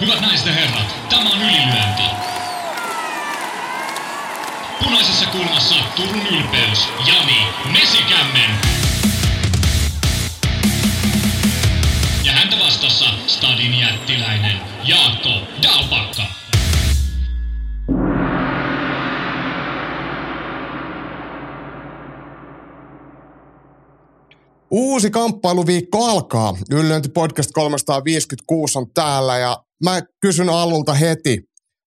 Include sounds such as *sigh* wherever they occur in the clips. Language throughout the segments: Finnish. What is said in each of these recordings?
Hyvät naiset ja herrat, tämä on ylilyönti. Punaisessa kulmassa Turun ylpeys, Jani Mesikämmen. Ja häntä vastassa Stadin jättiläinen Jaakko Dalpakka. Uusi kamppailuviikko alkaa. Yllyönti podcast 356 on täällä ja mä kysyn alulta heti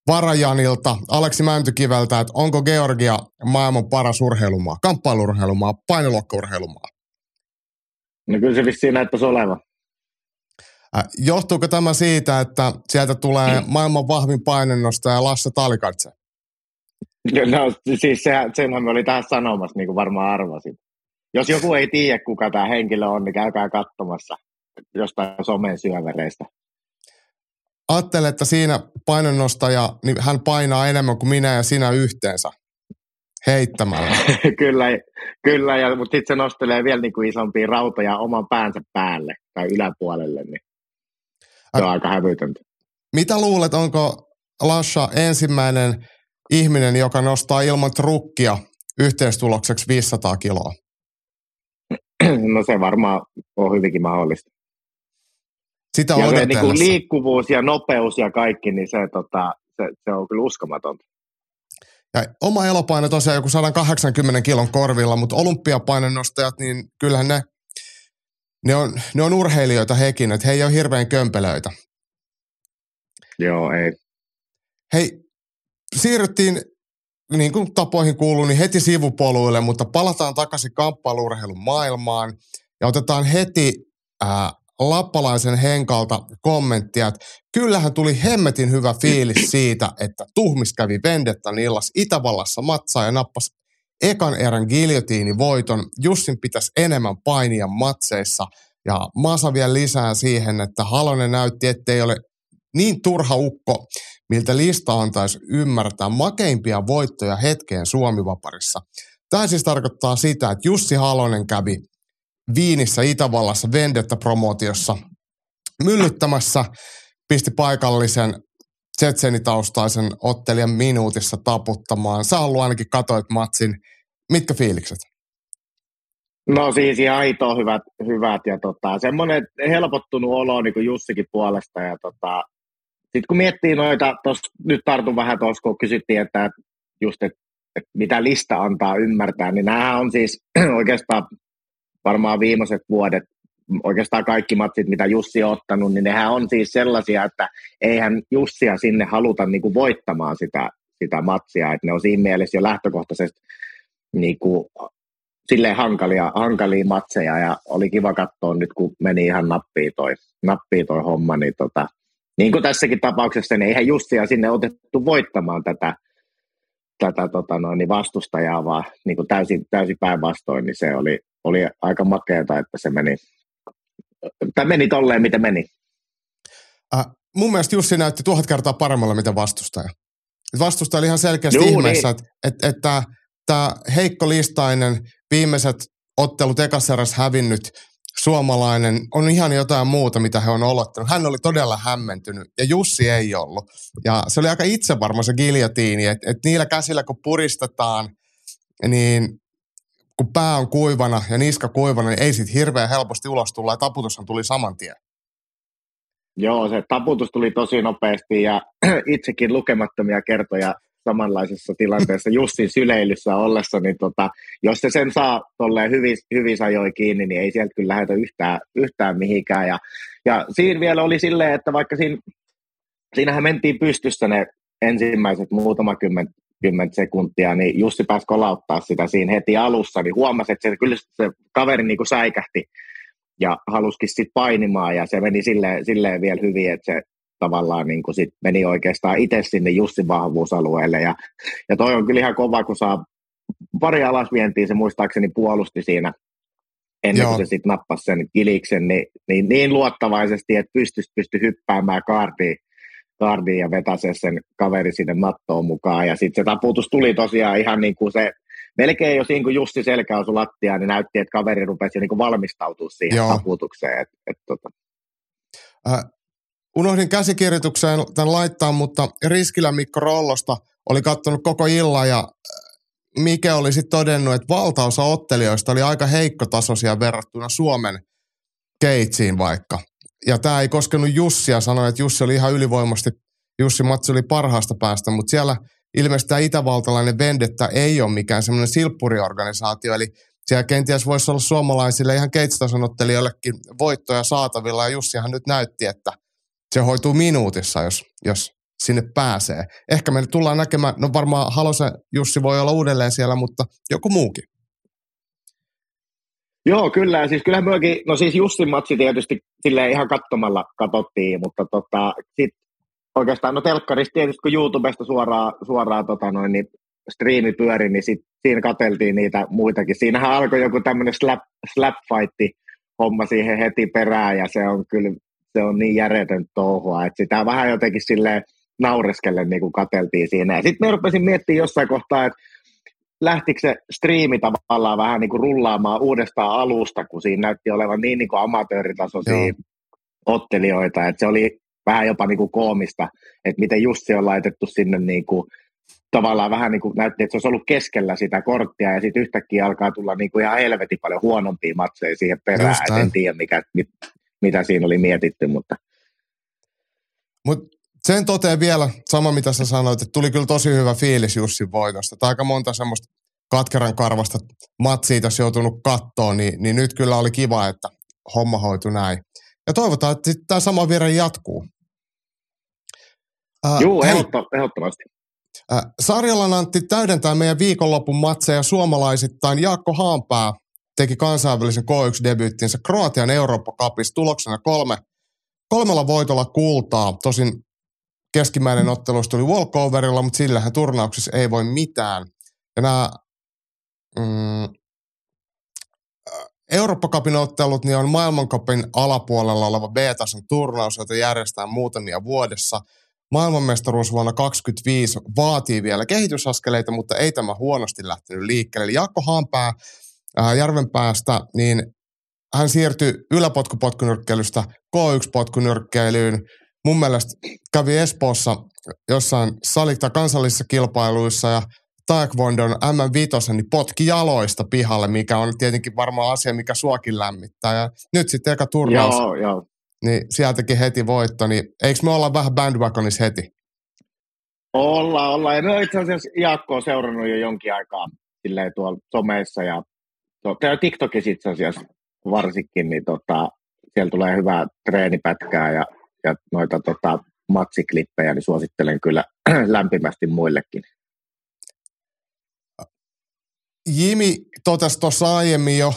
Varajanilta, Aleksi Mäntykiveltä, että onko Georgia maailman paras urheilumaa, kamppailurheilumaa, painilokkaurheilumaa? No kyllä se vissiin näyttäisi olevan. Johtuuko tämä siitä, että sieltä tulee maailman vahvin painennostaja Lasse Talikatse? No siis sehän, senhän me oli tähän sanomassa, niin kuin varmaan arvasit. Jos joku ei tiedä, kuka tämä henkilö on, niin käykää katsomassa jostain somen syövereistä. Ajattele, että siinä painonnostaja, niin hän painaa enemmän kuin minä ja sinä yhteensä heittämällä. *laughs* kyllä, kyllä ja, mutta sitten se nostelee vielä niin kuin isompia rautoja oman päänsä päälle tai yläpuolelle, niin se on Ä... aika hävytöntä. Mitä luulet, onko Lasha ensimmäinen ihminen, joka nostaa ilman trukkia yhteistulokseksi 500 kiloa? *clears throat* No se varmaan on hyvinkin mahdollista. Sitä ja se, niin kuin liikkuvuus ja nopeus ja kaikki, niin se, tota, se, se on kyllä uskomatonta. Ja oma elopaino tosiaan joku 180 kilon korvilla, mutta olympiapainenostajat, niin kyllähän ne, ne, on, ne on urheilijoita hekin, että he ei ole hirveän kömpelöitä. Joo, ei. Hei, siirryttiin niin kuin tapoihin kuuluu, niin heti sivupoluille, mutta palataan takaisin kamppailurheilun maailmaan ja otetaan heti ää, lappalaisen henkalta kommenttia, että kyllähän tuli hemmetin hyvä fiilis *clears throat* siitä, että Tuhmis kävi Vendettan illas Itävallassa matsaa ja nappasi ekan erän voiton. Jussin pitäisi enemmän painia matseissa ja Masa vielä lisää siihen, että Halonen näytti, ettei ole niin turha ukko, miltä lista antaisi ymmärtää makeimpia voittoja hetkeen Suomivaparissa. Tämä siis tarkoittaa sitä, että Jussi Halonen kävi Viinissä Itävallassa Vendetta-promootiossa myllyttämässä, pisti paikallisen Tsetsenitaustaisen ottelijan minuutissa taputtamaan. Sä ollut ainakin katoit matsin. Mitkä fiilikset? No siis ihan aito hyvät, hyvät ja tota, semmoinen helpottunut olo niin kuin Jussikin puolesta ja tota, sitten kun miettii noita, tos, nyt tartun vähän tuossa, kun kysyttiin, että just, että et mitä lista antaa ymmärtää, niin nämä on siis *clears throat* oikeastaan varmaan viimeiset vuodet, oikeastaan kaikki matsit, mitä Jussi on ottanut, niin nehän on siis sellaisia, että eihän Jussia sinne haluta niin kuin voittamaan sitä, sitä matsia, että ne on siinä mielessä jo lähtökohtaisesti niin kuin, silleen hankalia, hankalia matseja, ja oli kiva katsoa nyt, kun meni ihan nappiin toi, nappiin toi homma, niin tota, niin kuin tässäkin tapauksessa, niin eihän Jussia sinne otettu voittamaan tätä, tätä tota noin, niin vastustajaa, vaan niin kuin täysin, täysin päinvastoin, niin se oli, oli aika makeata, että se meni, tai meni tolleen, miten meni. Äh, mun mielestä Jussi näytti tuhat kertaa paremmalla, mitä vastustaja. Vastustaja oli ihan selkeästi Juu, ihmeessä, niin. että, että, että tämä heikko listainen viimeiset ottelut ekassa hävinnyt suomalainen on ihan jotain muuta, mitä he on olottanut. Hän oli todella hämmentynyt ja Jussi ei ollut. Ja se oli aika itsevarma se giljotiini, että et niillä käsillä kun puristetaan, niin kun pää on kuivana ja niska kuivana, niin ei siitä hirveän helposti ulos tulla ja taputushan tuli saman tien. Joo, se taputus tuli tosi nopeasti ja *clears throat* itsekin lukemattomia kertoja samanlaisessa tilanteessa *laughs* Jussin syleilyssä ollessa, niin tota, jos se sen saa tolleen hyvin, hyvin ajoi kiinni, niin ei sieltä kyllä lähetä yhtään, yhtään mihinkään. Ja, ja siinä vielä oli silleen, että vaikka siinä, siinähän mentiin pystyssä ne ensimmäiset muutama kymmentä kymmentä sekuntia, niin Jussi pääsi kolauttaa sitä siinä heti alussa, niin huomasi, että se, kyllä se kaveri niin kuin säikähti ja halusikin sitten painimaan, ja se meni silleen, silleen vielä hyvin, että se tavallaan niin kuin sit meni oikeastaan itse sinne Jussin vahvuusalueelle. Ja, ja toi on kyllä ihan kova, kun saa pari alasvientiä, se muistaakseni puolusti siinä ennen Joo. kuin se sitten nappasi sen kiliksen, niin, niin, niin luottavaisesti, että pystyisi pysty hyppäämään kaardiin, kaardiin ja vetäisi sen kaveri sinne mattoon mukaan. Ja sitten se taputus tuli tosiaan ihan niin kuin se, melkein jo siinä kun Jussi selkä osui lattiaan, niin näytti, että kaveri rupesi niin kuin valmistautua siihen Joo. taputukseen. Et, et, tota. äh, unohdin käsikirjoitukseen tämän laittaa, mutta Riskilä Mikko Rollosta oli katsonut koko illan ja Mike oli sitten todennut, että valtaosa ottelijoista oli aika heikkotasoisia verrattuna Suomen keitsiin vaikka. Ja tämä ei koskenut Jussia, sanoi, että Jussi oli ihan ylivoimasti, Jussi Matsi oli parhaasta päästä, mutta siellä ilmeisesti tämä itävaltalainen Vendetta ei ole mikään semmoinen silppuriorganisaatio, eli siellä kenties voisi olla suomalaisille ihan keitsitason ottelijoillekin voittoja saatavilla, ja Jussihan nyt näytti, että se hoituu minuutissa, jos, jos sinne pääsee. Ehkä meille tullaan näkemään, no varmaan Halosen Jussi voi olla uudelleen siellä, mutta joku muukin. Joo, kyllä. Siis kyllähän myökin, no siis Jussin matsi tietysti sille ihan katsomalla katsottiin, mutta tota, sit oikeastaan, no telkkarissa tietysti kun YouTubesta suoraan, suoraan tota noin, niin striimi pyöri, niin sit, siinä kateltiin niitä muitakin. Siinähän alkoi joku tämmöinen slap, slap fightti homma siihen heti perään, ja se on kyllä se on niin järjetön touhua, että sitä vähän jotenkin silleen naureskellen niin kuin kateltiin siinä. Sitten me rupesin miettimään jossain kohtaa, että lähtikö se striimi tavallaan vähän niin kuin rullaamaan uudestaan alusta, kun siinä näytti olevan niin, niin kuin amatööritasoisia Joo. ottelijoita, että se oli vähän jopa niin kuin koomista, että miten just se on laitettu sinne niin kuin, tavallaan vähän niin kuin näytti, että se olisi ollut keskellä sitä korttia ja sitten yhtäkkiä alkaa tulla niin kuin ihan helvetin paljon huonompia matseja siihen perään, en tiedä mikä, mit, mitä siinä oli mietitty, mutta Mut sen toteen vielä, sama mitä sä sanoit, että tuli kyllä tosi hyvä fiilis Jussin voitosta. Tai aika monta semmoista katkeran karvasta matsia tässä joutunut kattoon, niin, niin nyt kyllä oli kiva, että homma hoitui näin. Ja toivotaan, että tämä sama vielä jatkuu. Äh, Joo, ehdottomasti. Äh, Sarjalan Antti täydentää meidän viikonlopun matseja suomalaisittain. Jaakko Haanpää teki kansainvälisen K1-debyyttinsä Kroatian Eurooppa-kapissa tuloksena kolme, kolmella voitolla kultaa. Tosin keskimmäinen ottelu tuli walkoverilla, mutta sillähän turnauksessa ei voi mitään. Ja nämä mm, Eurooppa-kapin ottelut niin on maailmankapin alapuolella oleva B-tason turnaus, jota järjestetään muutamia vuodessa. Maailmanmestaruus vuonna 2025 vaatii vielä kehitysaskeleita, mutta ei tämä huonosti lähtenyt liikkeelle. Eli Jaakko Haanpää ää, Järvenpäästä, niin hän siirtyi yläpotkupotkunyrkkeilystä K1-potkunyrkkeilyyn. Mun mielestä kävi Espoossa jossain salikta kansallisissa kilpailuissa ja Taekwondon M5, niin potki jaloista pihalle, mikä on tietenkin varmaan asia, mikä suakin lämmittää. Ja nyt sitten eka turnaus, joo, joo. niin sieltäkin heti voitto, niin eikö me olla vähän bandwagonissa heti? Ollaan, ollaan. Ja itse asiassa Jaakko on seurannut jo jonkin aikaa silleen tuolla someissa ja to, TikTokissa itse asiassa varsinkin, niin tota, siellä tulee hyvää treenipätkää ja, ja noita tota, matsiklippejä, niin suosittelen kyllä *clears throat* lämpimästi muillekin. Jimi totesi tuossa aiemmin jo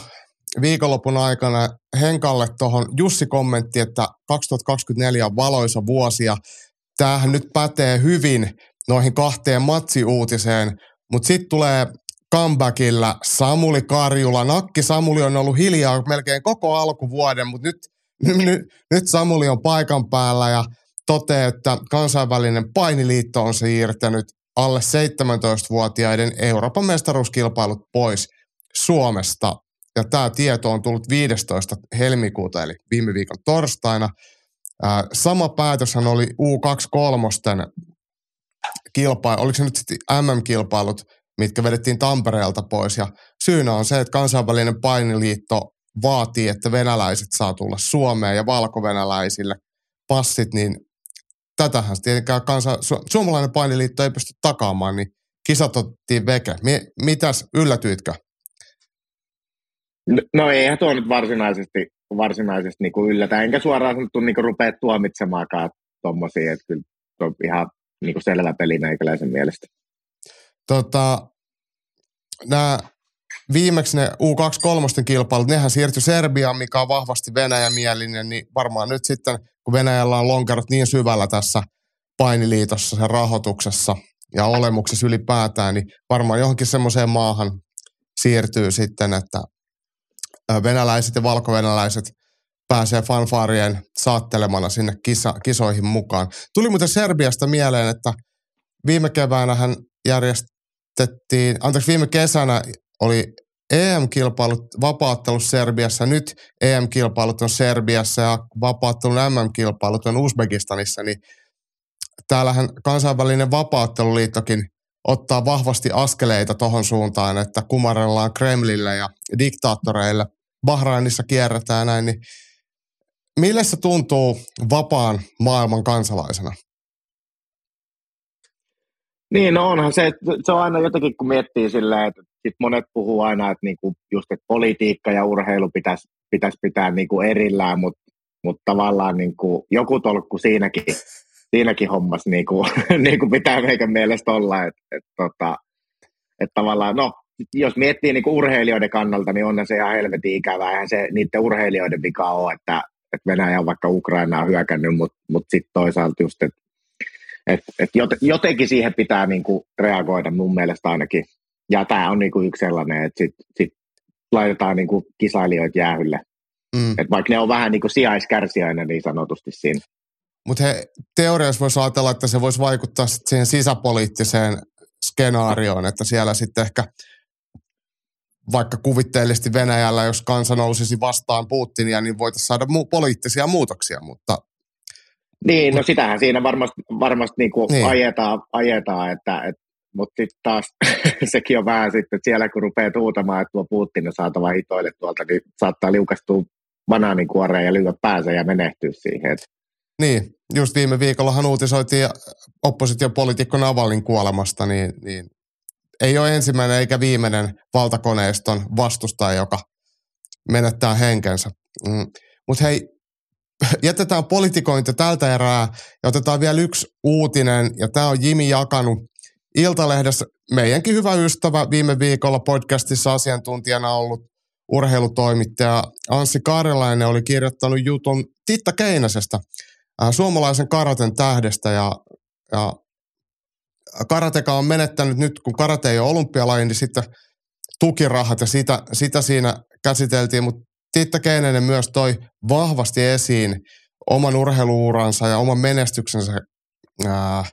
viikonlopun aikana Henkalle tuohon Jussi kommentti, että 2024 on valoisa vuosi ja tämähän nyt pätee hyvin noihin kahteen matsiuutiseen, mutta sitten tulee comebackilla Samuli Karjula. Nakki Samuli on ollut hiljaa melkein koko alkuvuoden, mutta nyt, nyt, nyt Samuli on paikan päällä ja toteaa, että kansainvälinen painiliitto on siirtänyt alle 17-vuotiaiden Euroopan mestaruuskilpailut pois Suomesta. Ja tämä tieto on tullut 15. helmikuuta, eli viime viikon torstaina. sama päätöshän oli U23 kilpailu, oliko se nyt sitten MM-kilpailut mitkä vedettiin Tampereelta pois. Ja syynä on se, että kansainvälinen painiliitto vaatii, että venäläiset saa tulla Suomeen ja valkovenäläisille passit, niin tätähän tietenkään kansa, su, suomalainen painiliitto ei pysty takaamaan, niin kisat otettiin veke. Mi, mitäs, yllätyitkö? No, no eihän tuo nyt varsinaisesti, varsinaisesti niin kuin yllätä, enkä suoraan sanottu niin kuin rupea tuomitsemaankaan tuommoisia, että kyllä on ihan niin kuin selvä peli meikäläisen mielestä. Tota, nämä viimeksi ne U23 kilpailut, nehän siirtyi Serbiaan, mikä on vahvasti Venäjämielinen, niin varmaan nyt sitten, kun Venäjällä on lonkerot niin syvällä tässä painiliitossa, sen rahoituksessa ja olemuksessa ylipäätään, niin varmaan johonkin semmoiseen maahan siirtyy sitten, että venäläiset ja valkovenäläiset pääsee fanfaarien saattelemana sinne kisa, kisoihin mukaan. Tuli muuten Serbiasta mieleen, että viime keväänä hän järjestettiin, anteeksi viime kesänä oli EM-kilpailut, vapaattelut Serbiassa, nyt EM-kilpailut on Serbiassa ja vapaattelun MM-kilpailut on Uzbekistanissa, niin täällähän kansainvälinen vapaatteluliittokin ottaa vahvasti askeleita tuohon suuntaan, että kumarellaan Kremlille ja diktaattoreille. Bahrainissa kierretään näin, niin millä se tuntuu vapaan maailman kansalaisena? Niin, no onhan se, se on aina jotenkin, kun miettii sillä, että sit monet puhuu aina, että niinku just, että politiikka ja urheilu pitäisi pitäisi pitää niinku erillään, mutta mut tavallaan niinku joku tolkku siinäkin, siinäkin hommassa niinku, *laughs* niinku pitää meidän mielestä olla, että et, tota, et tavallaan, no jos miettii niinku urheilijoiden kannalta, niin on se ihan helvetin ikävää, eihän se niiden urheilijoiden vika ole, että, että Venäjä on vaikka Ukrainaa hyökännyt, mutta mut sitten toisaalta just, että et, et jotenkin siihen pitää niinku reagoida mun mielestä ainakin. Ja tämä on niinku yksi sellainen, että sit, sit laitetaan niinku kisailijoita jäähylle. Mm. Et vaikka ne on vähän niinku sijaiskärsijöinä niin sanotusti siinä. Mutta teoriassa voisi ajatella, että se voisi vaikuttaa siihen sisäpoliittiseen skenaarioon, että siellä sitten ehkä vaikka kuvitteellisesti Venäjällä, jos kansa nousisi vastaan Putinia, niin voitaisiin saada mu- poliittisia muutoksia, mutta niin, no sitähän siinä varmasti, varmasti niin kuin niin. ajetaan, ajetaan, että, et, mutta sitten taas *laughs* sekin on vähän sitten, että siellä kun rupeaa tuutamaan, että tuo Putin on saatava hitoille tuolta, niin saattaa liukastua banaaninkuoreen ja lyödä päänsä ja menehtyä siihen. Niin, just viime viikollahan uutisoitiin oppositiopolitiikko Navalin kuolemasta, niin, niin ei ole ensimmäinen eikä viimeinen valtakoneiston vastustaja, joka menettää henkensä. Mm. Mutta hei, jätetään politikointi tältä erää ja otetaan vielä yksi uutinen, ja tämä on Jimi jakanut Iltalehdessä. Meidänkin hyvä ystävä viime viikolla podcastissa asiantuntijana ollut urheilutoimittaja Anssi Karjalainen oli kirjoittanut jutun Titta Keinäsestä, äh, suomalaisen karaten tähdestä. Ja, ja karateka on menettänyt nyt, kun karate ei ole olympialaji, niin sitten tukirahat ja sitä, sitä siinä käsiteltiin, mutta Titta Keinänen myös toi vahvasti esiin oman urheiluuransa ja oman menestyksensä ää,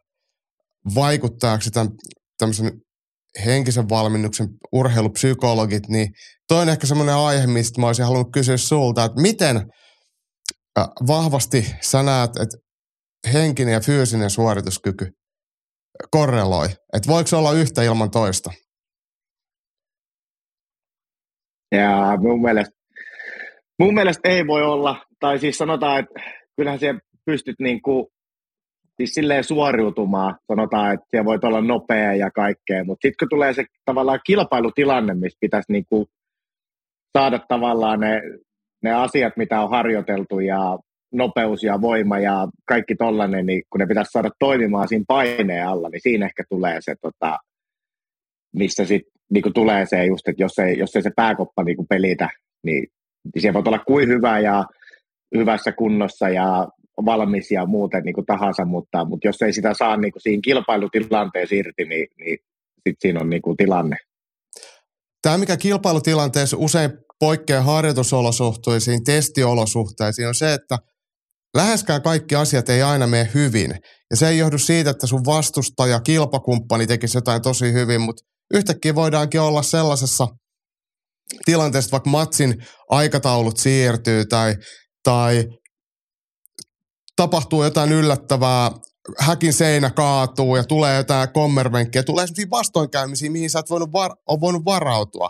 vaikuttajaksi tämän tämmöisen henkisen valmennuksen urheilupsykologit, niin toi on ehkä semmoinen aihe, mistä mä olisin halunnut kysyä sulta, että miten vahvasti sä näet, että henkinen ja fyysinen suorituskyky korreloi, että voiko olla yhtä ilman toista? Ja mun mielestä Mun mielestä ei voi olla, tai siis sanotaan, että kyllähän siellä pystyt niin kuin, siis silleen suoriutumaan, sanotaan, että siellä voit olla nopea ja kaikkea, mutta sitten kun tulee se tavallaan kilpailutilanne, missä pitäisi niin kuin saada tavallaan ne, ne asiat, mitä on harjoiteltu ja nopeus ja voima ja kaikki tollainen, niin kun ne pitäisi saada toimimaan siinä paineen alla, niin siinä ehkä tulee se, tota, missä sitten niin tulee se just, että jos ei, jos ei se pääkoppa niin pelitä, niin siellä voi olla kuin hyvä ja hyvässä kunnossa ja valmis ja muuten niin kuin tahansa, mutta, mutta jos ei sitä saa niin kuin siinä kilpailutilanteessa irti, niin, niin sitten siinä on niin kuin tilanne. Tämä, mikä kilpailutilanteessa usein poikkeaa harjoitusolosuhteisiin, testiolosuhteisiin, on se, että läheskään kaikki asiat ei aina mene hyvin. Ja se ei johdu siitä, että sun vastustaja, kilpakumppani tekisi jotain tosi hyvin, mutta yhtäkkiä voidaankin olla sellaisessa – tilanteesta, vaikka matsin aikataulut siirtyy tai, tai tapahtuu jotain yllättävää, häkin seinä kaatuu ja tulee jotain kommervenkkiä, tulee sellaisia vastoinkäymisiä, mihin sä et voinut, var- on voinut varautua.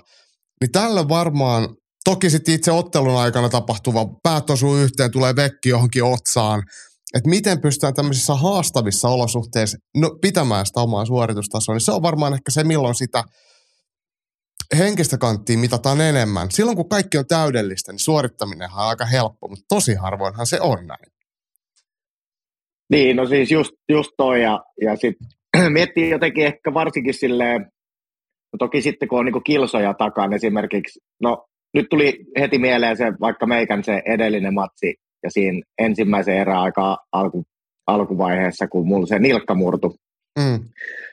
Niin tällä varmaan, toki sitten itse ottelun aikana tapahtuva, päät osuu yhteen, tulee vekki johonkin otsaan, että miten pystytään tämmöisissä haastavissa olosuhteissa no, pitämään sitä omaa suoritustasoa, niin se on varmaan ehkä se, milloin sitä – henkistä kanttia mitataan enemmän. Silloin kun kaikki on täydellistä, niin suorittaminen on aika helppo, mutta tosi harvoinhan se on näin. Niin, no siis just, just toi ja, ja sitten *clears throat* miettii jotenkin ehkä varsinkin silleen, no toki sitten kun on niinku kilsoja takan esimerkiksi, no nyt tuli heti mieleen se vaikka meikän se edellinen matsi ja siinä ensimmäisen erään aika alku, alkuvaiheessa, kun mulla se nilkka murtu, Mm.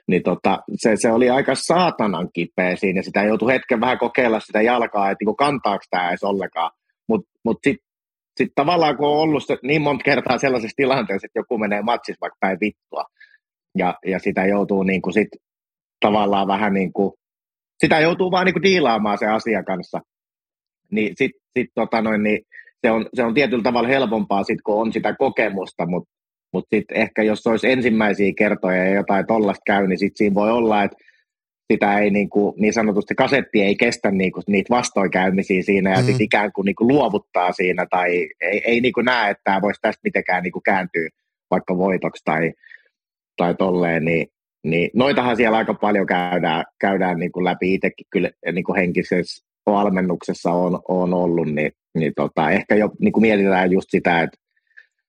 Niin tota, se, se, oli aika saatanan kipeä siinä, sitä joutui hetken vähän kokeilla sitä jalkaa, että niin kantaako tämä edes ollenkaan. Mutta mut, mut sitten sit tavallaan kun on ollut se, niin monta kertaa sellaisessa tilanteessa, että joku menee matsissa vaikka päin vittua, ja, ja sitä joutuu niin kuin sit tavallaan vähän niin kuin sitä joutuu vaan niinku diilaamaan se asia kanssa. Niin sit, sit tota noin, niin se on, se on tietyllä tavalla helpompaa sit, kun on sitä kokemusta, mutta mut sitten ehkä jos olisi ensimmäisiä kertoja ja jotain tollasta käy, niin sitten siinä voi olla, että sitä ei niin, kuin, niin sanotusti kasetti ei kestä niin kuin, niitä vastoinkäymisiä siinä ja mm. sitten ikään kuin, niin kuin luovuttaa siinä tai ei, ei niin kuin näe, että tämä voisi tästä mitenkään niin kuin kääntyä vaikka voitoksi tai, tai tolleen, niin, niin noitahan siellä aika paljon käydään, käydään niin kuin läpi itsekin kyllä niin kuin henkisessä valmennuksessa on, on ollut, niin, niin tota, ehkä jo niin kuin mietitään just sitä, että,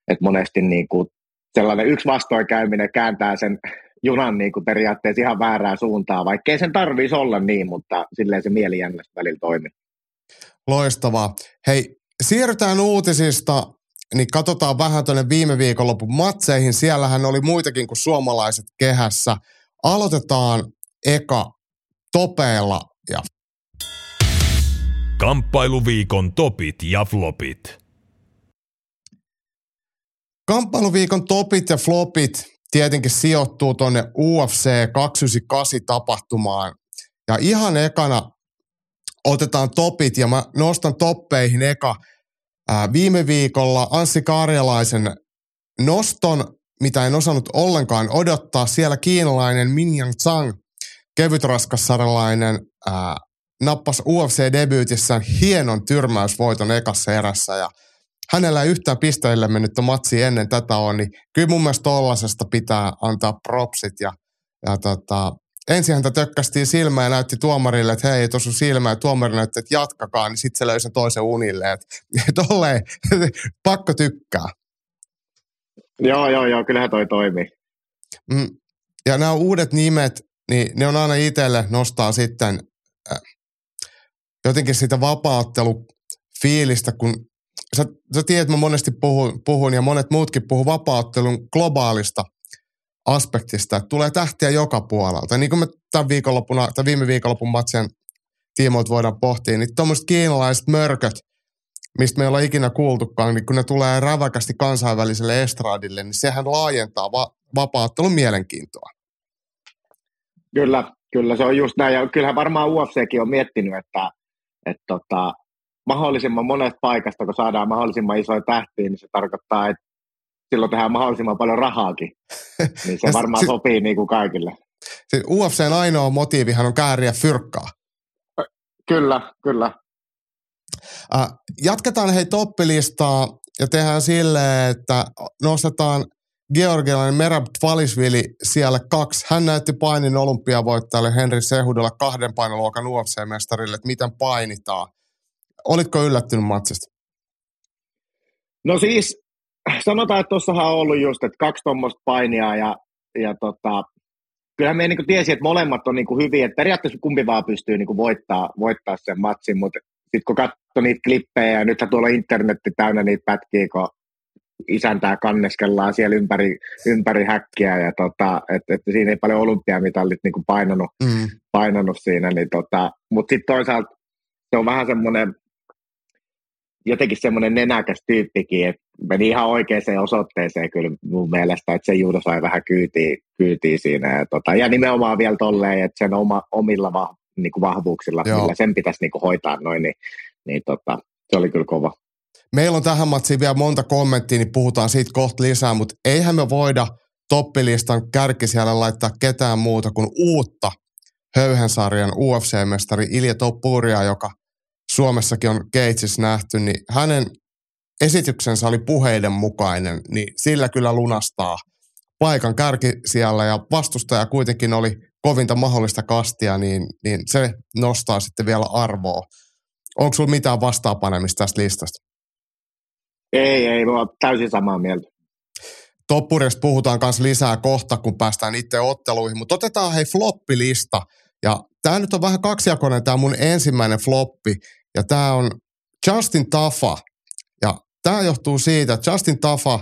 että monesti niin kuin sellainen yksi vastoinkäyminen kääntää sen junan niin kuin periaatteessa ihan väärään suuntaan, vaikkei sen tarvitsisi olla niin, mutta silleen se mieli jännästi välillä toimii. Loistavaa. Hei, siirrytään uutisista, niin katsotaan vähän tuonne viime viikonlopun matseihin. Siellähän oli muitakin kuin suomalaiset kehässä. Aloitetaan eka topeilla ja Kamppailuviikon topit ja flopit. Kamppailuviikon topit ja flopit tietenkin sijoittuu tuonne UFC 298 tapahtumaan. Ja ihan ekana otetaan topit ja mä nostan toppeihin eka ää, viime viikolla Anssi Karjalaisen noston, mitä en osannut ollenkaan odottaa. Siellä kiinalainen Minyan Zhang, kevytraskassaralainen, ää, nappasi UFC-debyytissään hienon tyrmäysvoiton ekassa erässä ja – hänellä ei yhtään pisteille mennyt matsi ennen tätä on, niin kyllä mun mielestä tollasesta pitää antaa propsit ja, ja tota, ensin häntä tökkästiin silmään ja näytti tuomarille, että hei, tuossa on silmä, ja tuomari näytti, että jatkakaa, niin sitten se löi sen toisen unille, että *laughs* tolleen, *laughs* pakko tykkää. Joo, joo, joo, kyllähän toi toimii. Mm. Ja nämä uudet nimet, niin ne on aina itselle nostaa sitten äh, jotenkin sitä vapaaottelufiilistä, kun sä, sä tiedät, mä monesti puhun, puhun ja monet muutkin puhuu vapauttelun globaalista aspektista, että tulee tähtiä joka puolelta. Niin kuin me tämän viikonloppuna, tai viime viikonlopun matsien tiimoilta voidaan pohtia, niin tuommoiset kiinalaiset mörköt, mistä me ei olla ikinä kuultukaan, niin kun ne tulee räväkästi kansainväliselle estradille, niin sehän laajentaa va- vapauttelun mielenkiintoa. Kyllä, kyllä se on just näin. Ja kyllähän varmaan UFCkin on miettinyt, että, että tota, mahdollisimman monesta paikasta, kun saadaan mahdollisimman isoja tähtiä, niin se tarkoittaa, että silloin tehdään mahdollisimman paljon rahaakin. *laughs* niin se varmaan si- sopii niin kuin kaikille. Siis UFCn ainoa motiivihan on kääriä fyrkkaa. Kyllä, kyllä. Äh, jatketaan hei toppilistaa ja tehdään silleen, että nostetaan georgialainen Merab Tvalisvili siellä kaksi. Hän näytti painin olympiavoittajalle Henri Sehudella kahden painoluokan UFC-mestarille, että miten painitaan. Olitko yllättynyt matsista? No siis, sanotaan, että tuossahan on ollut just, että kaksi tuommoista painia ja, ja tota, kyllähän me niin tiesi, että molemmat on niin hyviä, että periaatteessa kumpi vaan pystyy niin voittaa, voittaa sen matsin, mutta sitten kun katsoo niitä klippejä ja nythän tuolla internetti täynnä niitä pätkiä, kun isäntää kanneskellaan siellä ympäri, ympäri häkkiä ja tota, että et siinä ei paljon olympiamitallit niin painanut, mm. painanut siinä, niin tota, mutta sitten toisaalta se on vähän semmoinen jotenkin semmoinen nenäkäs tyyppikin, että meni ihan oikeaan osoitteeseen kyllä mun mielestä, että se juuri sai vähän kyytiä, kyytiä siinä. Ja, tota, ja nimenomaan vielä tolleen, että sen oma, omilla va, niin kuin vahvuuksilla, Joo. millä sen pitäisi niin kuin hoitaa noin, niin, niin tota, se oli kyllä kova. Meillä on tähän matsiin vielä monta kommenttia, niin puhutaan siitä kohta lisää, mutta eihän me voida toppilistan kärki siellä laittaa ketään muuta kuin uutta höyhensarjan UFC-mestari Ilja Toppuria, joka Suomessakin on Gates nähty, niin hänen esityksensä oli puheiden mukainen, niin sillä kyllä lunastaa paikan kärki siellä ja vastustaja kuitenkin oli kovinta mahdollista kastia, niin, niin se nostaa sitten vielä arvoa. Onko sinulla mitään vastaapanemista tästä listasta? Ei, ei, mä täysin samaa mieltä. Toppurista puhutaan myös lisää kohta, kun päästään itse otteluihin, mutta otetaan hei floppilista. Ja tämä nyt on vähän kaksijakoinen, tämä mun ensimmäinen floppi. Ja tämä on Justin Tafa. Ja tämä johtuu siitä, että Justin Tafa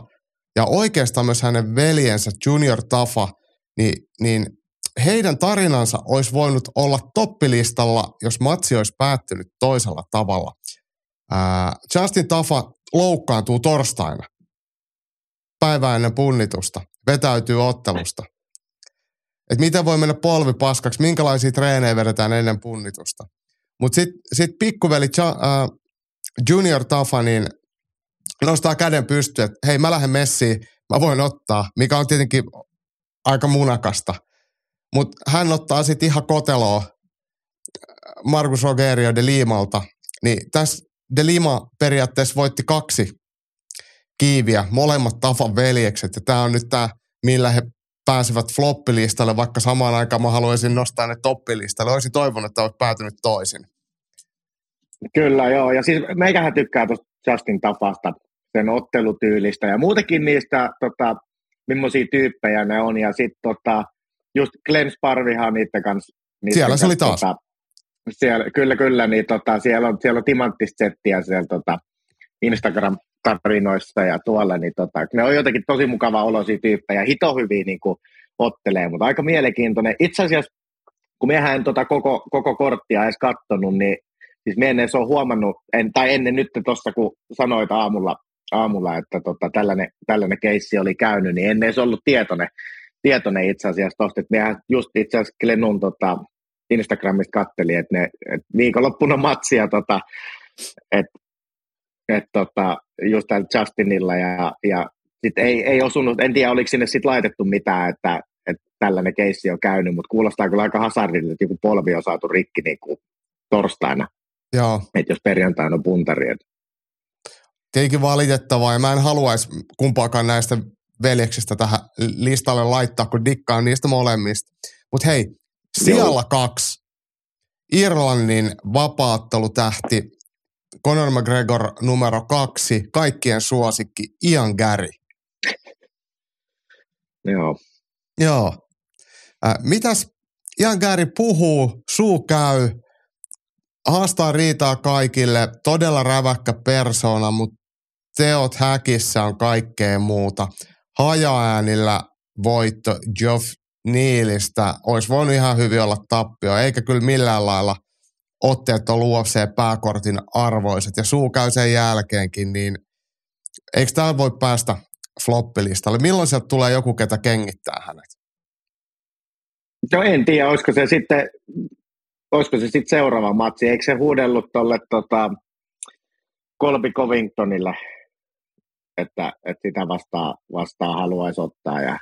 ja oikeastaan myös hänen veljensä Junior Tafa, niin, niin heidän tarinansa olisi voinut olla toppilistalla, jos matsi olisi päättynyt toisella tavalla. Ää, Justin Tafa loukkaantuu torstaina päivää ennen punnitusta, vetäytyy ottelusta. että miten voi mennä polvi paskaksi, minkälaisia treenejä vedetään ennen punnitusta. Mutta sitten sit pikkuveli uh, Junior Tafa niin nostaa käden pystyyn, että hei mä lähden messiin, mä voin ottaa, mikä on tietenkin aika munakasta. Mutta hän ottaa sitten ihan koteloa Markus Rogerio de Limalta. Niin tässä de Lima periaatteessa voitti kaksi kiiviä, molemmat Tafan veljekset. Ja tämä on nyt tämä, millä he pääsevät floppilistalle, vaikka samaan aikaan mä haluaisin nostaa ne toppilistalle. Olisin toivonut, että olet päätynyt toisin. Kyllä, joo. Ja siis meikähän tykkää tuosta Justin Tafasta, sen ottelutyylistä ja muutenkin niistä, tota, millaisia tyyppejä ne on. Ja sitten tota, just Glenn Sparvihan niiden kanssa. Niiden siellä kanssa, se oli taas. Tota, siellä, kyllä, kyllä, niin tota, siellä on, siellä on timanttista settiä siellä tota, Instagram-tarinoissa ja tuolla, niin tota, ne on jotenkin tosi mukava olosia tyyppejä, hito hyvin niin kuin, ottelee, mutta aika mielenkiintoinen. Itse asiassa, kun miehän en tota koko, koko korttia edes kattonut, niin siis me en edes ole huomannut, en, tai ennen nyt tuossa, kun sanoit aamulla, aamulla että tota, tällainen, tällainen keissi oli käynyt, niin en edes ollut tietoinen, tietoinen itse asiassa tuosta, että mehän just itse asiassa Glenun tota, Instagramista katteli, että ne et viikonloppuna matsia, tota, että et, tota, just Justinilla ja, ja sit ei, ei osunut, en tiedä oliko sinne sitten laitettu mitään, että, että tällainen keissi on käynyt, mutta kuulostaa kyllä aika hasardille, että joku polvi on saatu rikki niin kuin torstaina, Joo. että jos perjantaina on puntari. Että. Tietenkin valitettavaa, ja mä en haluaisi kumpaakaan näistä veljeksistä tähän listalle laittaa, kun dikkaan niistä molemmista. Mutta hei, siellä kaksi. Irlannin vapaattelutähti Conor McGregor numero kaksi, kaikkien suosikki Ian Gary. Joo. Joo. Äh, mitäs Ian Gary puhuu, suu käy, haastaa riitaa kaikille, todella räväkkä persona, mutta teot häkissä on kaikkea muuta. Hajaäänillä voitto Geoff Niilistä olisi voinut ihan hyvin olla tappio, eikä kyllä millään lailla otteet on UFC-pääkortin arvoiset, ja suu käy sen jälkeenkin, niin eikö täällä voi päästä floppilistalle? Milloin sieltä tulee joku, ketä kengittää hänet? No en tiedä, olisiko se sitten, olisiko se sitten seuraava matsi. Eikö se huudellut tuolle tota, Colby Covingtonille, että, että sitä vastaan, vastaan haluaisi ottaa ja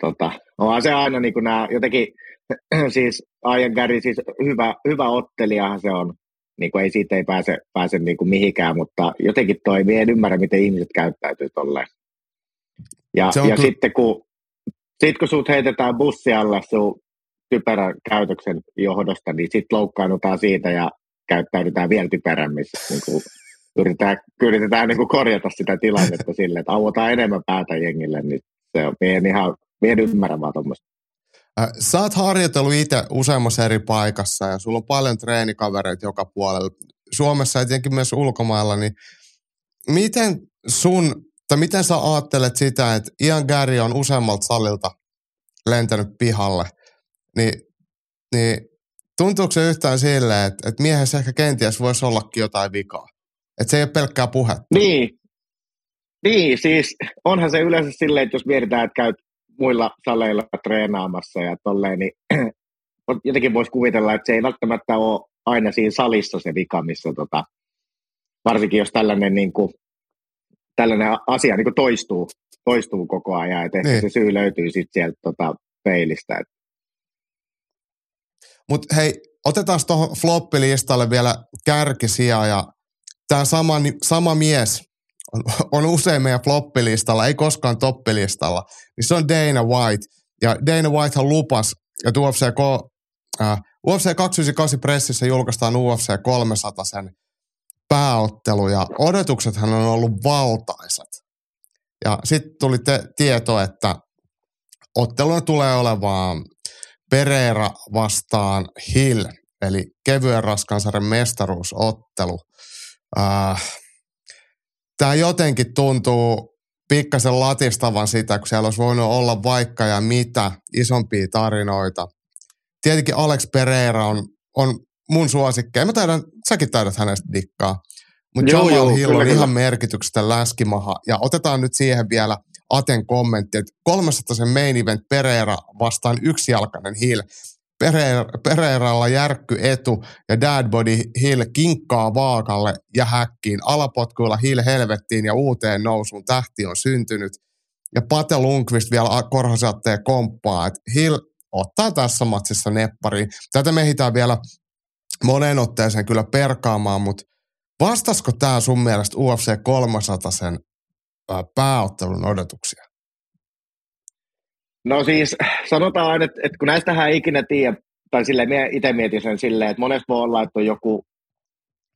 tota, onhan se aina niin kuin nämä jotenkin, *clears throat* siis Ian Gary, siis hyvä, hyvä ottelijahan se on, niin kuin ei siitä ei pääse, pääse niin kuin mihinkään, mutta jotenkin toimii, en ymmärrä, miten ihmiset käyttäytyy tolleen. Ja, ja kyllä... sitten kun, sit kun sut heitetään bussi alle sun typerän käytöksen johdosta, niin sitten loukkaannutaan siitä ja käyttäydytään vielä typerämmin. Niin kuin yritetään, yritetään niin kuin korjata sitä tilannetta *laughs* sille, että auotaan enemmän päätä jengille, niin se on, en ihan Mä en ymmärrä vaan tuommoista. Äh, sä oot harjoitellut itse useammassa eri paikassa ja sulla on paljon treenikavereita joka puolella. Suomessa ja tietenkin myös ulkomailla, niin miten sun, tai miten sä ajattelet sitä, että Ian Gary on useammalta salilta lentänyt pihalle, niin, niin tuntuuko se yhtään silleen, että, että miehessä ehkä kenties voisi ollakin jotain vikaa? Että se ei ole pelkkää puhetta. Niin, niin, siis onhan se yleensä silleen, että jos mietitään, että käyt muilla saleilla treenaamassa ja tolleen, niin *clears throat* jotenkin voisi kuvitella, että se ei välttämättä ole aina siinä salissa se vika, missä tota, varsinkin jos tällainen, niin kuin, tällainen asia niin kuin toistuu, toistuu koko ajan, että ehkä niin. se syy löytyy sitten sieltä tota, peilistä. Mutta hei, otetaan tuohon floppilistalle vielä kärkisiä ja tämä sama, sama mies, on, on usein meidän floppilistalla, ei koskaan toppilistalla, niin se on Dana White. Ja Dana Whitehan lupas, että UFC, äh, UFC 298 pressissä julkaistaan UFC 300 sen pääottelu ja odotuksethan on ollut valtaisat. Ja sitten tuli te- tieto, että otteluna tulee olemaan Pereira vastaan Hill, eli kevyen raskansarjan mestaruusottelu. Äh, tämä jotenkin tuntuu pikkasen latistavan sitä, kun siellä olisi voinut olla vaikka ja mitä isompia tarinoita. Tietenkin Alex Pereira on, on mun suosikkeja. Mä taidan, säkin taidat hänestä dikkaa. Mutta Jamal Hill on kyllä. ihan merkityksestä läskimaha. Ja otetaan nyt siihen vielä Aten kommentti, että 300 sen main event Pereira vastaan yksijalkainen Hill. Pereira, Pereiralla järkky etu ja Dadbody Hill kinkkaa vaakalle ja häkkiin. Alapotkuilla Hill helvettiin ja uuteen nousuun tähti on syntynyt. Ja Pate Lundqvist vielä korhosatteen komppaa, että Hill ottaa tässä matsissa neppariin. Tätä mehitään vielä moneen otteeseen kyllä perkaamaan, mutta vastasko tämä sun mielestä UFC 300 sen pääottelun odotuksia? No siis sanotaan, että, että kun näistähän ei ikinä tiedä, tai silleen minä itse mietin sen silleen, että monesti voi olla, että on joku,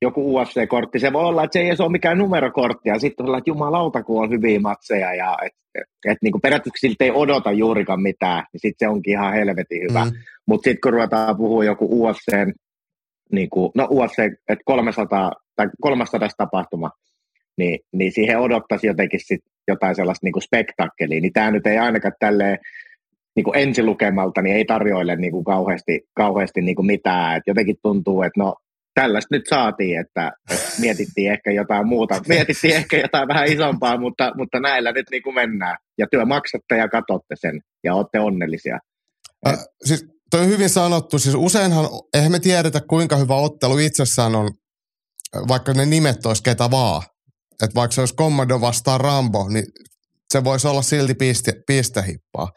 joku UFC-kortti, se voi olla, että se ei edes ole mikään numerokortti, ja sitten on että jumalauta, kun on hyviä matseja, ja että et, et, niin periaatteessa siltä ei odota juurikaan mitään, niin sitten se onkin ihan helvetin hyvä. Mm. Mutta sitten kun ruvetaan puhua joku UFC, niin kuin, no UFC, että 300 tai 300 tapahtuma, niin, niin siihen odottaisi jotenkin sit jotain sellaista niin kuin niin tämä nyt ei ainakaan tälleen niin kuin ensilukemalta niin ei tarjoile niin kuin kauheasti, kauheasti niin kuin mitään. Et jotenkin tuntuu, että no tällaista nyt saatiin, että, että mietittiin ehkä jotain muuta, mietittiin ehkä jotain vähän isompaa, mutta, mutta näillä nyt niin kuin mennään. Ja työ maksatte ja katsotte sen ja olette onnellisia. Äh, siis toi on hyvin sanottu. Siis useinhan, eihän me tiedetä kuinka hyvä ottelu itsessään on, vaikka ne nimet olisi ketä vaan. Että vaikka se olisi Commando vastaan Rambo, niin se voisi olla silti piste, pistehippaa.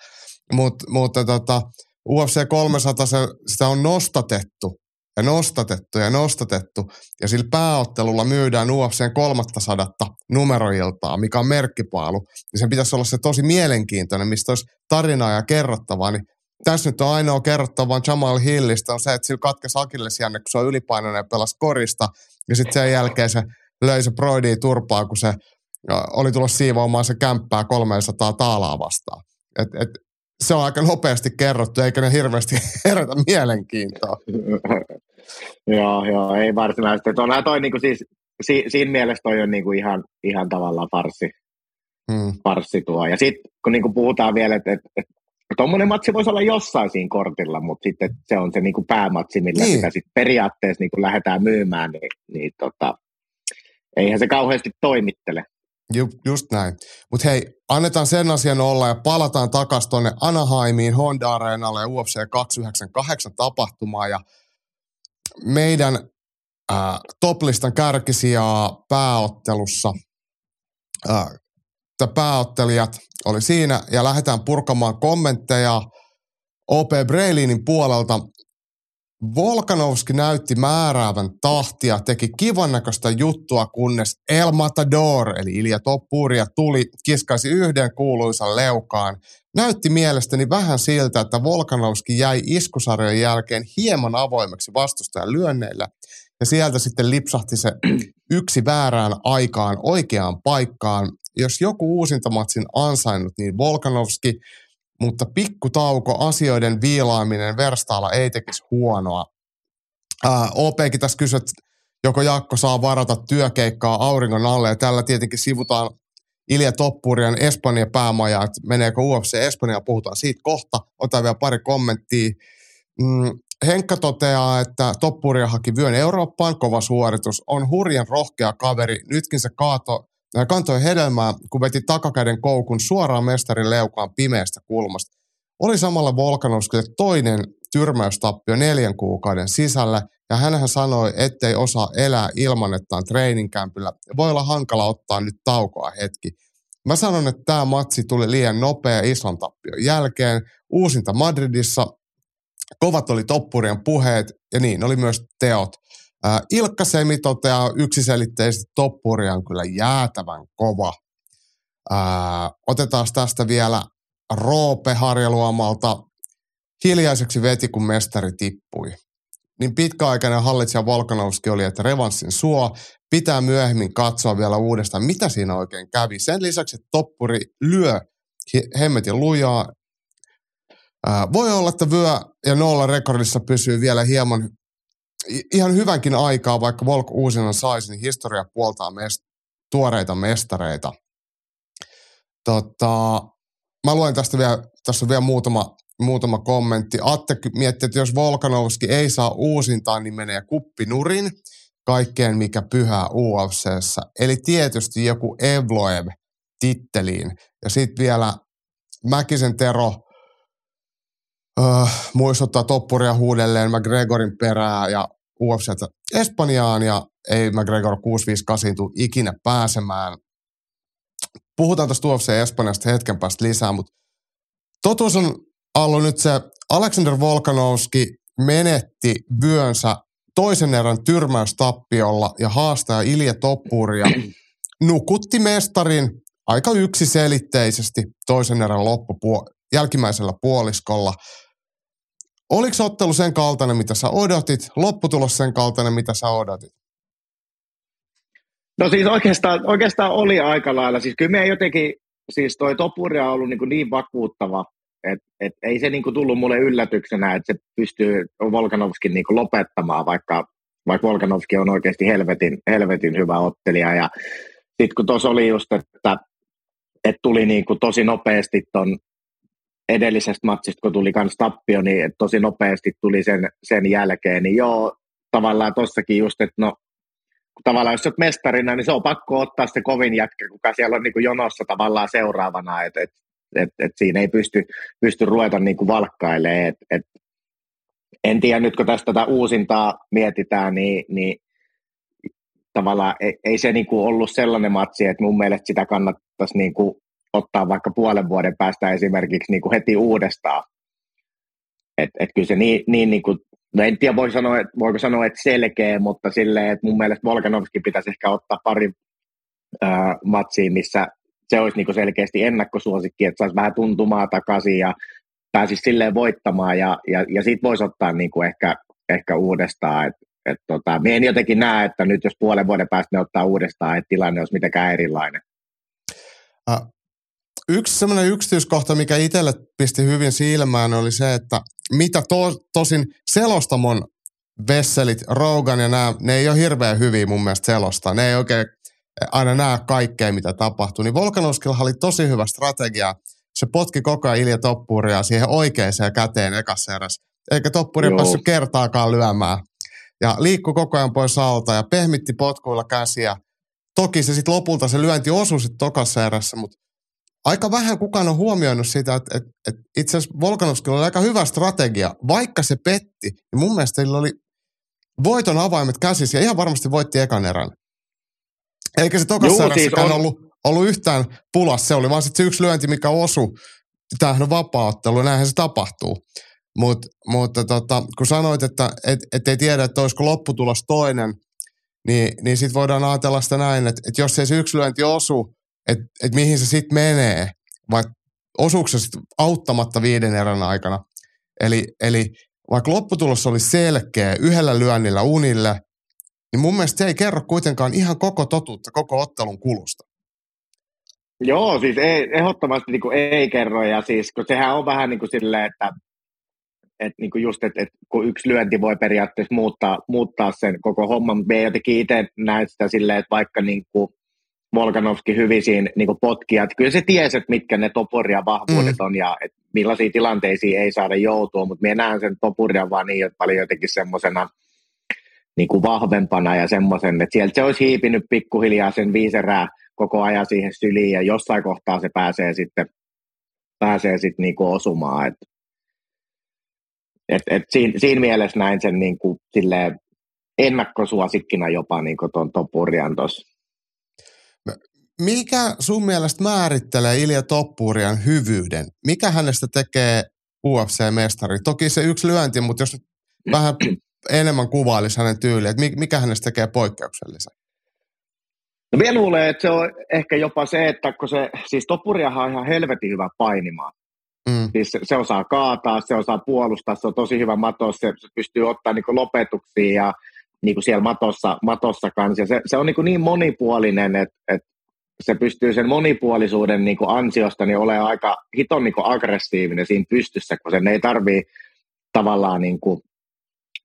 Mut, mutta tota, UFC 300, se, sitä on nostatettu ja nostatettu ja nostatettu. Ja sillä pääottelulla myydään UFC 300 numeroiltaa, mikä on merkkipaalu. Ja sen pitäisi olla se tosi mielenkiintoinen, mistä olisi tarinaa ja kerrottavaa. Niin tässä nyt on ainoa kerrottavaa Jamal Hillistä on se, että sillä katkesi Akillesjänne, kun se on ylipainoinen ja pelasi korista. Ja sitten sen jälkeen se löi se Broidi turpaa, kun se oli tullut siivoamaan se kämppää 300 taalaa vastaan. Et, et, se on aika nopeasti kerrottu, eikä ne hirveästi *laughs* herätä mielenkiintoa. *laughs* joo, joo, ei varsinaisesti. On toi niinku siis, si, siinä mielessä toi on niinku ihan, ihan tavallaan farsi, hmm. farsi tuo. Ja sitten kun niinku puhutaan vielä, että et, et, tuommoinen matsi voisi olla jossain siinä kortilla, mutta sitten se on se niinku päämatsi, millä niin. sitä sitten periaatteessa niinku lähdetään myymään, niin, niin tota, eihän se kauheasti toimittele. Ju, just näin. Mutta hei, annetaan sen asian olla ja palataan takaisin tuonne Anaheimiin, Honda Areenalle UFC 298 tapahtumaan ja meidän äh, toplistan kärkisijaa pääottelussa. Äh, pääottelijat oli siinä ja lähdetään purkamaan kommentteja OP Breilinin puolelta. Volkanovski näytti määräävän tahtia, teki kivan näköistä juttua, kunnes El Matador, eli Ilja Toppuria, tuli, kiskaisi yhden kuuluisan leukaan. Näytti mielestäni vähän siltä, että Volkanovski jäi iskusarjan jälkeen hieman avoimeksi vastustajan lyönneillä, ja sieltä sitten lipsahti se *clears throat* yksi väärään aikaan oikeaan paikkaan. Jos joku uusintamatsin ansainnut, niin Volkanovski – mutta pikkutauko, asioiden viilaaminen verstaalla ei tekisi huonoa. Ää, OPkin tässä kysyi, että joko Jakko saa varata työkeikkaa auringon alle, ja tällä tietenkin sivutaan Ilja Toppurian Espanjan päämaja, että meneekö UFC Espanja, puhutaan siitä kohta. Otan vielä pari kommenttia. Mm, Henkka toteaa, että Toppuria haki vyön Eurooppaan, kova suoritus. On hurjan rohkea kaveri. Nytkin se kaato kantoi hedelmää, kun veti takakäden koukun suoraan mestarin leukaan pimeästä kulmasta. Oli samalla Volkanovskille toinen tyrmäystappio neljän kuukauden sisällä, ja hän sanoi, ettei osaa elää ilman, että on treeninkämpillä. Voi olla hankala ottaa nyt taukoa hetki. Mä sanon, että tämä matsi tuli liian nopea ison tappion jälkeen. Uusinta Madridissa. Kovat oli toppurien puheet ja niin oli myös teot. Ilkka Semi toteaa yksiselitteisesti, toppuri on kyllä jäätävän kova. Otetaan tästä vielä Roope Harjaluomalta. Hiljaiseksi veti, kun mestari tippui. Niin pitkäaikainen hallitsija Volkanovski oli, että revanssin suo. Pitää myöhemmin katsoa vielä uudestaan, mitä siinä oikein kävi. Sen lisäksi, että toppuri lyö hemmetin lujaa. Voi olla, että vyö ja nolla rekordissa pysyy vielä hieman ihan hyvänkin aikaa, vaikka Volk uusinnan saisi, niin historia puoltaa mest- tuoreita mestareita. Tota, mä luen tästä vielä, tässä on vielä muutama, muutama kommentti. Atte miettii, että jos Volkanovski ei saa uusintaa, niin menee kuppinurin kaikkeen, mikä pyhää UFCssä. Eli tietysti joku Evloev titteliin. Ja sitten vielä Mäkisen Tero uh, muistuttaa toppuria huudelleen McGregorin perää ja UFC Espanjaan ja ei McGregor 658 tule ikinä pääsemään. Puhutaan tästä UFC Espanjasta hetken päästä lisää, mutta totuus on ollut nyt se, Alexander Volkanovski menetti vyönsä toisen erän tyrmäystappiolla ja haastaja Ilja Toppuria *clears throat* nukutti mestarin aika yksiselitteisesti toisen erän loppupuo- jälkimmäisellä puoliskolla. Oliko ottelu sen kaltainen, mitä sä odotit? Lopputulos sen kaltainen, mitä sä odotit? No siis oikeastaan, oikeastaan oli aika lailla. Siis kyllä me jotenkin, siis toi Topuri on ollut niin, niin vakuuttava, että et ei se niin tullut mulle yllätyksenä, että se pystyy Volkanovskin niin lopettamaan, vaikka, vaikka Volkanovski on oikeasti helvetin, helvetin hyvä ottelija. Ja sitten kun tuossa oli just, että, että tuli niin tosi nopeasti ton edellisestä matsista, kun tuli kans tappio, niin tosi nopeasti tuli sen, sen jälkeen, niin joo, tavallaan tossakin just, että no, tavallaan jos olet mestarina, niin se on pakko ottaa se kovin jätkä, kuka siellä on niin kuin jonossa tavallaan seuraavana, että et, et, et siinä ei pysty, pysty ruveta niin kuin valkkailemaan, et, et, en tiedä nyt, kun tästä tätä uusintaa mietitään, niin, niin tavallaan ei, ei se niin kuin ollut sellainen matsi, että mun mielestä sitä kannattaisi niin kuin ottaa vaikka puolen vuoden päästä esimerkiksi niin kuin heti uudestaan. Et, et kyllä se niin, niin, niin kuin, no en tiedä voi sanoa, että, voiko sanoa, että selkeä, mutta silleen, että mun mielestä Volkanovski pitäisi ehkä ottaa pari äh, matsiin, missä se olisi niin kuin selkeästi ennakkosuosikki, että saisi vähän tuntumaa takaisin ja pääsisi silleen voittamaan ja, ja, ja sitten voisi ottaa niin kuin ehkä, ehkä uudestaan. Et, et tota, me en jotenkin näe, että nyt jos puolen vuoden päästä ne ottaa uudestaan, että tilanne olisi mitenkään erilainen. Yksi sellainen yksityiskohta, mikä itselle pisti hyvin silmään, oli se, että mitä to, tosin selostamon vesselit, Rogan ja nämä, ne ei ole hirveän hyviä mun mielestä selosta. Ne ei oikein aina näe kaikkea, mitä tapahtuu. Niin Volkanovskilla oli tosi hyvä strategia. Se potki koko ajan Ilja Toppuria siihen oikeaan käteen ekassa erässä. Eikä Toppuri Joo. päässyt kertaakaan lyömään. Ja liikkui koko ajan pois alta ja pehmitti potkuilla käsiä. Toki se sitten lopulta se lyönti osui sitten tokassa erässä, mutta aika vähän kukaan on huomioinut sitä, että, että, että itse asiassa Volkanovskilla oli aika hyvä strategia. Vaikka se petti, niin mun mielestä sillä oli voiton avaimet käsissä ja ihan varmasti voitti ekan erän. Eikä se tokassa siis on... ollut, ollut yhtään pulas, se oli vaan sit se yksi lyönti, mikä osui. Tämähän on vapaaottelu, näinhän se tapahtuu. Mut, mutta tota, kun sanoit, että et, et ei tiedä, että olisiko lopputulos toinen, niin, niin sitten voidaan ajatella sitä näin, että, että jos ei se yksi lyönti osu, että et mihin se sitten menee, vai osuuko se auttamatta viiden erän aikana. Eli, eli vaikka lopputulos oli selkeä yhdellä lyönnillä unille, niin mun mielestä se ei kerro kuitenkaan ihan koko totuutta koko ottelun kulusta. Joo, siis ei, ehdottomasti niin kuin ei kerro, ja siis kun sehän on vähän niin kuin silleen, että että niin kuin just, että, että kun yksi lyönti voi periaatteessa muuttaa, muuttaa sen koko homman, mutta me jotenkin itse näen sitä silleen, että vaikka niin kuin Volkanovski hyvin siinä niin potkia. Että kyllä se tiesi, että mitkä ne topuria vahvuudet mm. on ja että millaisiin tilanteisiin ei saada joutua, mutta minä näen sen topuria vaan niin että paljon jotenkin semmoisena niin vahvempana ja semmoisen, että sieltä se olisi hiipinyt pikkuhiljaa sen viiserää koko ajan siihen syliin ja jossain kohtaa se pääsee sitten, pääsee sitten niin osumaan. Et, et, et siinä, siinä, mielessä näin sen niin kuin, ennakkosuosikkina jopa niin tuon Topurian tuossa mikä sun mielestä määrittelee Ilja Toppurian hyvyyden? Mikä hänestä tekee UFC-mestari? Toki se yksi lyönti, mutta jos vähän *clears throat* enemmän kuvailisi hänen tyyliä, että mikä hänestä tekee poikkeuksellisen? No vielä luulen, että se on ehkä jopa se, että kun se, siis Toppuriahan on ihan helvetin hyvä painimaan. Mm. Siis se, se osaa kaataa, se osaa puolustaa, se on tosi hyvä matos, se, se pystyy ottaa niin lopetuksia ja niin kuin siellä matossa, matossa kanssa. Se, se on niin, niin monipuolinen, että, että se pystyy sen monipuolisuuden niin kuin ansiosta niin olemaan aika hiton niin kuin aggressiivinen siinä pystyssä, kun sen ei tarvii tavallaan niin kuin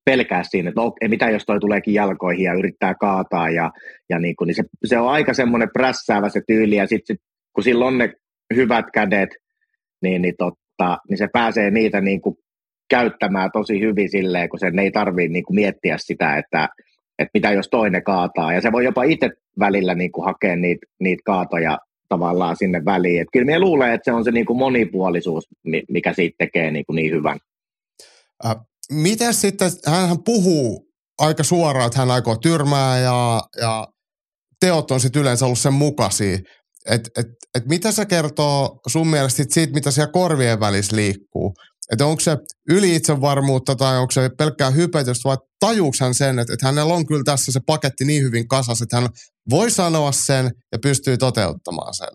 pelkää siinä, että no, mitä jos toi tuleekin jalkoihin ja yrittää kaataa ja, ja niin, kuin, niin se, se, on aika semmoinen prässäävä se tyyli ja sitten sit, kun sillä on ne hyvät kädet, niin, niin, totta, niin se pääsee niitä niin kuin käyttämään tosi hyvin silleen, kun sen ei tarvitse niin kuin miettiä sitä, että, että mitä jos toinen kaataa. Ja se voi jopa itse välillä niin kuin hakea niitä, niitä kaatoja tavallaan sinne väliin. Et kyllä minä luulen, että se on se niin kuin monipuolisuus, mikä siitä tekee niin, kuin niin hyvän. Äh, miten sitten, hän puhuu aika suoraan, että hän aikoo tyrmää ja, ja teot on sitten yleensä ollut sen mukaisia. Et, et, et mitä se kertoo sun mielestä siitä, mitä siellä korvien välissä liikkuu? Että onko se yli itsevarmuutta tai onko se pelkkää hypetystä vai tajuuks hän sen, että, että hänellä on kyllä tässä se paketti niin hyvin kasassa, että hän voi sanoa sen ja pystyy toteuttamaan sen?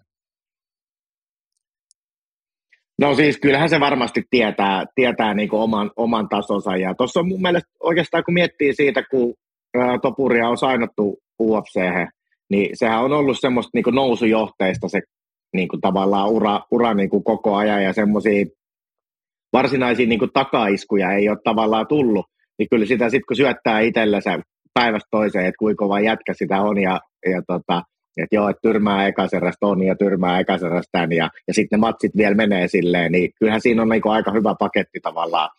No siis kyllähän se varmasti tietää, tietää niin oman, oman tasonsa ja tuossa on mun mielestä oikeastaan kun miettii siitä, kun ää, Topuria on sainottu ufc niin sehän on ollut semmoista niin nousujohteista se niin kuin tavallaan ura, ura niin kuin koko ajan ja semmoisia varsinaisia niin kuin takaiskuja ei ole tavallaan tullut, niin kyllä sitä sitten kun syöttää itsellensä päivästä toiseen, että kuinka kova jätkä sitä on ja, ja tota, että joo, että tyrmää ekaserästä on ja tyrmää ekaserästä tämän ja, ja sitten ne matsit vielä menee silleen, niin kyllähän siinä on niin aika hyvä paketti tavallaan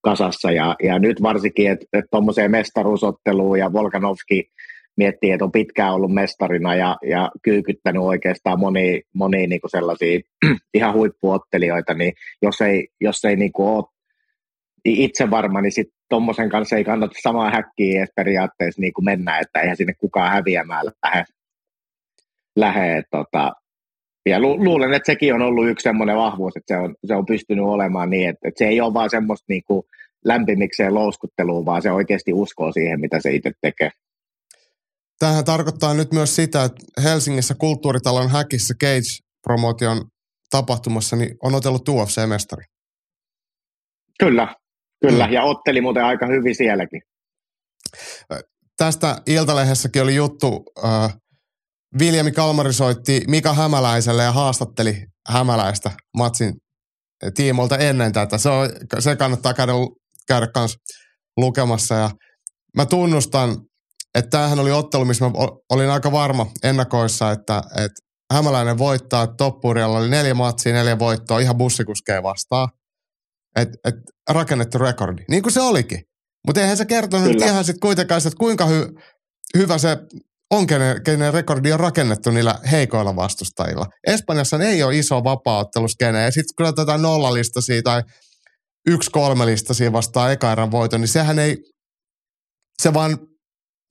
kasassa. Ja, ja nyt varsinkin, että et tuommoiseen mestaruusotteluun ja Volkanovski miettii, että on pitkään ollut mestarina ja, ja kyykyttänyt oikeastaan moni, moni niin kuin sellaisia *clears throat* ihan huippuottelijoita, niin jos ei, jos ei niin kuin ole itse varma, niin sitten tuommoisen kanssa ei kannata samaa häkkiä edes periaatteessa niin kuin mennä, että eihän sinne kukaan häviämään lähde. lähde tota. Ja lu, luulen, että sekin on ollut yksi semmoinen vahvuus, että se on, se on pystynyt olemaan niin, että, että se ei ole vaan semmoista niin kuin lämpimikseen louskuttelua, vaan se oikeasti uskoo siihen, mitä se itse tekee. Tämähän tarkoittaa nyt myös sitä, että Helsingissä kulttuuritalon häkissä Cage-promotion tapahtumassa niin on otellut UFC-mestari. Kyllä, kyllä. Mm. Ja otteli muuten aika hyvin sielläkin. Tästä Iltalehdessäkin oli juttu. Äh, Viljami Kalmari soitti Mika Hämäläiselle ja haastatteli Hämäläistä matsin tiimolta ennen tätä. Se, on, se kannattaa käydä, käydä kanssa lukemassa. Ja mä tunnustan, että tämähän oli ottelu, missä mä olin aika varma ennakoissa, että, että Hämäläinen voittaa, että Toppurialla oli neljä matsia, neljä voittoa, ihan bussikuskeja vastaan. Et, et, rakennettu rekordi, niin kuin se olikin. Mutta eihän se kertonut Kyllä. ihan sitten kuitenkaan, että kuinka hy, hyvä se on, kenen, kenen rekordi on rakennettu niillä heikoilla vastustajilla. Espanjassa ei ole iso vapaa-otteluskene, ja sitten kun otetaan nollalistasi tai yksi kolmelistasi vastaan eka erän voiton, niin sehän ei, se vaan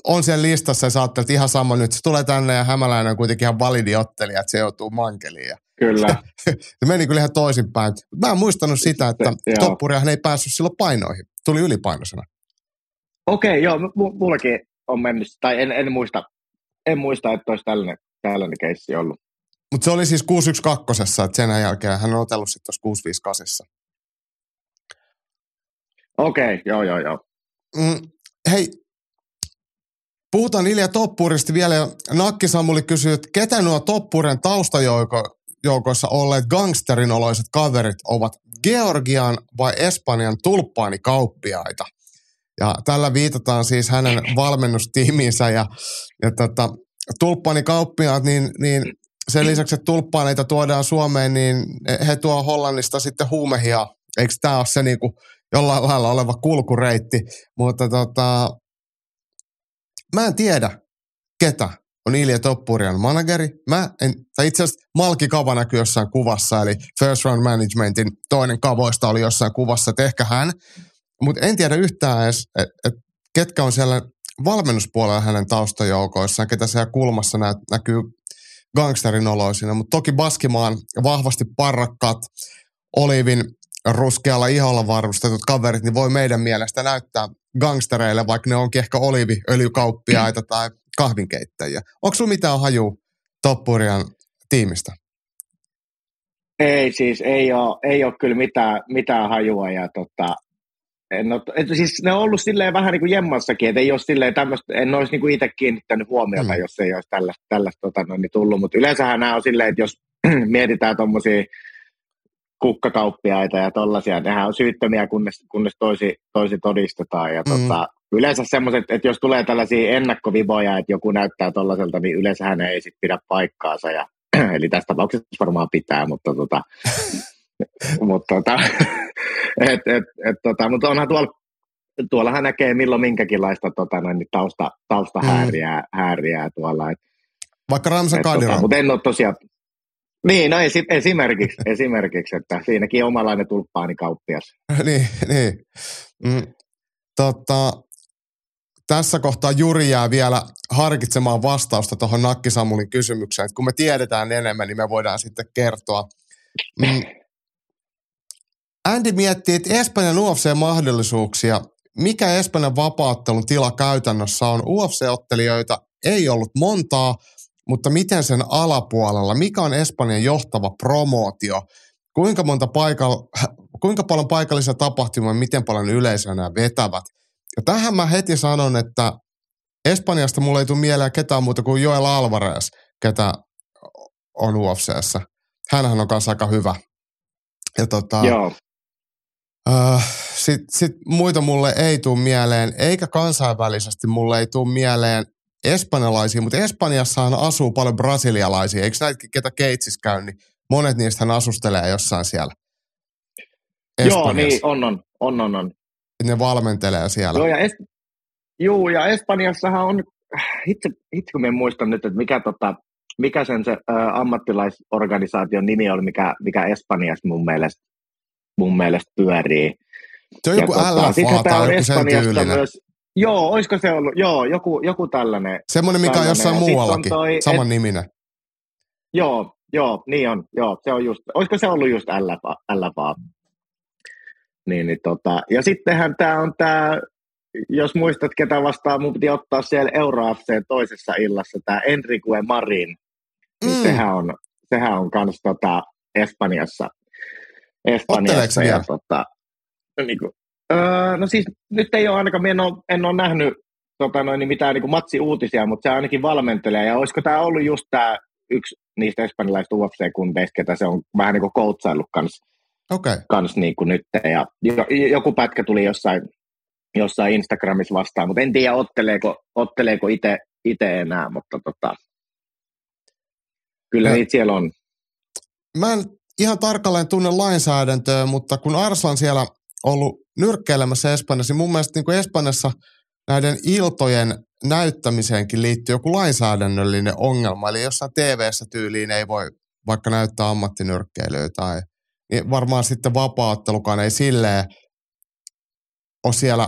on siellä listassa ja sä ajattelet ihan sama nyt. Se tulee tänne ja Hämäläinen on kuitenkin ihan validi ottelija, että se joutuu mankeliin. Ja kyllä. *laughs* se meni kyllä ihan toisinpäin. Mä en muistanut sitä, että Toppuriahan ei päässyt silloin painoihin. Tuli ylipainoisena. Okei, okay, joo. M- mullakin on mennyt, tai en, en muista, en muista, että olisi tällainen, tällainen keissi ollut. Mutta se oli siis 612, että sen jälkeen hän on otellut sitten tuossa 658. Okei, okay, joo, joo, joo. Mm, hei, Puhutaan Ilja Toppurista vielä. Ja Nakki Samuli kysyy, että ketä nuo Toppuren taustajoukoissa olleet gangsterinoloiset kaverit ovat Georgian vai Espanjan tulppaanikauppiaita? Ja tällä viitataan siis hänen *laughs* valmennustiiminsä ja, ja tota, tulppaanikauppiaat, niin, niin sen *clears throat* lisäksi, että tulppaaneita tuodaan Suomeen, niin he tuo Hollannista sitten huumehia. Eikö tämä ole se niin kuin jollain lailla oleva kulkureitti? Mutta tota, Mä en tiedä, ketä on Ilja Toppurian manageri. Mä en, tai itse asiassa Malki Kava näkyy jossain kuvassa, eli First Round Managementin toinen kavoista oli jossain kuvassa, että ehkä hän. Mutta en tiedä yhtään edes, että et ketkä on siellä valmennuspuolella hänen taustajoukoissaan, ketä siellä kulmassa nä, näkyy gangsterin oloisina. Mutta toki Baskimaan vahvasti parrakkaat Olivin ruskealla iholla varustetut kaverit, niin voi meidän mielestä näyttää gangstereille, vaikka ne onkin ehkä oliviöljykauppiaita tai kahvinkeittäjiä. Onko sinulla mitään haju Toppurian tiimistä? Ei siis, ei ole, ei ole kyllä mitään, mitään hajua ja tota, en ole, et siis ne on ollut silleen vähän niin kuin jemmassakin, että ei ole silleen tämmöistä, en olisi niin kuin itse kiinnittänyt huomiota, mm. jos ei olisi tällaista, tällaista tota, no, niin tullut, mutta yleensähän nämä on silleen, että jos *clears throat* mietitään tuommoisia kukkakauppiaita ja tollaisia. Nehän on syyttömiä, kunnes, kunnes toisi, toisi todistetaan. Ja mm. tota, yleensä semmoiset, että jos tulee tällaisia ennakkoviboja, että joku näyttää tollaiselta, niin yleensä hän ei sitten pidä paikkaansa. Ja, *clears throat* eli tässä tapauksessa varmaan pitää, mutta tota, *laughs* mutta tota, *laughs* et, et, et, tota, mutta onhan tuolla tuollahan näkee milloin minkäkinlaista tota, noin, tausta, taustahääriää mm. hääriää tuolla. Et, Vaikka Ramsa Kadira. Tota, mutta en ole tosiaan, Niin, no esi- esimerkiksi, *laughs* esimerkiksi, että siinäkin omalainen tulppaanikauppias. *laughs* niin, niin. Mm, tota, tässä kohtaa Juri jää vielä harkitsemaan vastausta tuohon Nakkisamulin kysymykseen. Että kun me tiedetään enemmän, niin me voidaan sitten kertoa. Mm. Andy miettii, että Espanjan UFC-mahdollisuuksia. Mikä Espanjan vapauttelun tila käytännössä on? UFC-ottelijoita ei ollut montaa, mutta miten sen alapuolella? Mikä on Espanjan johtava promootio? Kuinka, monta paikall- *laughs* kuinka paljon paikallisia tapahtumia, miten paljon yleisöä nämä vetävät? Ja tähän mä heti sanon, että Espanjasta mulle ei tule mieleen ketään muuta kuin Joel Alvarez, ketä on UFCssä. Hänhän on kanssa aika hyvä. Ja tota, Joo. äh, Sitten sit muita mulle ei tule mieleen, eikä kansainvälisesti mulle ei tule mieleen espanjalaisia, mutta Espanjassahan asuu paljon brasilialaisia. Eikö näitä, ketä Keitsissä käy, niin monet niistä asustelee jossain siellä. Joo, niin on, on, on, on, on. Ne valmentelee siellä. Joo, ja, es- Juu, ja Espanjassahan on, itse, itse kun en muista nyt, että mikä, tota, mikä sen se ä, ammattilaisorganisaation nimi oli, mikä, mikä Espanjassa mun mielestä, mun mielestä pyörii. Se on joku tota, LFA tää tai joku sen tyylinen. Myös, joo, olisiko se ollut, joo, joku, joku tällainen. Semmoinen, mikä on tällainen. jossain on muuallakin, toi saman niminen. Joo, joo, niin on. Joo, se on just, olisiko se ollut just LFA? Niin, niin tota, ja sittenhän tämä on tämä, jos muistat ketä vastaan, mun piti ottaa siellä EuroFC toisessa illassa, tämä Enrique Marin, niin Mm. sehän on, sehän on kans tota Espanjassa. Otteleeko Espanjassa vielä? ja tota, niin kuin, öö, no siis nyt ei ole ainakaan, en ole, en ole nähnyt tota noin, niin mitään niin matsi-uutisia, mutta se ainakin valmentelee. Ja olisiko tämä ollut just tämä yksi niistä espanjalaisista UFC-kunteista, ketä se on vähän niin kuin coachaillut kanssa. Okay. kans niin kuin nyt. Ja jo, joku pätkä tuli jossain, jossain Instagramissa vastaan, mutta en tiedä otteleeko, otteleeko itse ite enää, mutta tota, kyllä Ja- niitä siellä on. Mä en ihan tarkalleen tunne lainsäädäntöä, mutta kun Arslan siellä ollut nyrkkeilemässä Espanjassa, niin mun mielestä niin kuin Espanjassa näiden iltojen näyttämiseenkin liittyy joku lainsäädännöllinen ongelma. Eli jossain TV-ssä tyyliin ei voi vaikka näyttää ammattinyrkkeilyä tai niin varmaan sitten vapaattelukaan ei silleen ole siellä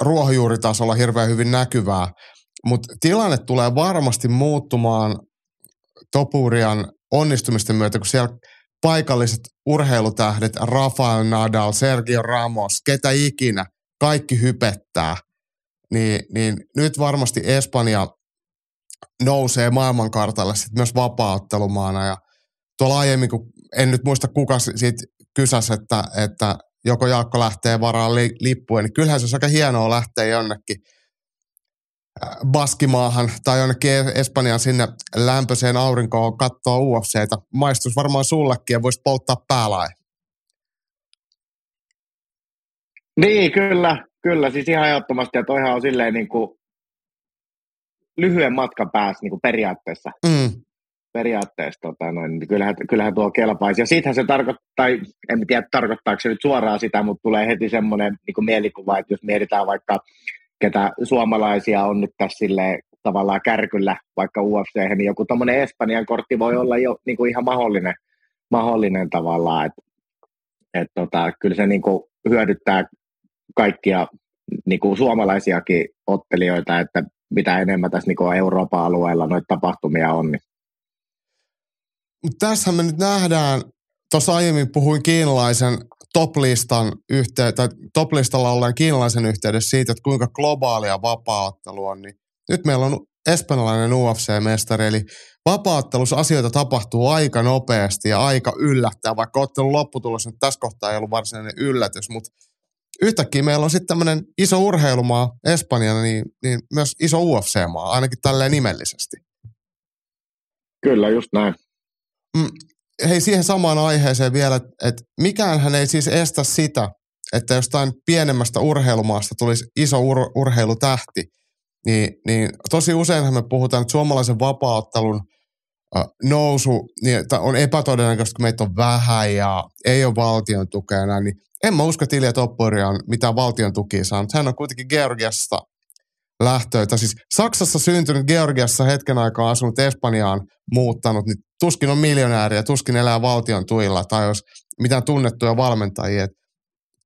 ruohonjuuritasolla hirveän hyvin näkyvää. Mutta tilanne tulee varmasti muuttumaan Topurian onnistumisten myötä, kun siellä paikalliset urheilutähdet, Rafael Nadal, Sergio Ramos, ketä ikinä, kaikki hypettää, niin, niin nyt varmasti Espanja nousee maailmankartalle sit myös vapaaottelumaana. Ja tuolla aiemmin, kun en nyt muista kuka si- siitä kysäsi, että, että joko Jaakko lähtee varaan li, niin kyllähän se olisi aika hienoa lähteä jonnekin Baskimaahan tai jonnekin Espanjan sinne lämpöiseen aurinkoon katsoa UFCtä. Maistus varmaan sullekin ja voisit polttaa päälain. Niin, kyllä, kyllä, siis ihan ehdottomasti, ja toihan on silleen niin kuin lyhyen matkan päässä niin kuin periaatteessa, Mm. periaatteessa tota noin, niin kyllähän, kyllähän tuo kelpaisi. Ja siitähän se tarkoittaa, tai en tiedä tarkoittaako se nyt suoraan sitä, mutta tulee heti semmoinen niin kuin mielikuva, että jos mietitään vaikka ketä suomalaisia on nyt tässä silleen, tavallaan kärkyllä vaikka UFC, niin joku tämmöinen Espanjan kortti voi olla jo niin kuin ihan mahdollinen, mahdollinen tavallaan, että et tota, kyllä se niin kuin hyödyttää kaikkia niin kuin suomalaisiakin ottelijoita, että mitä enemmän tässä niin kuin Euroopan alueella noita tapahtumia on. Niin. Tässähän me nyt nähdään, tuossa aiemmin puhuin kiinalaisen toplistan yhtey- tai toplistalla olleen kiinalaisen yhteydessä siitä, että kuinka globaalia vapaaottelu on, niin nyt meillä on espanjalainen UFC-mestari, eli vapaattelussa asioita tapahtuu aika nopeasti ja aika yllättää, vaikka ottelun lopputulos nyt tässä kohtaa ei ollut varsinainen yllätys, mutta yhtäkkiä meillä on sitten tämmöinen iso urheilumaa Espanjana, niin, niin myös iso UFC-maa, ainakin tälleen nimellisesti. Kyllä, just näin. Hei siihen samaan aiheeseen vielä, että mikään hän ei siis estä sitä, että jostain pienemmästä urheilumaasta tulisi iso ur- urheilutähti, niin, niin tosi useinhan me puhutaan, että suomalaisen vapaaottelun äh, nousu niin, on epätodennäköistä, kun meitä on vähän ja ei ole valtion tukea näin, niin en mä usko, että Ilja Toppori on mitään valtion tukia saanut. Hän on kuitenkin Georgiasta lähtöitä. Siis Saksassa syntynyt, Georgiassa hetken aikaa asunut, Espanjaan muuttanut, niin tuskin on miljonääriä, tuskin elää valtion tuilla tai jos mitään tunnettuja valmentajia. Et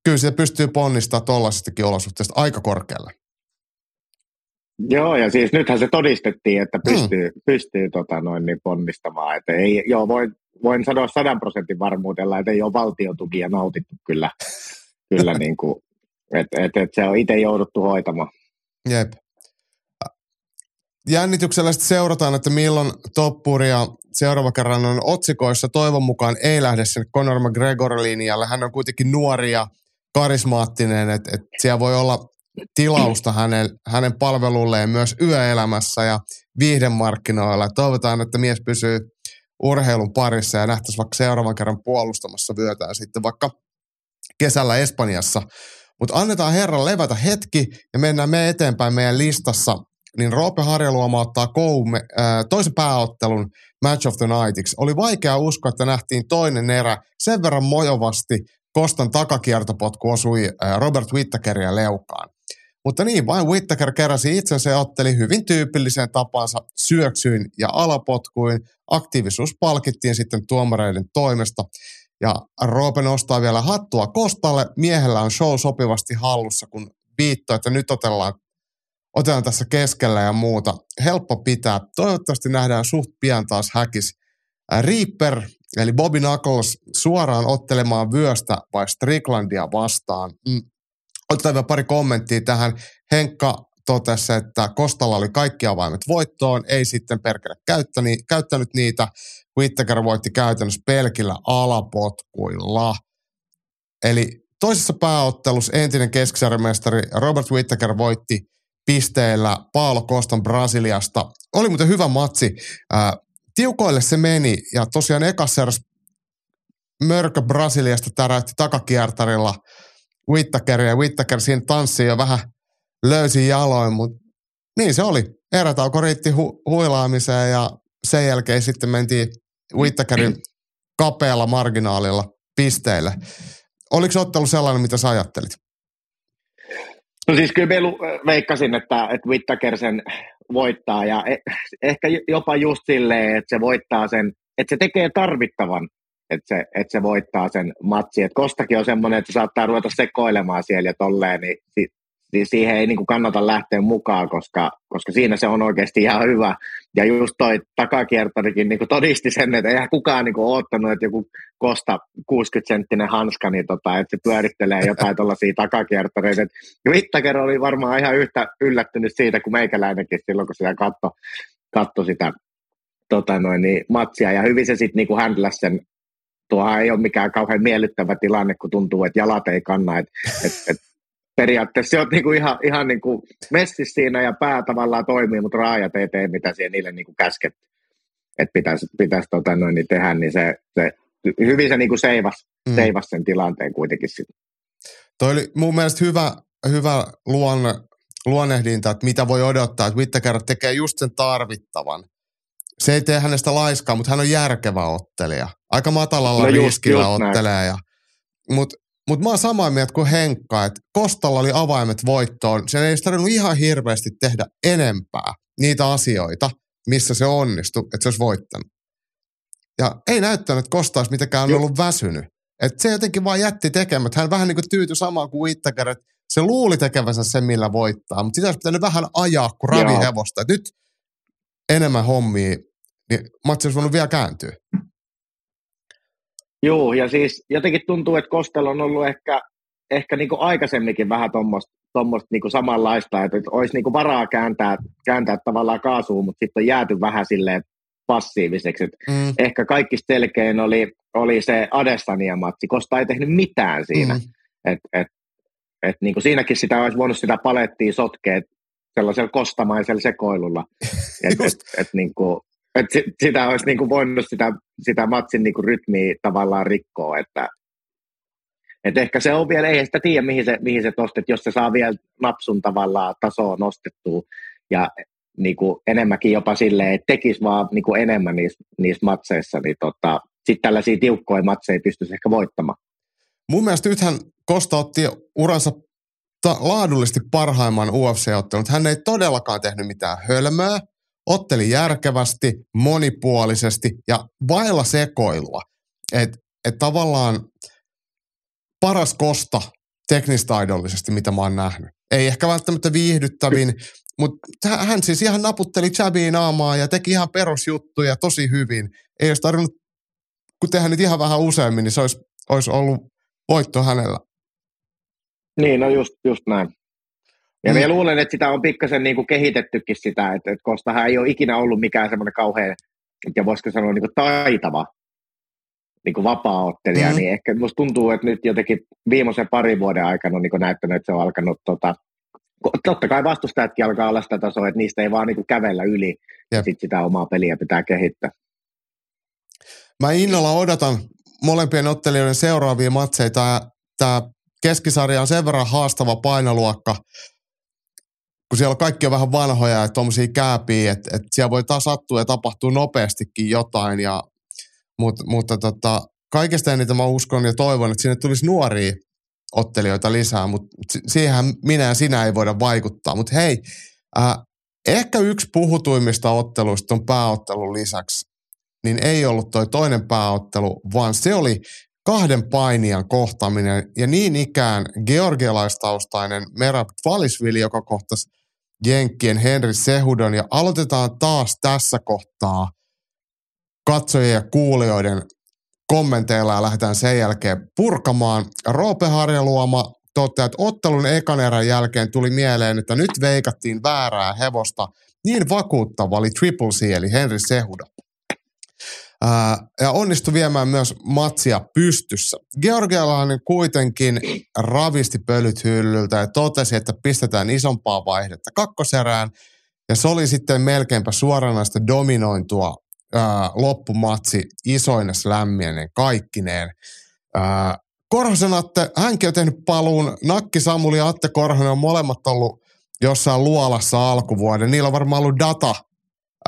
kyllä se pystyy ponnistamaan tuollaisestakin olosuhteesta aika korkealle. Joo, ja siis nythän se todistettiin, että pystyy, hmm. pystyy tota noin, niin ponnistamaan. Että ei, joo, voin, voin sanoa sadan prosentin varmuudella, että ei ole valtiotukia nautittu kyllä, *laughs* kyllä niin kuin, että et, et se on itse jouduttu hoitamaan. Jep. Jännityksellä sitten seurataan, että milloin toppuria seuraava kerran on otsikoissa. Toivon mukaan ei lähde sen Conor McGregor-linjalle. Hän on kuitenkin nuori ja karismaattinen, että, että siellä voi olla tilausta hänen, hänen palvelulleen myös yöelämässä ja viihdemarkkinoilla. Toivotaan, että mies pysyy urheilun parissa ja nähtäisiin vaikka seuraavan kerran puolustamassa vyötään sitten vaikka kesällä Espanjassa. Mutta annetaan herran levätä hetki ja mennään me eteenpäin meidän listassa. Niin Roope Harjaluoma ottaa koume, äh, toisen pääottelun Match of the Nightiksi. Oli vaikea uskoa, että nähtiin toinen erä sen verran mojovasti. Kostan takakiertopotku osui Robert Whittakeria leukaan. Mutta niin, vain Whittaker keräsi itsensä ja otteli hyvin tyypilliseen tapansa syöksyin ja alapotkuin. Aktiivisuus palkittiin sitten tuomareiden toimesta. Ja Roope nostaa vielä hattua Kostalle. Miehellä on show sopivasti hallussa, kun viitto, että nyt otellaan, otellaan tässä keskellä ja muuta. Helppo pitää. Toivottavasti nähdään suht pian taas häkis. Reaper, eli Bobby Knuckles, suoraan ottelemaan vyöstä vai Stricklandia vastaan. Mm. Otetaan vielä pari kommenttia tähän. Henkka totesi, että Kostalla oli kaikki avaimet voittoon, ei sitten perkele käyttänyt niitä. Whittaker voitti käytännössä pelkillä alapotkuilla. Eli toisessa pääottelussa entinen keskisarjamestari Robert Whittaker voitti pisteillä Paolo Kostan Brasiliasta. Oli muuten hyvä matsi. Ää, tiukoille se meni ja tosiaan ekassa Mörkö Brasiliasta täräytti takakiertarilla Whittaker ja Whittaker siinä tanssii jo vähän löysin jaloin, mutta niin se oli. Erätauko riitti hu- huilaamiseen ja sen jälkeen sitten mentiin Whittakerin kapealla marginaalilla pisteille. Oliko ottelu sellainen, mitä sä ajattelit? No siis kyllä veikkasin, että, että Whittaker sen voittaa ja e, ehkä jopa just silleen, että se voittaa sen, että se tekee tarvittavan, että se, että se voittaa sen matsi. Et Kostakin on semmoinen, että se saattaa ruveta sekoilemaan siellä ja tolleen, niin niin siihen ei niin kuin kannata lähteä mukaan, koska, koska siinä se on oikeasti ihan hyvä. Ja just toi takakiertorikin niin kuin todisti sen, että eihän kukaan niin kuin oottanut, että joku Kosta 60-senttinen hanska, niin tota, että se pyörittelee jotain tuollaisia takakiertoreita. Vittaker oli varmaan ihan yhtä yllättynyt siitä kuin meikäläinenkin silloin, kun sitä katto, katto sitä tota noin, niin matsia. Ja hyvin se sitten niin händläsi sen tuohan ei ole mikään kauhean miellyttävä tilanne, kun tuntuu, että jalat ei kanna. Et, et, et periaatteessa se on niinku ihan, ihan niinku messissä siinä ja pää tavallaan toimii, mutta raajat ei tee, mitä siihen niille niinku käsket, että pitäisi, pitäisi tota noin, niin tehdä, niin se, se hyvin se niinku seivas, mm. seivas sen tilanteen kuitenkin. Sit. Toi oli mun mielestä hyvä, hyvä luonne, luonnehdinta, että mitä voi odottaa, että Whittaker tekee just sen tarvittavan. Se ei tee hänestä laiskaa, mutta hän on järkevä ottelija. Aika matalalla no just, riskillä just ottelee. Ja, mutta mutta mä oon samaa mieltä kuin Henkka, että Kostalla oli avaimet voittoon. Sen ei tarvinnut ihan hirveästi tehdä enempää niitä asioita, missä se onnistui, että se olisi voittanut. Ja ei näyttänyt, että Kosta olisi mitenkään ollut väsynyt. Et se jotenkin vaan jätti tekemään. Hän vähän niin kuin tyytyi samaan kuin Whittaker, että se luuli tekevänsä sen, millä voittaa. Mutta sitä olisi pitänyt vähän ajaa kuin ravihevosta. Nyt enemmän hommia, niin matsi olisi voinut vielä kääntyä. Joo, ja siis jotenkin tuntuu, että Kostelo on ollut ehkä, ehkä niin kuin aikaisemminkin vähän tuommoista niin samanlaista, että, olisi niin kuin varaa kääntää, kääntää tavallaan kaasuun, mutta sitten on jääty vähän silleen passiiviseksi. Mm. Ehkä kaikki selkein oli, oli se Adesania-matsi, Kosta ei tehnyt mitään siinä. Mm. Et, et, et niin kuin siinäkin sitä olisi voinut sitä palettia sotkea sellaisella kostamaisella sekoilulla. *laughs* Et, et, et, niin kuin, että sitä olisi niin kuin voinut sitä, sitä matsin niin kuin rytmiä tavallaan rikkoa, että et ehkä se on vielä, ei sitä tiedä mihin se, mihin se tosta, jos se saa vielä napsun tavallaan tasoa nostettua ja niin kuin enemmänkin jopa silleen, että tekisi vaan niin kuin enemmän niissä, niissä matseissa, niin tota, sitten tällaisia tiukkoja matseja pystyisi ehkä voittamaan. Mun mielestä nythän Kosta otti uransa ta- laadullisesti parhaimman UFC-ottelun. Hän ei todellakaan tehnyt mitään hölmöä, otteli järkevästi, monipuolisesti ja vailla sekoilua. Että et tavallaan paras kosta teknistaidollisesti, mitä mä oon nähnyt. Ei ehkä välttämättä viihdyttävin, mutta hän siis ihan naputteli Chabiin naamaa ja teki ihan perusjuttuja tosi hyvin. Ei olisi tarvinnut, kun tehdään nyt ihan vähän useammin, niin se olisi, olisi ollut voitto hänellä. Niin, no just, just näin. Ja mm. luulen, että sitä on pikkasen niin kuin kehitettykin sitä, että, että Kostahan ei ole ikinä ollut mikään semmoinen kauhean, ja voisiko sanoa niin kuin taitava niin kuin vapaa-ottelija, mm. niin ehkä musta tuntuu, että nyt jotenkin viimeisen parin vuoden aikana on niin kuin näyttänyt, että se on alkanut tota, totta kai vastustajatkin alkaa olla sitä tasoa, että niistä ei vaan niin kuin kävellä yli, ja sitten sitä omaa peliä pitää kehittää. Mä innolla odotan molempien ottelijoiden seuraavia matseja. Tämä keskisarja on sen verran haastava painoluokka, kun siellä kaikki on vähän vanhoja ja tuommoisia kääpiä, että, että siellä voi taas sattua ja tapahtuu nopeastikin jotain. Ja, mutta mutta tota, kaikesta eniten mä uskon ja toivon, että sinne tulisi nuoria ottelijoita lisää, mutta siihen minä ja sinä ei voida vaikuttaa. Mutta hei, äh, ehkä yksi puhutuimmista otteluista on pääottelun lisäksi, niin ei ollut toi toinen pääottelu, vaan se oli kahden painijan kohtaaminen ja niin ikään georgialaistaustainen Merab Valisvili, joka kohtasi Jenkkien Henry Sehudon ja aloitetaan taas tässä kohtaa katsojien ja kuulijoiden kommenteilla ja lähdetään sen jälkeen purkamaan. Roope Harjaluoma että ottelun ekan erän jälkeen tuli mieleen, että nyt veikattiin väärää hevosta. Niin vakuuttava oli Triple C eli Henry Sehuda. Ja onnistui viemään myös matsia pystyssä. Georgialainen kuitenkin ravisti pölyt hyllyltä ja totesi, että pistetään isompaa vaihdetta kakkoserään. Ja se oli sitten melkeinpä suoranaista dominointua ää, loppumatsi isoinen slämmienen kaikkineen. Ää, Korhosen Atte, hänkin on tehnyt paluun. Nakki Samuli ja Atte Korhonen on molemmat ollut jossain luolassa alkuvuoden. Niillä on varmaan ollut data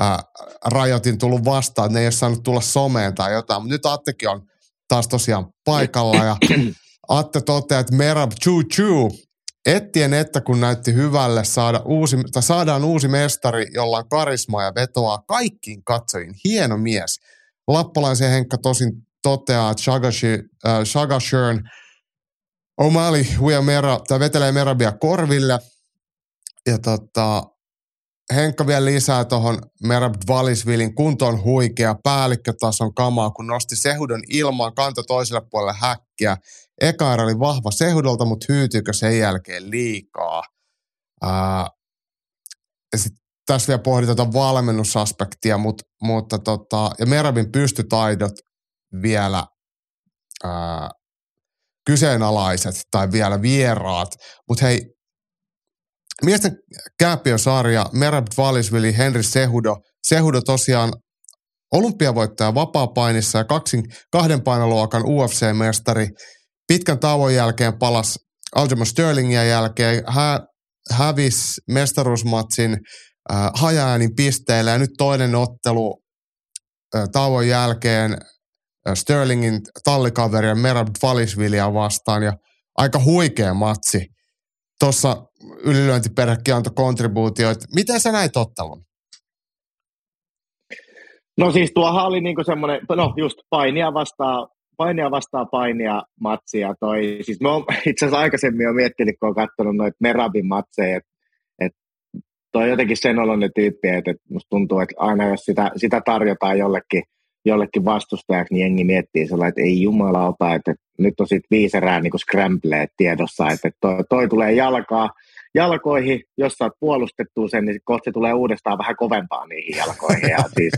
ää, rajoitin tullut vastaan, että ne ei ole saanut tulla someen tai jotain. Mutta nyt Attekin on taas tosiaan paikalla ja *clears throat* Atte toteaa, että Merab choo choo Ettien että kun näytti hyvälle saada uusi, tai saadaan uusi mestari, jolla on karismaa ja vetoaa kaikkiin katsojiin. Hieno mies. Lappalaisen Henkka tosin toteaa, että Shagashern äh, O'Malley vie Mera, tai vetelee Merabia korville. Ja tota, Henkka vielä lisää tuohon Merab Valisvilin kuntoon huikea päällikkötason kamaa, kun nosti Sehudon ilmaan, kanto toiselle puolelle häkkiä Eka oli vahva Sehudolta, mutta hyytyykö sen jälkeen liikaa? Ää, ja tässä vielä pohditaan tuota valmennusaspektia, mutta, mutta tota, ja Merabin pystytaidot vielä ää, kyseenalaiset tai vielä vieraat. Mutta hei, miesten kääpiösarja, Merab Valisvili, Henry Sehudo. Sehudo tosiaan olympiavoittaja vapaa-painissa ja kaksin, kahden painoluokan UFC-mestari – pitkän tauon jälkeen palas Aljamain Sterlingin jälkeen, hä, hävisi mestaruusmatsin äh, hajäänin pisteillä ja nyt toinen ottelu äh, tauon jälkeen äh, Sterlingin tallikaveria Merab Valisvilia vastaan ja aika huikea matsi. Tuossa ylilyöntiperhekin antoi kontribuutioita. Miten sä näit ottelun? No siis tuohan oli niinku semmoinen, no just painia vastaan painia vastaa painia matsia. Toi, siis mä oon *laughs* itse asiassa aikaisemmin jo miettinyt, kun olen katsonut noita Merabin matseja, että et toi on jotenkin sen oloinen tyyppi, että et musta tuntuu, että aina jos sitä, sitä tarjotaan jollekin, jollekin vastustajaksi, niin jengi miettii sellainen, että ei jumalauta, että, että nyt on sitten viisi erää niin tiedossa, että toi, toi, tulee jalkaa, jalkoihin, jos saat puolustettua sen, niin kohta se tulee uudestaan vähän kovempaa niihin jalkoihin. Ja siis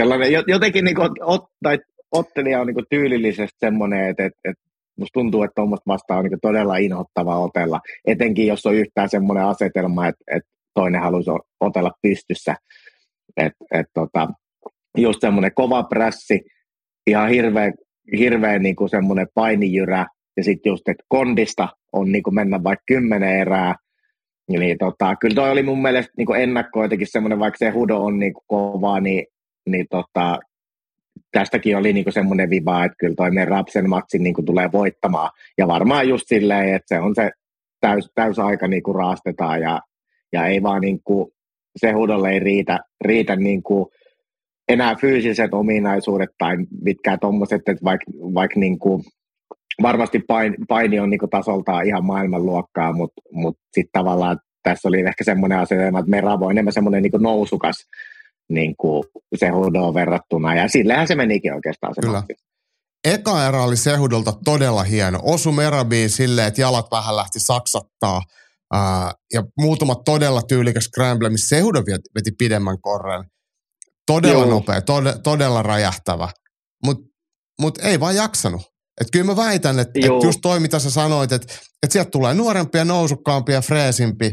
sellainen, jotenkin niin kuin, ot, tai ottelija on niin tyylillisesti semmoinen, että, että, että musta tuntuu, että tuommoista vastaan on niin todella inhottava otella, etenkin jos on yhtään semmoinen asetelma, että, että toinen haluaisi otella pystyssä. Et, et, tota, just semmoinen kova prässi, ihan hirveä, hirveä niin kuin semmoinen painijyrä, ja sitten just, että kondista on niin kuin mennä vaikka kymmenen erää, niin tota, kyllä toi oli mun mielestä niin ennakko jotenkin semmoinen, vaikka se hudo on niin kuin kovaa, niin, niin tota, tästäkin oli niinku semmoinen viba, että kyllä toi Rapsen matsi niinku tulee voittamaan. Ja varmaan just silleen, että se on se täys, täysaika niinku raastetaan ja, ja ei vaan niinku, se hudolle ei riitä, riitä niin kuin enää fyysiset ominaisuudet tai mitkään tuommoiset, että vaikka vaik niin kuin, varmasti paini, paini on niin tasoltaan ihan maailmanluokkaa, mutta mut sitten tavallaan tässä oli ehkä semmoinen asia, että Meravo on enemmän semmoinen niin nousukas niin kuin Sehudoon verrattuna, ja sillähän se menikin oikeastaan se Kyllä. Eka erä oli Sehudolta todella hieno. Osu Merabiin silleen, että jalat vähän lähti saksattaa. Ää, ja muutama todella tyylikäs scramble, missä Sehudo veti pidemmän korren. Todella Joo. nopea, tod, todella räjähtävä. Mutta mut ei vaan jaksanut. Et kyllä mä väitän, että et just toi, mitä sä sanoit, että et sieltä tulee nuorempia, nousukkaampia ja freesimpi,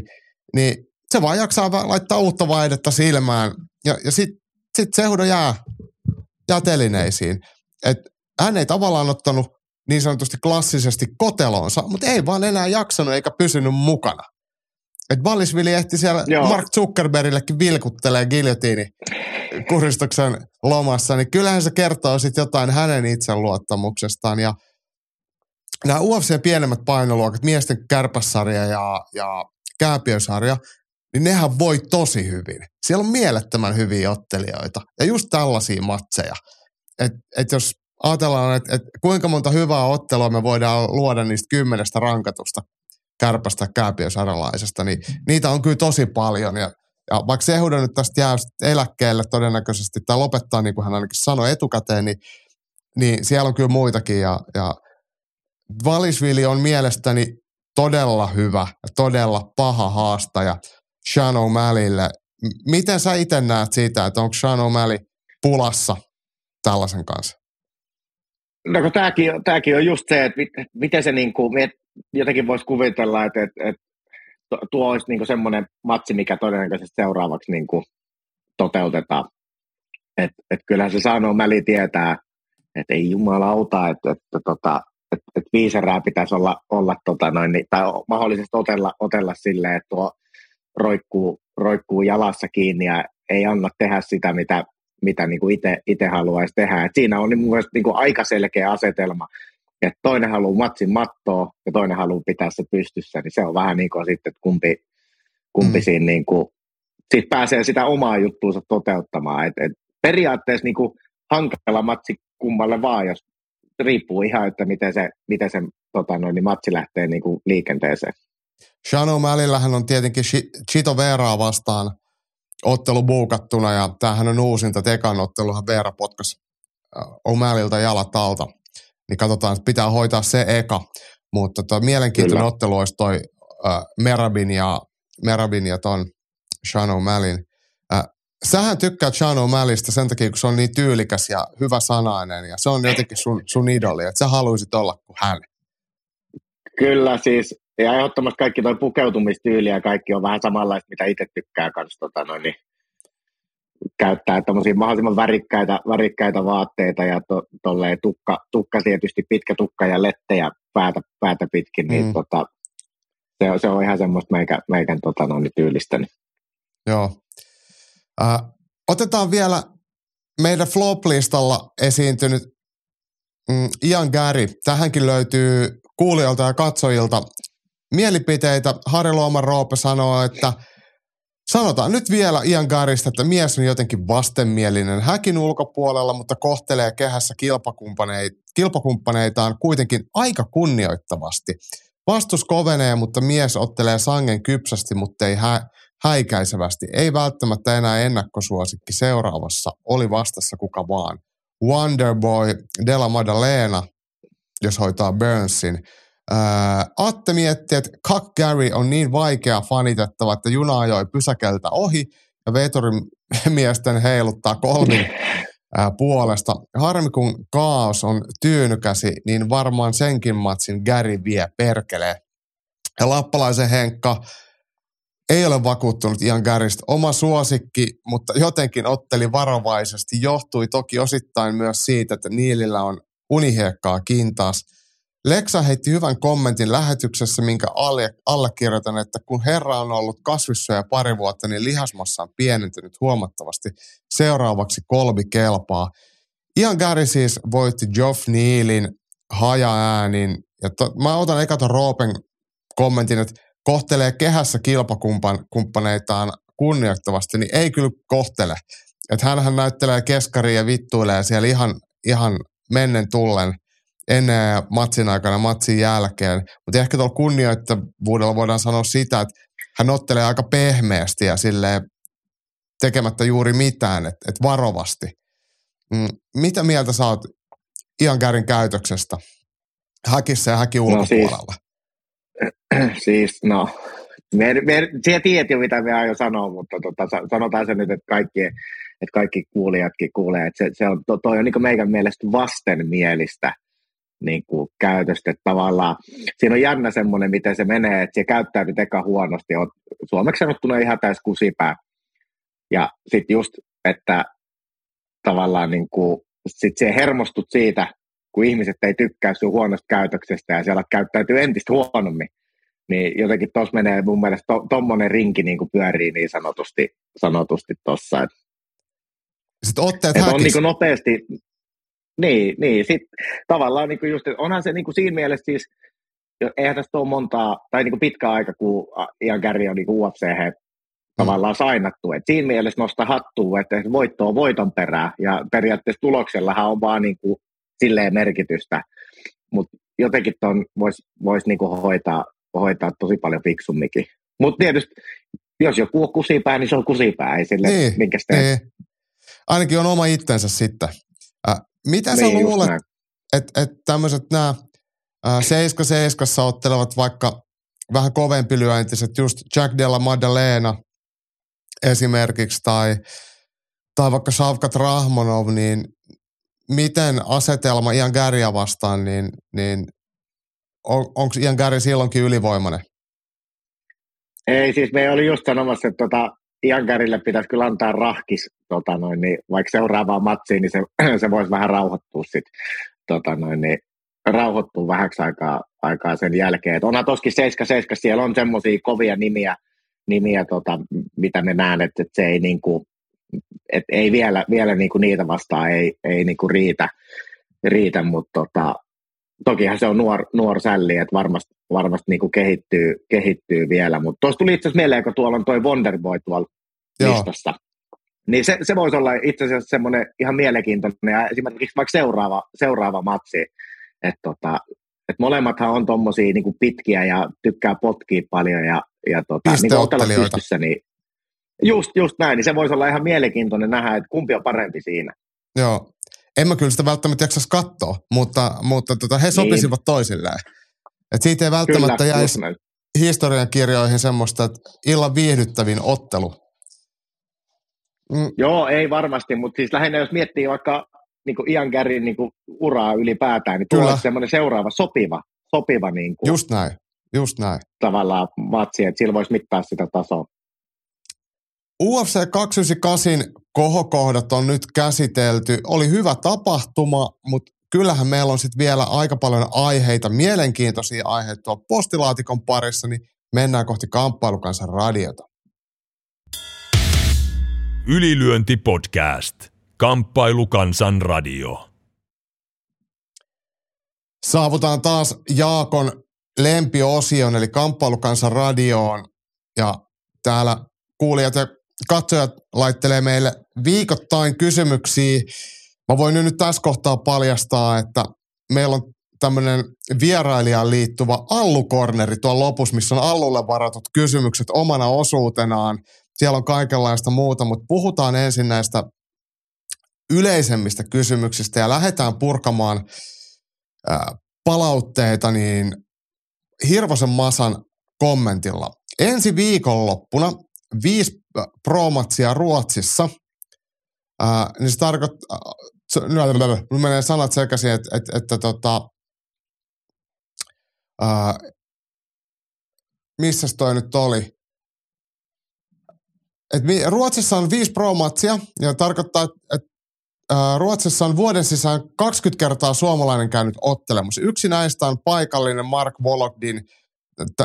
niin se vaan jaksaa laittaa uutta vaihdetta silmään. Ja, ja sitten sit Sehudo jää, jää telineisiin. Et hän ei tavallaan ottanut niin sanotusti klassisesti kotelonsa, mutta ei vaan enää jaksanut eikä pysynyt mukana. Et Vallisvili ehti siellä Joo. Mark Zuckerbergillekin vilkuttelee giljotiini kuristuksen lomassa, niin kyllähän se kertoo sitten jotain hänen itseluottamuksestaan. Ja nämä UFC pienemmät painoluokat, miesten kärpässarja ja, ja kääpiösarja, niin nehän voi tosi hyvin. Siellä on mielettömän hyviä ottelijoita ja just tällaisia matseja. Että et jos ajatellaan, että, että kuinka monta hyvää ottelua me voidaan luoda niistä kymmenestä rankatusta kärpästä kääpiösaralaisesta, niin niitä on kyllä tosi paljon. Ja, ja vaikka Sehuda nyt tästä jää eläkkeelle todennäköisesti, tai lopettaa, niin kuin hän ainakin sanoi etukäteen, niin, niin siellä on kyllä muitakin. Ja, ja Valisvili on mielestäni todella hyvä ja todella paha haastaja Sean O'Malleylle. Miten sä itse näet siitä, että onko Sean O'Malley pulassa tällaisen kanssa? No tämäkin, tämäkin on just se, että miten se niin kuin, jotenkin voisi kuvitella, että, että tuo olisi niin semmoinen matsi, mikä todennäköisesti seuraavaksi niin kuin toteutetaan. Et, et kyllähän se sanoo, Mäli tietää, että ei jumalauta, että, että, että, että, että, viiserää pitäisi olla, olla tota noin, niin, tai mahdollisesti otella, otella silleen, että tuo roikkuu, roikkuu jalassa kiinni ja ei anna tehdä sitä, mitä, mitä niin itse haluaisi tehdä. Et siinä on niin mun mielestä niin aika selkeä asetelma, että toinen haluaa matsin mattoa ja toinen haluaa pitää se pystyssä, niin se on vähän niin kuin sitten, että kumpi, kumpi mm. siinä niin kuin, sit pääsee sitä omaa juttuunsa toteuttamaan. Et, et periaatteessa niin kuin hankala matsi kummalle vaan, jos riippuu ihan, että miten se, miten se tota noin, niin matsi lähtee niin kuin liikenteeseen. Sean O'Malleylähän on tietenkin Chito Veraa vastaan ottelu buukattuna ja tämähän on uusinta tekan otteluhan Veera potkas O'Malleyltä jalat alta. Niin katsotaan, että pitää hoitaa se eka. Mutta tota, mielenkiintoinen Kyllä. ottelu olisi toi äh, Merabin ja, Merabin ja ton Sean O'Malleyn. Äh, sähän tykkäät Sean O'Malleysta sen takia, kun se on niin tyylikäs ja hyvä sanainen ja se on jotenkin sun, sun idoli, että sä haluaisit olla kuin hän. Kyllä, siis ja ehdottomasti kaikki tuo pukeutumistyyli ja kaikki on vähän samanlaista, mitä itse tykkää kanssa tota noin, niin käyttää tämmöisiä mahdollisimman värikkäitä, värikkäitä vaatteita ja to, tolleen tukka, tukka tietysti pitkä tukka ja lettejä päätä, päätä pitkin, niin mm. tota, se, on, se on ihan semmoista meikä, meikän tota niin tyylistä. Niin. Joo. Äh, otetaan vielä meidän flop-listalla esiintynyt mm, Ian Gary. Tähänkin löytyy kuulijoilta ja katsojilta mielipiteitä. Harri Luoman Roope sanoo, että sanotaan nyt vielä Ian Garista, että mies on jotenkin vastenmielinen häkin ulkopuolella, mutta kohtelee kehässä kilpakumppaneitaan kuitenkin aika kunnioittavasti. Vastus kovenee, mutta mies ottelee sangen kypsästi, mutta ei hä- häikäisevästi. Ei välttämättä enää ennakkosuosikki seuraavassa, oli vastassa kuka vaan. Wonderboy Della Maddalena, jos hoitaa Burnsin. Ää, Atte mietti, että Kak Gary on niin vaikea fanitettava, että juna ajoi pysäkeltä ohi ja veturin *laughs* miesten heiluttaa kolmin ää, puolesta. Harmi kun kaos on tyynykäsi, niin varmaan senkin matsin Gary vie perkelee. Ja Lappalaisen Henkka ei ole vakuuttunut ihan Gäristä. Oma suosikki, mutta jotenkin otteli varovaisesti. Johtui toki osittain myös siitä, että Niilillä on unihiekkaa kintaas – Leksa heitti hyvän kommentin lähetyksessä, minkä alle, allekirjoitan, että kun herra on ollut kasvissa ja pari vuotta, niin lihasmassa on pienentynyt huomattavasti. Seuraavaksi kolbi kelpaa. Ian Gary siis voitti Geoff Nealin haja-äänin. Ja to, mä otan eka ton Roopen kommentin, että kohtelee kehässä kilpakumppaneitaan kunnioittavasti, niin ei kyllä kohtele. Että hänhän näyttelee keskaria ja vittuilee siellä ihan, ihan mennen tullen ennen matsin aikana, matsin jälkeen. Mutta ehkä tuolla kunnioittavuudella voidaan sanoa sitä, että hän ottelee aika pehmeästi ja sille tekemättä juuri mitään, että et varovasti. Mm, mitä mieltä sä oot Ian Kärin käytöksestä häkissä ja häkin ulkopuolella? No siis, *clears throat* siis no, me, me, sä tiedät jo mitä me aion sanoa, mutta tota, sanotaan se nyt, että kaikki, että kaikki kuulijatkin kuulee, että se, se on, to, toi on niin meidän mielestä vastenmielistä niin kuin käytöstä, että tavallaan siinä on jännä semmoinen, miten se menee, että se käyttäytyy eka huonosti, on suomeksi sanottuna ihan täys kusipää, ja sitten just, että tavallaan niin kuin, sit se hermostut siitä, kun ihmiset ei tykkää sun huonosta käytöksestä ja siellä käyttäytyy entistä huonommin, niin jotenkin tuossa menee mun mielestä tuommoinen to, rinki niin kuin pyörii niin sanotusti, sanotusti tuossa. Sitten otteet et on niin kuin nopeasti, niin, niin sit tavallaan niin kuin just, onhan se niin kuin siinä mielessä siis, eihän tästä ole montaa, tai niin kuin pitkä aika, kun Ian Gary on niin UFC tavallaan sainattu. Et siinä mielessä nosta hattua, että voitto on voiton perää ja periaatteessa tuloksellahan on vaan niin kuin silleen merkitystä, mutta jotenkin tuon voisi vois niinku hoitaa, hoitaa tosi paljon fiksummikin. Mutta tietysti, jos joku on kusipää, niin se on kusipää, ei sille niin, minkä niin. Ainakin on oma itsensä sitten. Mitä niin, sä luulet, että et tämmöiset nämä äh, 7 ottelevat vaikka vähän kovempi lyöntiset, just Jack Della Maddalena esimerkiksi, tai, tai vaikka Shavkat Rahmonov, niin miten asetelma Ian Gäriä vastaan, niin, niin on, onko Ian Gäri silloinkin ylivoimainen? Ei, siis me oli just sanomassa, että tota, Ian Gärille pitäisi kyllä antaa rahkis, tota noin, niin vaikka seuraavaan matsiin, niin se, *clears throat* se voisi vähän rauhoittua sitten, tota noin, niin rauhoittua vähäksi aikaa, aikaa sen jälkeen. Et onhan toskin 7 siellä on semmoisia kovia nimiä, nimiä tota, mitä me näen, että, että se ei niinku, et ei vielä, vielä niinku niitä vastaan ei, ei niinku riitä, riitä mutta tota, tokihan se on nuor, nuor sälli, että varmasti, varmasti niinku kehittyy, kehittyy vielä. Mutta tuossa tuli itse asiassa mieleen, kun tuolla on toi Wonderboy tuolla Joo. listassa. Niin se, se voisi olla itse asiassa semmoinen ihan mielenkiintoinen ja esimerkiksi vaikka seuraava, seuraava matsi, että tota, et molemmathan on tommosia niinku pitkiä ja tykkää potkia paljon ja, ja tota, niin pystyssä, niin Just, just näin, niin se voisi olla ihan mielenkiintoinen nähdä, että kumpi on parempi siinä. Joo, en mä kyllä sitä välttämättä jaksaisi katsoa, mutta, mutta tota, he niin. sopisivat niin. toisilleen. Et siitä ei välttämättä kyllä, jäisi historian kirjoihin semmoista, että illan viihdyttävin ottelu. Mm. Joo, ei varmasti, mutta siis lähinnä jos miettii vaikka niin kuin Ian Gärin niin kuin uraa ylipäätään, niin on semmoinen seuraava sopiva, sopiva niin kuin, just näin, just näin. tavallaan matsi, että sillä voisi mittaa sitä tasoa. UFC 298 kohokohdat on nyt käsitelty. Oli hyvä tapahtuma, mutta kyllähän meillä on sitten vielä aika paljon aiheita, mielenkiintoisia aiheita tuolla postilaatikon parissa, niin mennään kohti kamppailukansan radiota. Ylilyönti podcast. Kamppailukansan radio. Saavutaan taas Jaakon lempiosion, eli kamppailukansan radioon. Ja täällä kuulijat ja katsojat laittelee meille viikoittain kysymyksiä. Mä voin nyt tässä kohtaa paljastaa, että meillä on tämmöinen vierailijaan liittyvä allukorneri tuolla lopussa, missä on allulle varatut kysymykset omana osuutenaan. Siellä on kaikenlaista muuta, mutta puhutaan ensin näistä yleisemmistä kysymyksistä ja lähdetään purkamaan palautteita niin Hirvosen Masan kommentilla. Ensi viikonloppuna viisi pro-matsia Ruotsissa, niin se tarkoittaa, nyt menee sanat sekaisin, että, että, että tota, missä toi nyt oli? Et Ruotsissa on viisi pro-matsia, ja tarkoittaa, että Ruotsissa on vuoden sisään 20 kertaa suomalainen käynyt ottelemassa. Yksi näistä on paikallinen Mark Vologdin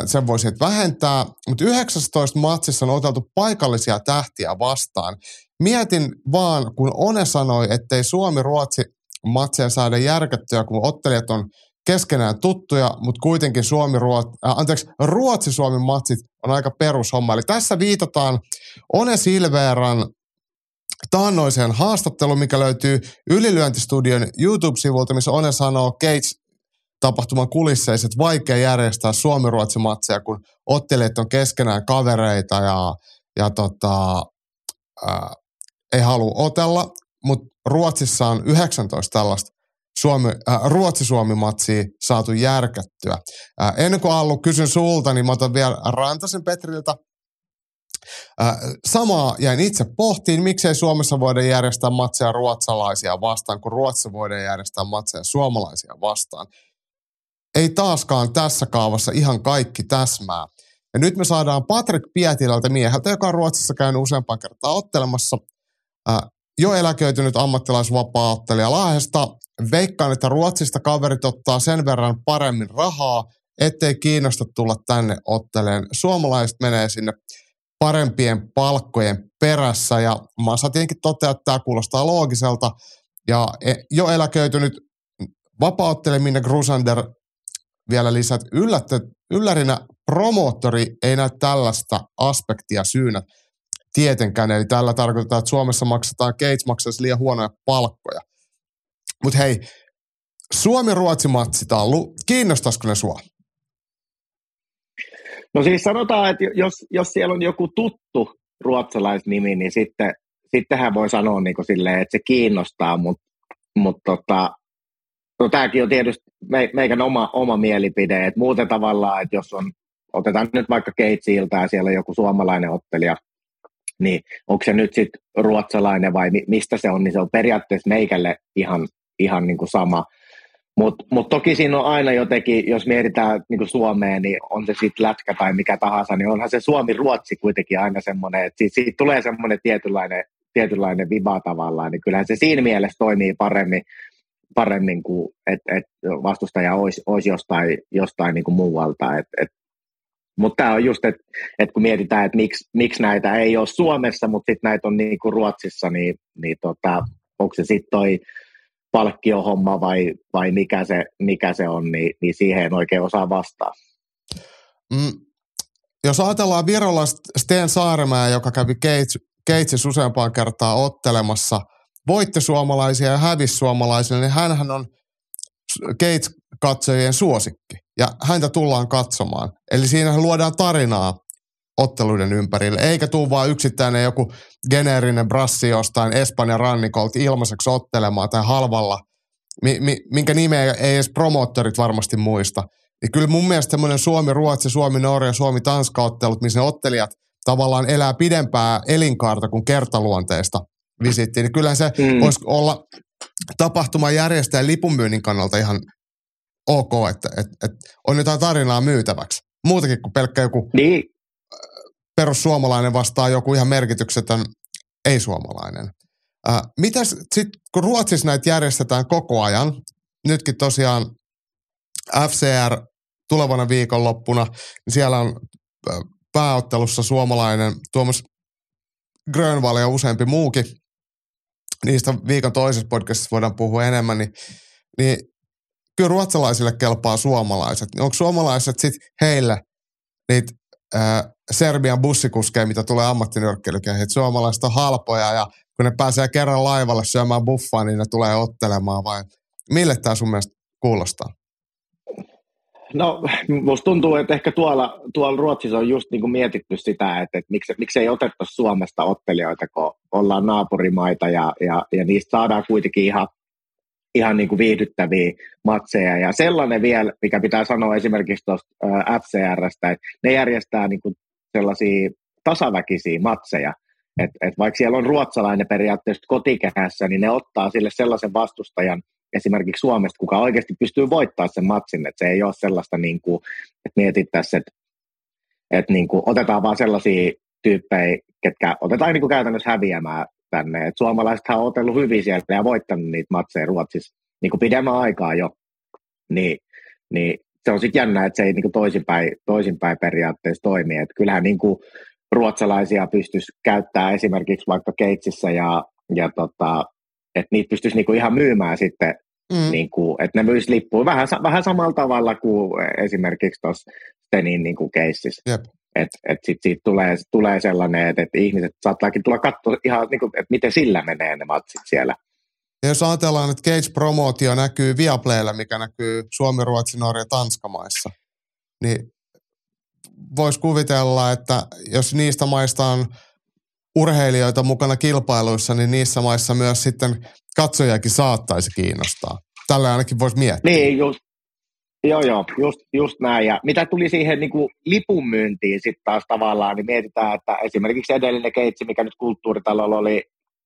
sen voisi vähentää, mutta 19 matsissa on oteltu paikallisia tähtiä vastaan. Mietin vaan, kun One sanoi, ettei Suomi-Ruotsi matseja saada järkättyä, kun ottelijat on keskenään tuttuja, mutta kuitenkin Suomi, Ruot, äh, anteeksi, Ruotsi-Suomi matsit on aika perushomma. Eli tässä viitataan One Silveran taannoiseen haastatteluun, mikä löytyy Ylilyöntistudion YouTube-sivulta, missä One sanoo Gates tapahtuman kulisseissa, että vaikea järjestää Suomi-Ruotsi-matseja, kun ottelijat on keskenään kavereita ja, ja tota, ää, ei halua otella, mutta Ruotsissa on 19 tällaista Suomi, äh, Ruotsi-Suomi-matsia saatu järkättyä. Äh, ennen kuin Allu kysyn sulta, niin mä otan vielä Rantasen Petriltä. Äh, samaa jäin itse pohtiin, miksei Suomessa voida järjestää matseja ruotsalaisia vastaan, kun Ruotsissa voidaan järjestää matseja suomalaisia vastaan. Ei taaskaan tässä kaavassa ihan kaikki täsmää. Ja nyt me saadaan Patrick Pietilältä mieheltä, joka on Ruotsissa käynyt useampaan kertaa ottelemassa, äh, jo eläköitynyt ammattilaisvapaa-ottelija Lahdesta. Veikkaan, että Ruotsista kaverit ottaa sen verran paremmin rahaa, ettei kiinnosta tulla tänne otteleen. Suomalaiset menee sinne parempien palkkojen perässä ja Masa tietenkin toteaa, että tämä kuulostaa loogiselta. Ja e, jo eläköitynyt vapaa-ottelija Grusander vielä lisät yllättä, yllärinä promoottori ei näe tällaista aspektia syynä tietenkään. Eli tällä tarkoitetaan, että Suomessa maksetaan, Gates maksaisi liian huonoja palkkoja. Mutta hei, Suomi-Ruotsi-matsi tallu, kiinnostaisiko ne sua? No siis sanotaan, että jos, jos siellä on joku tuttu ruotsalaisnimi, niin sitten, sittenhän voi sanoa niin kuin silleen, että se kiinnostaa, mutta mut tota, no tämäkin on tietysti me, meikän oma, oma mielipide, että muuten tavallaan, että jos on, otetaan nyt vaikka Keitsiiltä ja siellä on joku suomalainen ottelija, niin onko se nyt sitten ruotsalainen vai mistä se on, niin se on periaatteessa meikälle ihan, ihan niin kuin sama. Mutta mut toki siinä on aina jotenkin, jos mietitään niin Suomeen, niin on se sitten lätkä tai mikä tahansa, niin onhan se Suomi-Ruotsi kuitenkin aina semmoinen, että siitä, siitä tulee semmoinen tietynlainen, tietynlainen viba tavallaan, niin kyllähän se siinä mielessä toimii paremmin, paremmin kuin että et vastustaja olisi, olisi jostain, jostain niin kuin muualta. Et, et mutta tämä on just, että et kun mietitään, että miksi, miksi näitä ei ole Suomessa, mutta sitten näitä on niin kuin Ruotsissa, niin, niin tota, onko se sitten toi palkkiohomma vai, vai mikä, se, mikä se on, niin, niin siihen en oikein osaa vastaa. Mm, jos ajatellaan Virolla Sten Saaremäe, joka kävi Keitsis useampaan kertaa ottelemassa, voitte suomalaisia ja hävisi suomalaisille, niin hänhän on Gates katsojien suosikki ja häntä tullaan katsomaan. Eli siinä luodaan tarinaa otteluiden ympärille, eikä tule vain yksittäinen joku geneerinen brassi jostain Espanjan rannikolta ilmaiseksi ottelemaan tai halvalla, mi, mi, minkä nimeä ei edes promoottorit varmasti muista. Niin kyllä mun mielestä semmoinen Suomi-Ruotsi, Suomi-Norja, Suomi-Tanska-ottelut, missä ne ottelijat tavallaan elää pidempää elinkaarta kuin kertaluonteista visittiin, niin kyllähän se mm. voisi olla tapahtuman järjestäjän lipunmyynnin kannalta ihan ok, että, että, että on jotain tarinaa myytäväksi. Muutakin kuin pelkkä joku niin. Perussuomalainen vastaa joku ihan merkityksetön ei-suomalainen. Äh, mitäs sitten, kun Ruotsissa näitä järjestetään koko ajan, nytkin tosiaan FCR tulevana viikonloppuna, niin siellä on pääottelussa suomalainen Tuomas Grönvall ja useampi muukin. Niistä viikon toisessa podcastissa voidaan puhua enemmän, niin, niin kyllä ruotsalaisille kelpaa suomalaiset. Onko suomalaiset sitten heille niitä ää, Serbian bussikuskeja, mitä tulee ammattinyrkkeilykeihin, suomalaiset on halpoja ja kun ne pääsee kerran laivalle syömään buffaa, niin ne tulee ottelemaan vai mille tämä sun mielestä kuulostaa? No, musta tuntuu, että ehkä tuolla, tuolla Ruotsissa on just niin kuin mietitty sitä, että, että miksi, miksi ei otettaisi Suomesta ottelijoita, kun ollaan naapurimaita ja, ja, ja niistä saadaan kuitenkin ihan ihan niin kuin viihdyttäviä matseja. Ja sellainen vielä, mikä pitää sanoa esimerkiksi tuosta FCRstä, että ne järjestää niin kuin sellaisia tasaväkisiä matseja. että et vaikka siellä on ruotsalainen periaatteessa kotikehässä, niin ne ottaa sille sellaisen vastustajan esimerkiksi Suomesta, kuka oikeasti pystyy voittamaan sen matsin. Että se ei ole sellaista, niin kuin, että mietittäisiin, että, että niin kuin otetaan vaan sellaisia tyyppejä, ketkä otetaan niin kuin käytännössä häviämään tänne. Et suomalaiset on otellut hyvin siellä ja voittanut niitä matseja Ruotsissa niin kuin pidemmän aikaa jo. Niin, niin se on sitten jännä, että se ei niin kuin toisinpäin, toisinpäin periaatteessa toimi. Et kyllähän niin kuin ruotsalaisia pystyisi käyttämään esimerkiksi vaikka Keitsissä ja, ja tota, että niitä pystyisi niin kuin ihan myymään sitten Mm. Niin kuin, että ne myisi lippuja vähän, vähän samalla tavalla kuin esimerkiksi tuossa Stenin niin keississä. Että et sit siitä tulee, tulee sellainen, että et ihmiset saattaakin tulla katsoa ihan, niin kuin, että miten sillä menee ne matsit siellä. Ja jos ajatellaan, että Cage-promootio näkyy Viaplaylla, mikä näkyy Suomi, Ruotsi, Norja, Tanska maissa, niin voisi kuvitella, että jos niistä maista on urheilijoita mukana kilpailuissa, niin niissä maissa myös sitten katsojakin saattaisi kiinnostaa. Tällä ainakin voisi miettiä. Niin, just, joo, joo, just, just näin. Ja mitä tuli siihen niin kuin lipun myyntiin sitten taas tavallaan, niin mietitään, että esimerkiksi edellinen keitsi, mikä nyt kulttuuritalolla oli,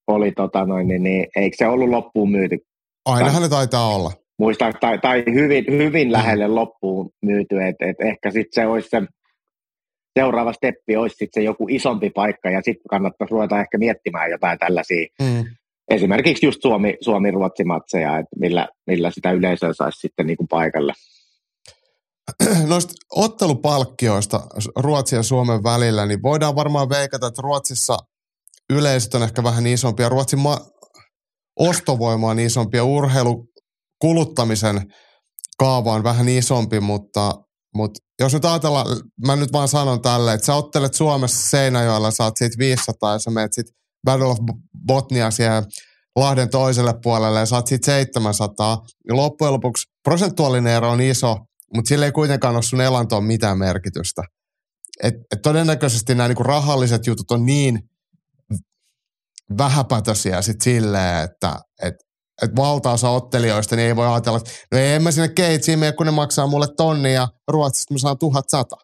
oli tota noin, niin, niin eikö se ollut loppuun myyty? Ainahan ne taitaa olla. Muistan, tai, tai hyvin, hyvin lähelle loppuun myyty, että et ehkä sitten se olisi se seuraava steppi olisi sitten se joku isompi paikka ja sitten kannattaisi ruveta ehkä miettimään jotain tällaisia. Mm. Esimerkiksi just Suomi, Suomi-Ruotsi-matseja, että millä, millä sitä yleisöä saisi sitten niin kuin paikalle. *clears throat* Noista ottelupalkkioista Ruotsin ja Suomen välillä, niin voidaan varmaan veikata, että Ruotsissa yleisöt on ehkä vähän isompia. Ruotsin ma- ostovoima on isompi ja urheilukuluttamisen kaava on vähän isompi, mutta mutta jos nyt ajatellaan, mä nyt vaan sanon tälle, että sä ottelet Suomessa Seinäjoella, saat siitä 500 ja sä menet sit Battle of Botnia siihen Lahden toiselle puolelle ja saat siitä 700, niin loppujen lopuksi prosentuaalinen ero on iso, mutta sillä ei kuitenkaan ole sun elantoon mitään merkitystä. Et, et todennäköisesti nämä niinku rahalliset jutut on niin vähäpätösiä sit silleen, että et että valtaosa ottelijoista niin ei voi ajatella, että no ei en mä sinne keitsiin mene, kun ne maksaa mulle tonni ja Ruotsista mä saan tuhat sata.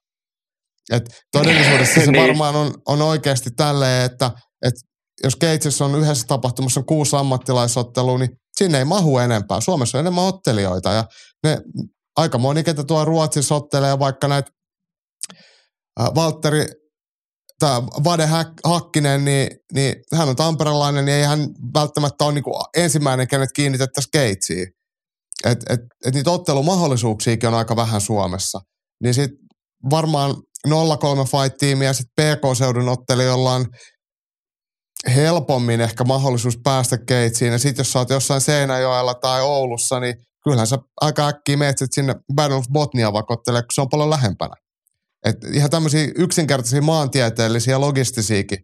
Et todellisuudessa se *laughs* niin. varmaan on, on oikeasti tälleen, että, että jos Keitsissä on yhdessä tapahtumassa on kuusi ammattilaisottelua, niin sinne ei mahu enempää. Suomessa on enemmän ottelijoita ja ne aika moni, ketä tuo Ruotsissa ottelee vaikka näitä Valtteri tämä Vade Hakkinen, niin, niin hän on tamperelainen, niin ei hän välttämättä ole niin kuin ensimmäinen, kenet kiinnitettäisiin keitsiin. Että et, et niitä ottelumahdollisuuksiakin on aika vähän Suomessa. Niin sitten varmaan 0-3 fight-tiimiä ja sitten PK-seudun ottelijoilla on helpommin ehkä mahdollisuus päästä keitsiin. Ja sitten jos sä oot jossain Seinäjoella tai Oulussa, niin kyllähän sä aika äkkiä menet sinne Battle of Botnia vaikka kun se on paljon lähempänä. Et ihan tämmöisiä yksinkertaisia maantieteellisiä logistisiakin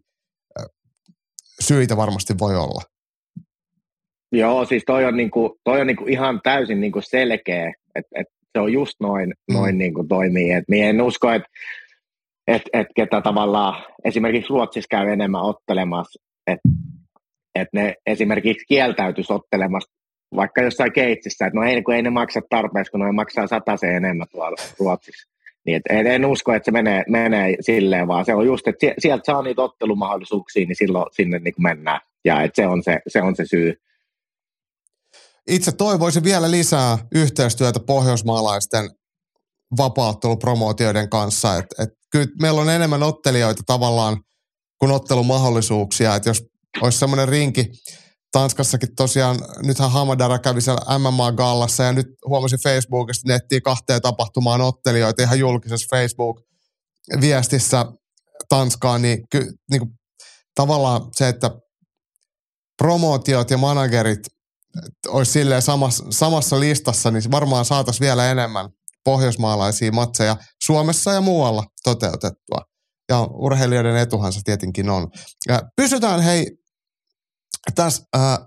syitä varmasti voi olla. Joo, siis toi on, niinku, toi on niinku ihan täysin niinku selkeä, että et se on just noin, mm. noin niinku toimii. Et mie en usko, että et, et ketä tavallaan esimerkiksi Ruotsissa käy enemmän ottelemassa, että et ne esimerkiksi kieltäytyisi ottelemasta vaikka jossain keitsissä, että no ei, kun ei ne maksa tarpeeksi, kun ne maksaa se enemmän tuolla Ruotsissa. Niin et en, usko, että se menee, menee silleen, vaan se on just, että sieltä saa niitä ottelumahdollisuuksia, niin silloin sinne niin mennään. Ja että se on se, se on se syy. Itse toivoisin vielä lisää yhteistyötä pohjoismaalaisten vapaattelupromootioiden kanssa. Et, et kyllä meillä on enemmän ottelijoita tavallaan kuin ottelumahdollisuuksia. Et jos olisi semmoinen rinki, Tanskassakin tosiaan, nythän Hamadara kävi siellä MMA-gallassa ja nyt huomasin Facebookista nettiin kahteen tapahtumaan ottelijoita ihan julkisessa Facebook-viestissä Tanskaan, niin, ky, niin kuin, tavallaan se, että promootiot ja managerit olisi silleen samassa, samassa listassa, niin varmaan saataisiin vielä enemmän pohjoismaalaisia matseja Suomessa ja muualla toteutettua. Ja urheilijoiden etuhan se tietenkin on. Ja pysytään hei tässä äh,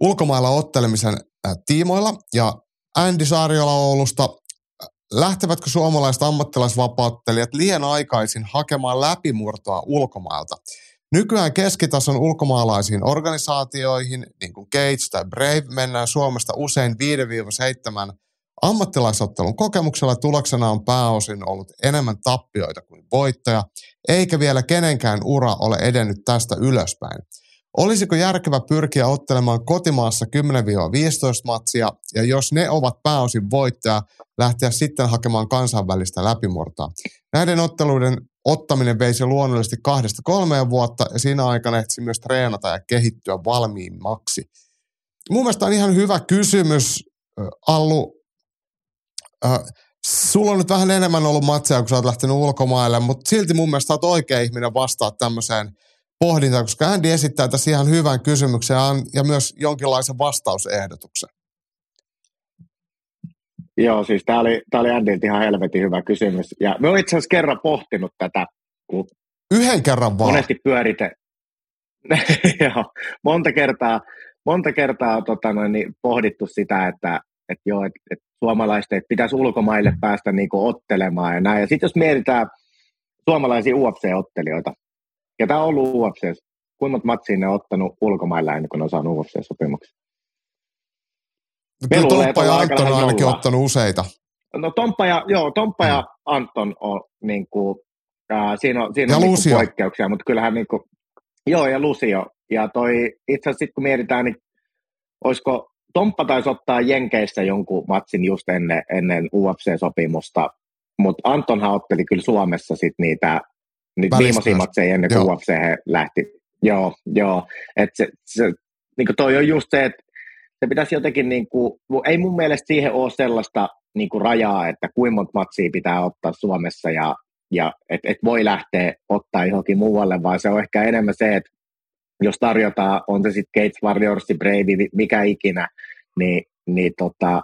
ulkomailla ottelemisen äh, tiimoilla ja Andy Saariola Oulusta äh, lähtevätkö suomalaiset ammattilaisvapauttelijat liian aikaisin hakemaan läpimurtoa ulkomailta? Nykyään keskitason ulkomaalaisiin organisaatioihin, niin kuin Gates tai Brave, mennään Suomesta usein 5-7 ammattilaisottelun kokemuksella tuloksena on pääosin ollut enemmän tappioita kuin voittoja, eikä vielä kenenkään ura ole edennyt tästä ylöspäin. Olisiko järkevä pyrkiä ottelemaan kotimaassa 10-15 matsia, ja jos ne ovat pääosin voittaja, lähteä sitten hakemaan kansainvälistä läpimurtaa. Näiden otteluiden ottaminen veisi luonnollisesti kahdesta kolmeen vuotta, ja siinä aikana ehti myös treenata ja kehittyä valmiimmaksi. Mun mielestä on ihan hyvä kysymys, Allu. Sulla on nyt vähän enemmän ollut matseja, kun sä oot lähtenyt ulkomaille, mutta silti mun mielestä oot oikea ihminen vastaa tämmöiseen – pohdintaa, koska Andy esittää tässä ihan hyvän kysymyksen ja myös jonkinlaisen vastausehdotuksen. Joo, siis tämä oli, tää oli Andilta ihan helvetin hyvä kysymys. Ja me olen itse asiassa kerran pohtinut tätä, kun Yhden kerran vaan. monesti pyörite, *laughs* joo, monta kertaa, monta kertaa tota noin, niin pohdittu sitä, että et joo, et, et suomalaiset et pitäisi ulkomaille päästä niinku ottelemaan ja näin. Ja sitten jos mietitään suomalaisia UFC-ottelijoita, ketä on ollut UFC, kuinka monta matsia ne on ottanut ulkomailla ennen kuin ne on saanut UFC-sopimuksen? Kyllä luulee, Tomppa ja Anton on ainakin nollaa. ottanut useita. No Tomppa ja, joo, Tomppa ja Mm. Anton on niin kuin, äh, siinä on, siinä Ja on niin Lucio. poikkeuksia, mutta kyllähän niin kuin, joo ja Lucio. Ja toi, itse asiassa sit kun mietitään, niin olisiko Tomppa taisi ottaa Jenkeissä jonkun matsin just ennen, ennen UFC-sopimusta, mutta Antonhan otteli kyllä Suomessa sit niitä, niitä Välistä. viimeisiä matseja ennen kuin. UFC lähti. Joo, joo. Et se, se, niin kuin toi on just se, että se pitäisi jotenkin, niin kuin, ei mun mielestä siihen ole sellaista niin kuin rajaa, että kuinka monta matsia pitää ottaa Suomessa ja, ja että et voi lähteä ottaa johonkin muualle, vaan se on ehkä enemmän se, että jos tarjotaan, on se sitten Gates Warriors, Brave, mikä ikinä, niin, niin tota,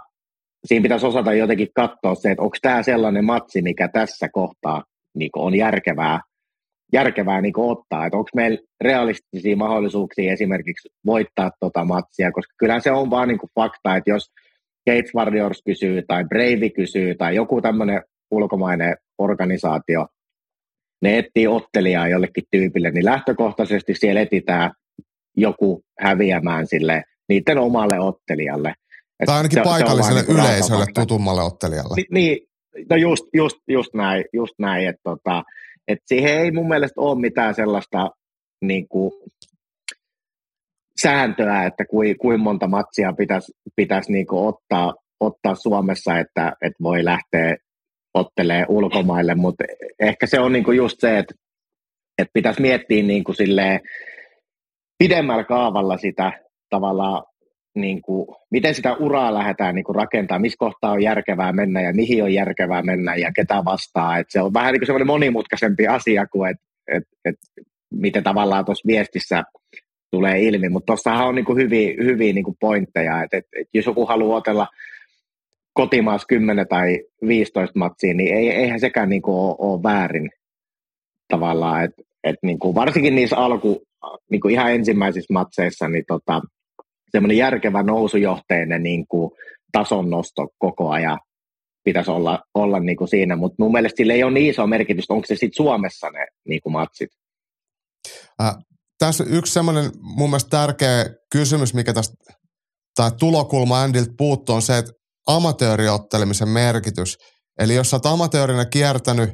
siinä pitäisi osata jotenkin katsoa se, että onko tämä sellainen matsi, mikä tässä kohtaa niin on järkevää, järkevää niin ottaa, että onko meillä realistisia mahdollisuuksia esimerkiksi voittaa tota matsia, koska kyllähän se on vaan niin fakta, että jos Gates Warriors kysyy tai Brave kysyy tai joku tämmöinen ulkomainen organisaatio, ne etsii ottelijaa jollekin tyypille, niin lähtökohtaisesti siellä etitään joku häviämään sille niiden omalle ottelijalle. Et Tai ainakin se- se paikalliselle niinku raakaa yleisölle tutummalle ottelijalle. Ni- Niin, no just, just, just näin, just näin että tota, et siihen ei mun mielestä ole mitään sellaista niin kuin, sääntöä, että kui, kuin monta matsia pitäisi pitäis niin kuin ottaa, ottaa Suomessa, että, että voi lähteä ottelee ulkomaille, mutta ehkä se on niin kuin just se, että, että pitäisi miettiä niin kuin pidemmällä kaavalla sitä tavallaan niin kuin, miten sitä uraa lähdetään niin rakentamaan, missä kohtaa on järkevää mennä ja mihin on järkevää mennä ja ketä vastaa. Et se on vähän niin kuin semmoinen monimutkaisempi asia kuin, että et, et, miten tavallaan tuossa viestissä tulee ilmi, mutta tuossahan on niin kuin hyviä, hyviä niin kuin pointteja, että et, et jos joku haluaa otella kotimaassa 10 tai 15 matsia, niin ei, eihän sekään niin kuin ole, ole väärin tavallaan, että et niin kuin varsinkin niissä alku, niin kuin ihan ensimmäisissä matseissa, niin tota, semmoinen järkevä nousujohteinen niin kuin tason nosto koko ajan pitäisi olla, olla niin kuin siinä, mutta mun mielestä sillä ei ole niin iso merkitystä, onko se sitten Suomessa ne niin kuin matsit. Äh, tässä yksi semmoinen mun mielestä tärkeä kysymys, mikä tästä, tai tulokulma Andilta puuttuu, on se, että amatööriottelemisen merkitys. Eli jos sä oot amatöörinä kiertänyt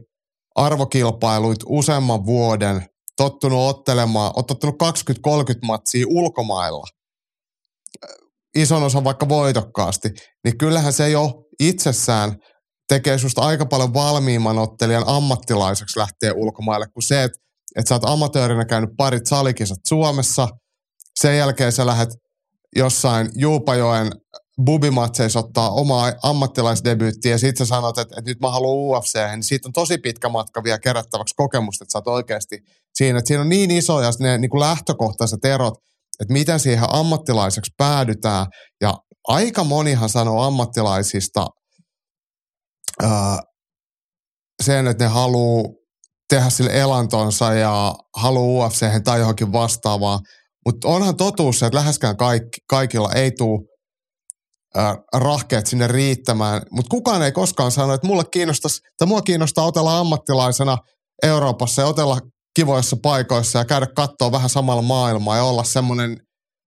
arvokilpailuit useamman vuoden, tottunut ottelemaan, oot tottunut 20-30 matsia ulkomailla, ison osan vaikka voitokkaasti, niin kyllähän se jo itsessään tekee susta aika paljon valmiimman ottelijan ammattilaiseksi lähteä ulkomaille kuin se, että että sä oot amatöörinä käynyt parit salikisat Suomessa, sen jälkeen sä lähdet jossain Juupajoen bubimatseissa ottaa omaa ammattilaisdebyyttiä ja sit sä sanot, että, että nyt mä haluan UFC, niin siitä on tosi pitkä matka vielä kerättäväksi kokemusta, että sä oot oikeasti siinä. Että siinä on niin isoja ne niin kuin lähtökohtaiset erot, että miten siihen ammattilaiseksi päädytään. Ja aika monihan sanoo ammattilaisista ää, sen, että ne haluaa tehdä sille elantonsa ja haluaa UFC tai johonkin vastaavaan. Mutta onhan totuus se, että läheskään kaikki, kaikilla ei tule rahkeet sinne riittämään. Mutta kukaan ei koskaan sano, että mulle kiinnostaisi, tai mua kiinnostaa otella ammattilaisena Euroopassa ja otella kivoissa paikoissa ja käydä katsoa vähän samalla maailmaa ja olla semmoinen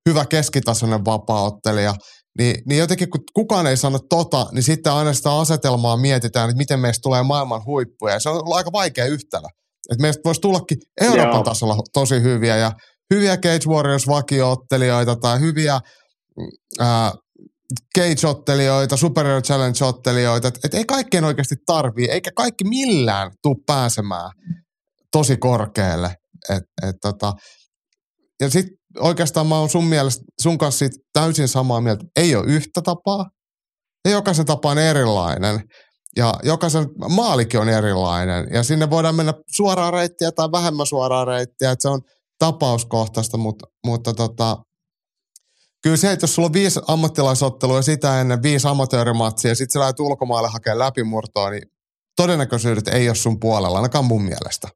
hyvä keskitasoinen vapaa-ottelija. Niin, niin jotenkin kun kukaan ei sano tota, niin sitten aina sitä asetelmaa mietitään, että miten meistä tulee maailman huippuja. Ja se on aika vaikea yhtälö. Että meistä voisi tullakin Euroopan Joo. tasolla tosi hyviä ja hyviä Cage Warriors vakio-ottelijoita tai hyviä ää, Cage-ottelijoita, Superior Challenge-ottelijoita. Että et ei kaikkien oikeasti tarvii, eikä kaikki millään tuu pääsemään tosi korkealle. Et, et tota, ja sitten oikeastaan mä oon sun mielestä, sun kanssa täysin samaa mieltä. Ei ole yhtä tapaa. Ja jokaisen tapa on erilainen. Ja jokaisen maalikin on erilainen. Ja sinne voidaan mennä suoraan reittiä tai vähemmän suoraan reittiä. Että se on tapauskohtaista, mutta, mutta tota, kyllä se, että jos sulla on viisi ammattilaisottelua ja sitä ennen viisi amatöörimatsia ja sitten sä lähdet ulkomaille hakemaan läpimurtoa, niin todennäköisyydet ei ole sun puolella, ainakaan mun mielestä.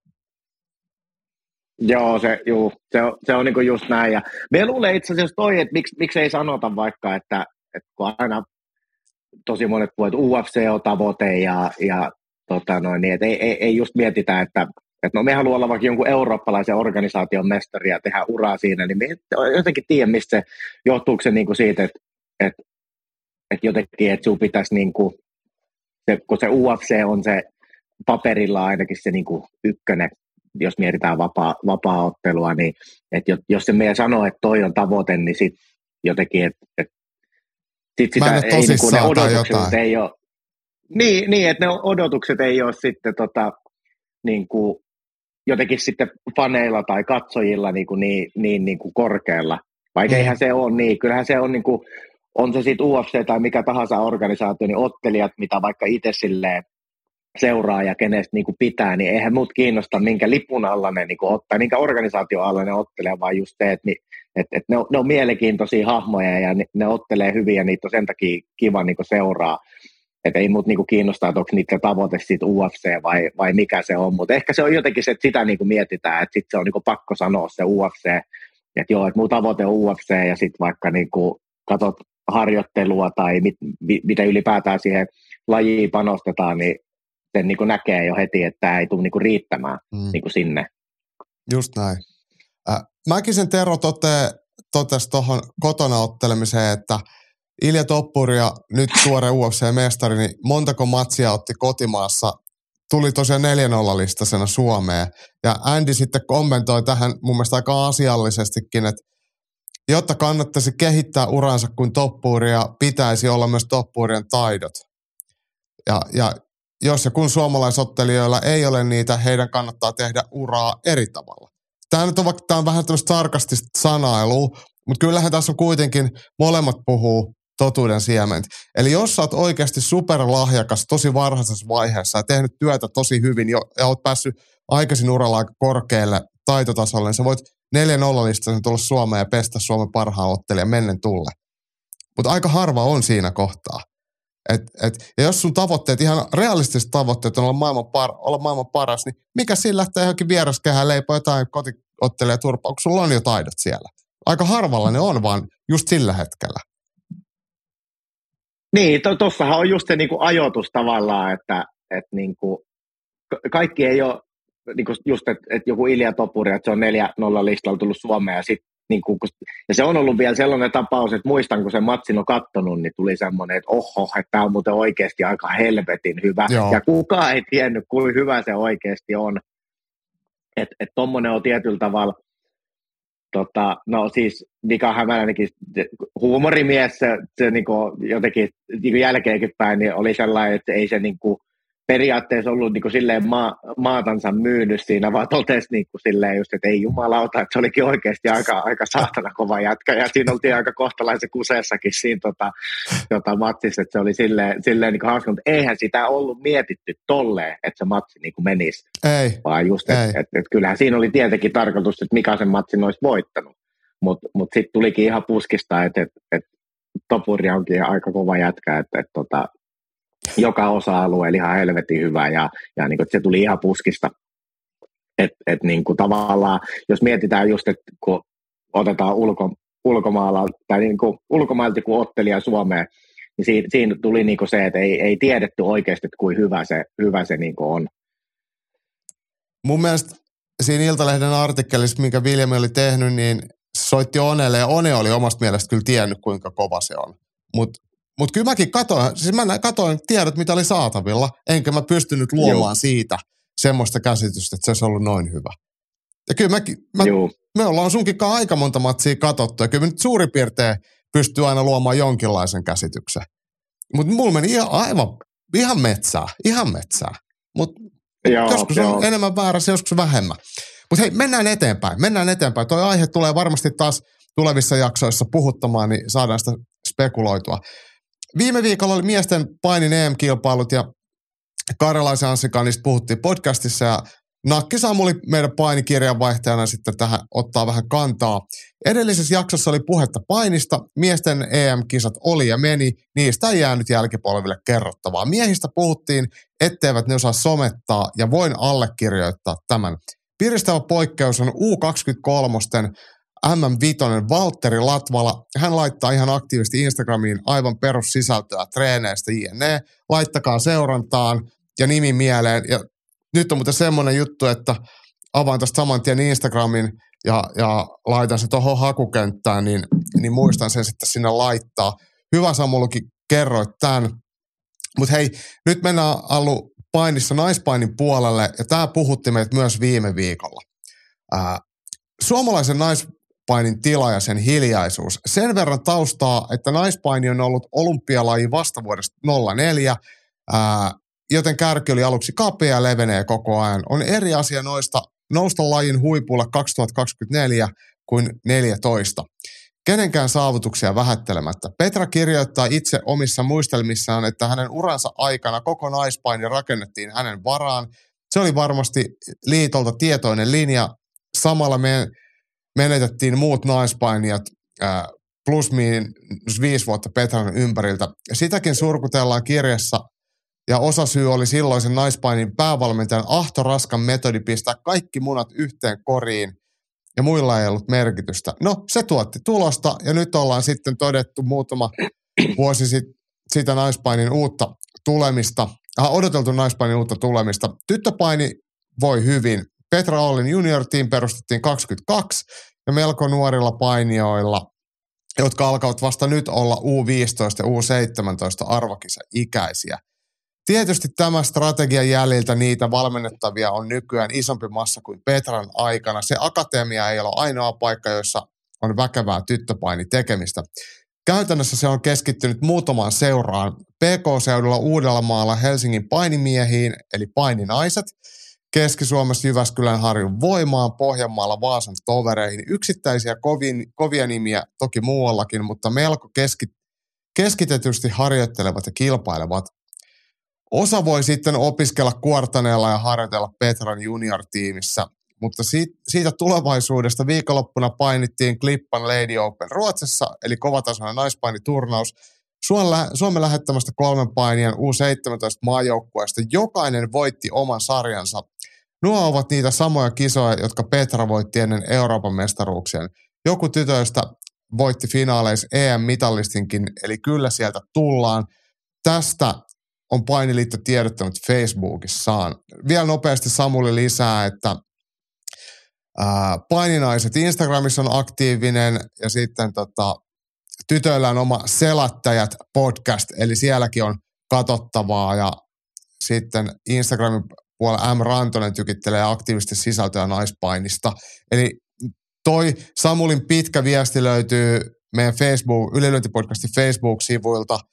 Joo, se, juu, se on, se on niin just näin. Ja me luulen itse asiassa toi, että miksi, miksi ei sanota vaikka, että, että kun aina tosi monet puhuvat, että UFC on tavoite ja, ja tota noin, niin, että ei, ei, ei just mietitä, että, että no me haluamme olla vaikka jonkun eurooppalaisen organisaation mestari ja tehdä uraa siinä, niin me jotenkin tiedä, mistä se johtuuko se niin siitä, että, että, että jotenkin, että sinun pitäisi niin kuin, kun se UFC on se paperilla ainakin se niin ykkönen jos mietitään vapaa, vapaa-ottelua, niin että jos se meidän sanoo, että toi on tavoite, niin sit jotenkin, että et, sit sitä ei, niin kuin ne odotukset ei ole, niin, niin, että ne odotukset ei ole sitten tota, niin kuin, jotenkin sitten faneilla tai katsojilla niin, kuin niin, niin, niin kuin korkealla. Vaikka mm. eihän se ole niin. Kyllähän se on, niin kuin, on se sitten UFC tai mikä tahansa organisaatio, niin ottelijat, mitä vaikka itse silleen seuraa ja kenestä niin pitää, niin eihän muut kiinnosta, minkä lipun alla ne niin ottaa, minkä organisaation alla ne ottelee, vaan just se, että, että, että ne, on, ne on mielenkiintoisia hahmoja ja ne, ne ottelee hyvin ja niitä on sen takia kiva niin seuraa. Että ei mut niinku kiinnostaa, että onko niiden tavoite siitä UFC vai, vai mikä se on, mutta ehkä se on jotenkin se, että sitä niinku mietitään, että sitten se on niinku pakko sanoa se UFC, että joo, että mun tavoite on UFC ja sitten vaikka niinku katsot harjoittelua tai mit, mit, mitä ylipäätään siihen lajiin panostetaan, niin sen niin kuin näkee jo heti, että tämä ei tule niin kuin riittämään mm. niin kuin sinne. Just näin. Äh, Mäkisen Tero tote, totesi tuohon kotona ottelemiseen, että Ilja Toppuri ja nyt tuore UFC-mestari, niin montako matsia otti kotimaassa tuli tosiaan 4-0 listasena Suomeen. Ja Andy sitten kommentoi tähän mun mielestä aika asiallisestikin, että jotta kannattaisi kehittää uransa kuin toppuuria, pitäisi olla myös toppuurien taidot. Ja, ja jos ja kun suomalaisottelijoilla ei ole niitä, heidän kannattaa tehdä uraa eri tavalla. Tämä nyt on vaikka tämä on vähän tämmöistä sarkastista sanailua, mutta kyllähän tässä on kuitenkin molemmat puhuu totuuden siementä. Eli jos sä oot oikeasti superlahjakas tosi varhaisessa vaiheessa ja tehnyt työtä tosi hyvin jo, ja oot päässyt aikaisin uralla aika korkealle taitotasolle, niin sä voit 4-0 listassa tulla Suomeen ja pestä Suomen parhaan ottelijan mennen tulle. Mutta aika harva on siinä kohtaa. Et, et, ja jos sun tavoitteet, ihan realistiset tavoitteet on olla maailman, par, olla maailman paras, niin mikä sillä lähtee johonkin vieraskehään leipää jotain kotiottelee turpaa, kun sulla on jo taidot siellä. Aika harvalla ne on vaan just sillä hetkellä. Niin, tuossahan to, on just se niinku ajoitus tavallaan, että et niinku, kaikki ei ole niinku just, että et joku Ilja Topuri, että se on neljä nolla listalla tullut Suomeen ja sitten niin kuin, ja se on ollut vielä sellainen tapaus, että muistan, kun sen matsin on kattonut, niin tuli semmoinen, että oho, että tämä on muuten oikeasti aika helvetin hyvä. Joo. Ja kukaan ei tiennyt, kuinka hyvä se oikeasti on. Että et tuommoinen on tietyllä tavalla, tota, no siis Mika Hämälänenkin, huumorimies, se, se niin jotenkin niin jälkeenkin päin, niin oli sellainen, että ei se niin kuin, periaatteessa ollut niin kuin silleen maa, maatansa myynyt siinä, vaan totesi niin kuin silleen just, että ei jumalauta, että se olikin oikeasti aika, aika saatana kova jätkä, ja siinä oltiin aika kohtalaisen kuseessakin siinä tota, tota matsissa, että se oli silleen, silleen niin kuin hauska, mutta eihän sitä ollut mietitty tolleen, että se matsi niin kuin menisi. Ei. Vaan just, että et, et, et kyllähän siinä oli tietenkin tarkoitus, että mikä sen matsin olisi voittanut, mutta mut, mut sitten tulikin ihan puskista, että et, et, Topuri onkin aika kova jätkä, että et, tota, joka osa-alue eli ihan helvetin hyvä ja, ja niin kuin, se tuli ihan puskista. Et, et niin kuin tavallaan, jos mietitään just, että kun otetaan ulko, ulkomaalla tai niin kuin ulkomailta kun ottelija Suomeen, niin siinä, siinä tuli niin kuin se, että ei, ei tiedetty oikeasti, että kuin hyvä se, hyvä se niin kuin on. Mun mielestä siinä Iltalehden artikkelissa, minkä Viljami oli tehnyt, niin soitti Onelle ja One oli omasta mielestä kyllä tiennyt, kuinka kova se on. Mutta mutta kyllä mäkin katoin, siis mä katoin tiedot, mitä oli saatavilla, enkä mä pystynyt luomaan Joo. siitä semmoista käsitystä, että se olisi ollut noin hyvä. Ja kyllä mäkin, mä, me ollaan sunkin aika monta matsia katsottu, ja kyllä nyt suurin piirtein pystyy aina luomaan jonkinlaisen käsityksen. Mutta mulla meni ihan, aivan, ihan metsää, ihan metsää. Mutta joskus joo. on enemmän väärässä, joskus vähemmän. Mutta hei, mennään eteenpäin, mennään eteenpäin. Toi aihe tulee varmasti taas tulevissa jaksoissa puhuttamaan, niin saadaan sitä spekuloitua. Viime viikolla oli miesten painin EM-kilpailut ja Karjalaisen Anssikaan niistä puhuttiin podcastissa ja Nakki Samuli meidän painikirjanvaihtajana sitten tähän ottaa vähän kantaa. Edellisessä jaksossa oli puhetta painista, miesten EM-kisat oli ja meni, niistä ei jäänyt jälkipolville kerrottavaa. Miehistä puhuttiin, etteivät ne osaa somettaa ja voin allekirjoittaa tämän. Piristävä poikkeus on U23 MM5 Valtteri Latvala. Hän laittaa ihan aktiivisesti Instagramiin aivan perussisältöä treeneistä jne. Laittakaa seurantaan ja nimi mieleen. Ja nyt on muuten semmoinen juttu, että avaan tästä saman tien Instagramin ja, ja laitan se tuohon hakukenttään, niin, niin muistan sen sitten sinne laittaa. Hyvä Samulukin kerroit tämän. Mutta hei, nyt mennään Allu painissa naispainin puolelle, ja tämä puhutti meitä myös viime viikolla. Ää, suomalaisen naispainin tila ja sen hiljaisuus. Sen verran taustaa, että naispaini on ollut olympialaji vasta vuodesta 04, ää, joten kärki oli aluksi kapea ja levenee koko ajan. On eri asia noista nousta lajin huipulla 2024 kuin 14. Kenenkään saavutuksia vähättelemättä. Petra kirjoittaa itse omissa muistelmissaan, että hänen uransa aikana koko naispaini rakennettiin hänen varaan. Se oli varmasti liitolta tietoinen linja. Samalla me menetettiin muut naispainijat plus miinus viisi vuotta Petran ympäriltä. Sitäkin surkutellaan kirjassa ja osa syy oli silloisen naispainin päävalmentajan Ahto Raskan metodi pistää kaikki munat yhteen koriin ja muilla ei ollut merkitystä. No, se tuotti tulosta ja nyt ollaan sitten todettu muutama vuosi sitten sitä naispainin uutta tulemista, odoteltu naispainin uutta tulemista. Tyttöpaini voi hyvin. Petra Ollin junior team perustettiin 22 ja melko nuorilla painijoilla, jotka alkavat vasta nyt olla U15 ja U17 arvokisa-ikäisiä. Tietysti tämä strategian jäljiltä niitä valmennettavia on nykyään isompi massa kuin Petran aikana. Se akatemia ei ole ainoa paikka, jossa on väkevää tyttöpaini tekemistä. Käytännössä se on keskittynyt muutamaan seuraan. PK-seudulla Uudellamaalla Helsingin painimiehiin, eli paininaiset, Keski-Suomessa Jyväskylän harjun voimaan, Pohjanmaalla Vaasan tovereihin. Yksittäisiä kovin, kovia nimiä toki muuallakin, mutta melko keski, keskitetysti harjoittelevat ja kilpailevat Osa voi sitten opiskella kuortaneella ja harjoitella Petran junior-tiimissä, mutta siitä, siitä tulevaisuudesta viikonloppuna painittiin Klippan Lady Open Ruotsissa, eli kovatasoinen naispainiturnaus. Suomen lähettämästä kolmen painijan U17 maajoukkueesta jokainen voitti oman sarjansa. Nuo ovat niitä samoja kisoja, jotka Petra voitti ennen Euroopan mestaruuksien. Joku tytöistä voitti finaaleissa EM-mitallistinkin, eli kyllä sieltä tullaan. Tästä on painiliitto tiedottanut Facebookissaan. Vielä nopeasti Samuli lisää, että ää, paininaiset Instagramissa on aktiivinen ja sitten tota, tytöillä on oma Selattajat podcast, eli sielläkin on katsottavaa ja sitten Instagramin puolella M. Rantonen tykittelee aktiivisesti sisältöä naispainista. Eli toi Samulin pitkä viesti löytyy meidän Facebook, Ylilyöntipodcastin Facebook-sivuilta –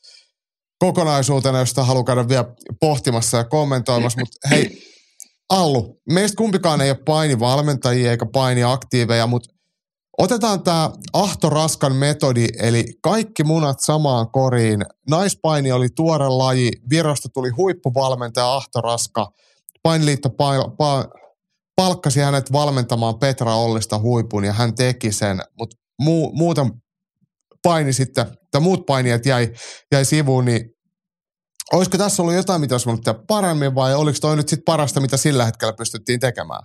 kokonaisuutena, josta haluan käydä vielä pohtimassa ja kommentoimassa. Mutta hei, Allu, meistä kumpikaan ei ole painivalmentajia eikä painiaktiiveja, mutta otetaan tämä Ahto Raskan metodi, eli kaikki munat samaan koriin. Naispaini oli tuore laji, Virosta tuli huippuvalmentaja Ahto Raska. Painiliitto pa- pa- palkkasi hänet valmentamaan Petra Ollista huipun ja hän teki sen, mutta muu, muuten paini sitten, tai muut painijat jäi, jäi sivuun, niin olisiko tässä ollut jotain, mitä olisi voinut tehdä paremmin, vai oliko toi nyt sitten parasta, mitä sillä hetkellä pystyttiin tekemään?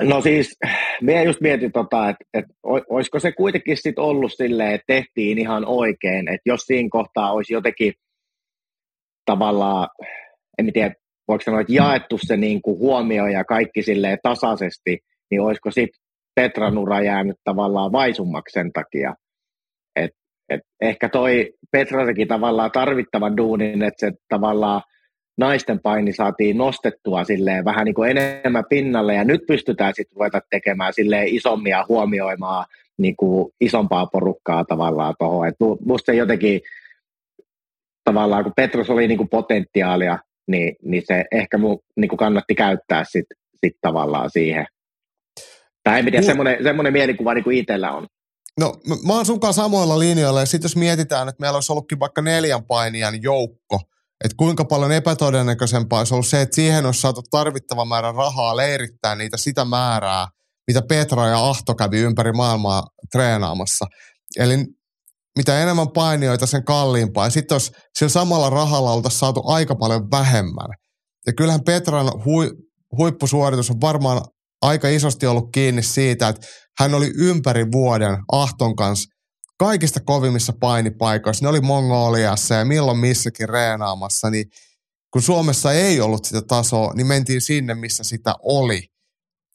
No siis, minä just mietin, tota, että, että olisiko se kuitenkin sitten ollut silleen, että tehtiin ihan oikein, että jos siinä kohtaa olisi jotenkin tavallaan, en tiedä, voiko sanoa, että jaettu se niin kuin huomio ja kaikki silleen tasaisesti, niin olisiko sitten Petran ura jäänyt tavallaan vaisummaksi sen takia. Et, et ehkä toi Petra teki tavallaan tarvittavan duunin, että se tavallaan naisten paini saatiin nostettua silleen vähän niin kuin enemmän pinnalle ja nyt pystytään sitten ruveta tekemään silleen isommia huomioimaan niin kuin isompaa porukkaa tavallaan tuohon. Musta se jotenkin tavallaan, kun Petros oli niin kuin potentiaalia, niin, niin se ehkä mu, niin kuin kannatti käyttää sitten sit tavallaan siihen. Tai en tiedä, no. semmoinen, semmoinen mielikuva niin kuin itsellä on. No mä oon sunkaan samoilla linjoilla ja sitten jos mietitään, että meillä olisi ollutkin vaikka neljän painijan joukko, että kuinka paljon epätodennäköisempää olisi ollut se, että siihen olisi saatu tarvittava määrä rahaa leirittää niitä sitä määrää, mitä Petra ja Ahto kävi ympäri maailmaa treenaamassa. Eli mitä enemmän painijoita, sen kalliimpaa. Ja sitten jos sillä samalla rahalla oltaisiin saatu aika paljon vähemmän. Ja kyllähän Petran hui, huippusuoritus on varmaan aika isosti ollut kiinni siitä, että hän oli ympäri vuoden Ahton kanssa kaikista kovimmissa painipaikoissa. Ne oli Mongoliassa ja milloin missäkin reenaamassa, niin kun Suomessa ei ollut sitä tasoa, niin mentiin sinne, missä sitä oli.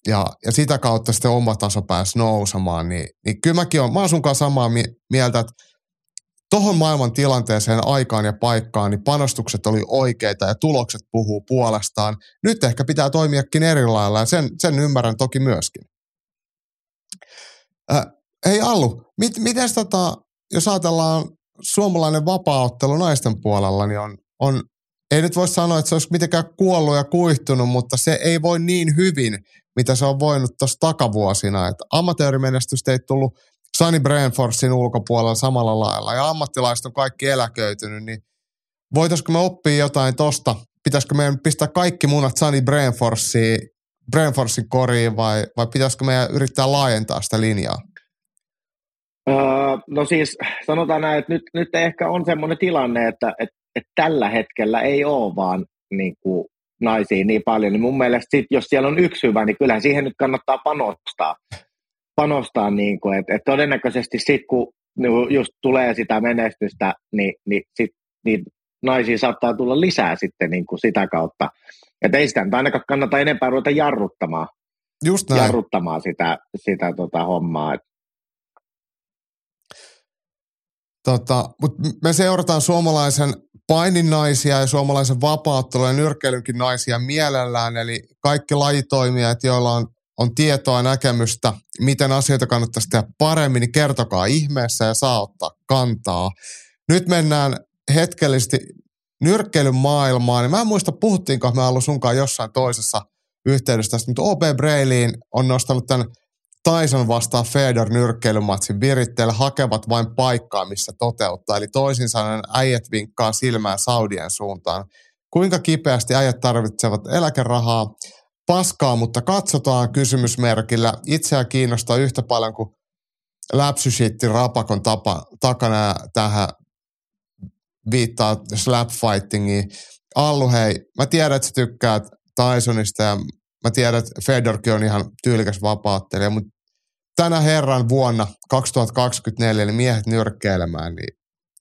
Ja, ja sitä kautta sitten oma taso pääsi nousemaan. Niin, niin kyllä mäkin olen, mä oon sunkaan samaa mieltä, että tohon maailman tilanteeseen, aikaan ja paikkaan, niin panostukset oli oikeita ja tulokset puhuu puolestaan. Nyt ehkä pitää toimiakin eri lailla ja sen, sen ymmärrän toki myöskin. Äh, hei Allu, mit, miten tota, jos ajatellaan suomalainen vapaaottelu naisten puolella, niin on, on ei nyt voi sanoa, että se olisi mitenkään kuollut ja kuihtunut, mutta se ei voi niin hyvin, mitä se on voinut tuossa takavuosina. Että amatöörimenestystä ei tullut Sunny Brainforcein ulkopuolella samalla lailla ja ammattilaiset on kaikki eläköitynyt, niin voitaisiko me oppia jotain tosta? Pitäisikö meidän pistää kaikki munat Sunny Brainforceen, Brainforcein koriin vai, vai pitäisikö meidän yrittää laajentaa sitä linjaa? No siis sanotaan näin, että nyt, nyt ehkä on semmoinen tilanne, että, että, että tällä hetkellä ei ole vaan niin kuin naisia niin paljon, niin mun mielestä sit, jos siellä on yksi hyvä, niin kyllähän siihen nyt kannattaa panostaa panostaa, niin kuin, että, että todennäköisesti sitten kun niin just tulee sitä menestystä, niin, niin, sit, niin naisia saattaa tulla lisää sitten niin kuin sitä kautta. Että ei sitä ainakaan kannata enempää ruveta jarruttamaan, Just näin. jarruttamaan sitä, sitä tota hommaa. Tota, mut me seurataan suomalaisen paininaisia ja suomalaisen vapauttelun ja nyrkkeilynkin naisia mielellään, eli kaikki lajitoimijat, joilla on on tietoa, näkemystä, miten asioita kannattaisi tehdä paremmin, niin kertokaa ihmeessä ja saa ottaa kantaa. Nyt mennään hetkellisesti nyrkkeilyn maailmaan. Mä en muista, puhuttiinko me ollut sunkaan jossain toisessa yhteydessä tästä, mutta OP Breiliin on nostanut tämän Tyson vastaan Fedor nyrkkeilymatsin viritteelle hakevat vain paikkaa, missä toteuttaa. Eli toisin sanoen äijät vinkkaa silmää Saudien suuntaan. Kuinka kipeästi äijät tarvitsevat eläkerahaa? paskaa, mutta katsotaan kysymysmerkillä. Itseä kiinnostaa yhtä paljon kuin läpsyshitti rapakon tapa, takana tähän viittaa slap fightingiin. Allu, hei, mä tiedän, että sä tykkäät Tysonista ja mä tiedän, että Fedorkin on ihan tyylikäs vapaattelija, mutta tänä herran vuonna 2024 niin miehet nyrkkeilemään, niin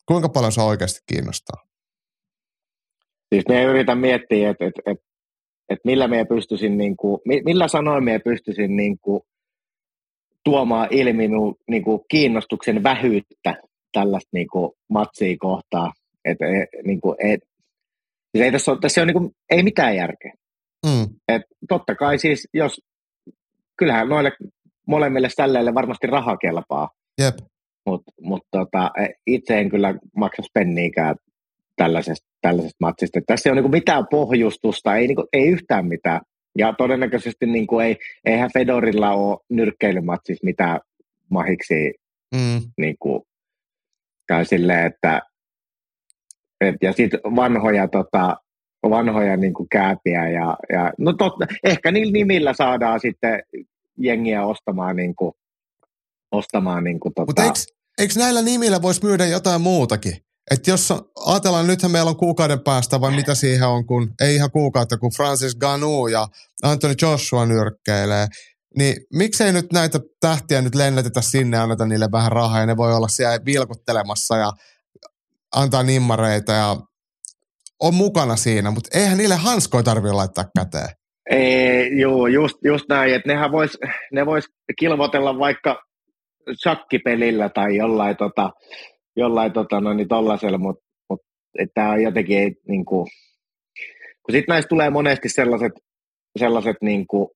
kuinka paljon se oikeasti kiinnostaa? Siis me yritän miettiä, että, että, että että millä me pystyisin, niin kuin, millä sanoin me pystyisin niin kuin, tuomaan ilmi niin kuin, kiinnostuksen vähyyttä tällaista niin kuin, matsia kohtaa. Et, et, niin kuin, et, siis ei tässä ole, tässä on, niin kuin, ei mitään järkeä. Mm. Et, totta kai siis, jos, kyllähän noille molemmille ställeille varmasti raha kelpaa. Jep. Mutta mut, tota, itse en kyllä maksaisi penniikään tällaisesta, tällaisesta matsista. Tässä ei ole niin mitään pohjustusta, ei, niin kuin, ei yhtään mitään. Ja todennäköisesti niin kuin ei, eihän Fedorilla ole nyrkkeilymatsissa mitään mahiksi mm. niin kuin, käy silleen, että et, ja sitten vanhoja, tota, vanhoja niin kuin kääpiä ja, ja no totta, ehkä niillä nimillä saadaan sitten jengiä ostamaan niin kuin, ostamaan niin kuin, tota... Mutta eikö, eikö näillä nimillä voisi myydä jotain muutakin? että jos ajatellaan, nythän meillä on kuukauden päästä, vai mitä siihen on, kun ei ihan kuukautta, kun Francis Ganu ja Anthony Joshua nyrkkeilee, niin miksei nyt näitä tähtiä nyt lennetetä sinne ja anneta niille vähän rahaa, ja ne voi olla siellä vilkuttelemassa ja antaa nimmareita ja on mukana siinä, mutta eihän niille hanskoja tarvitse laittaa käteen. Ei, joo, just, just näin, että nehän vois, ne vois kilvotella vaikka shakkipelillä tai jollain tota, jollain tota, no, niin tollasella, mutta mut, tämä on jotenkin, niin kuin, kun sitten näistä tulee monesti sellaiset, sellaiset niin kuin,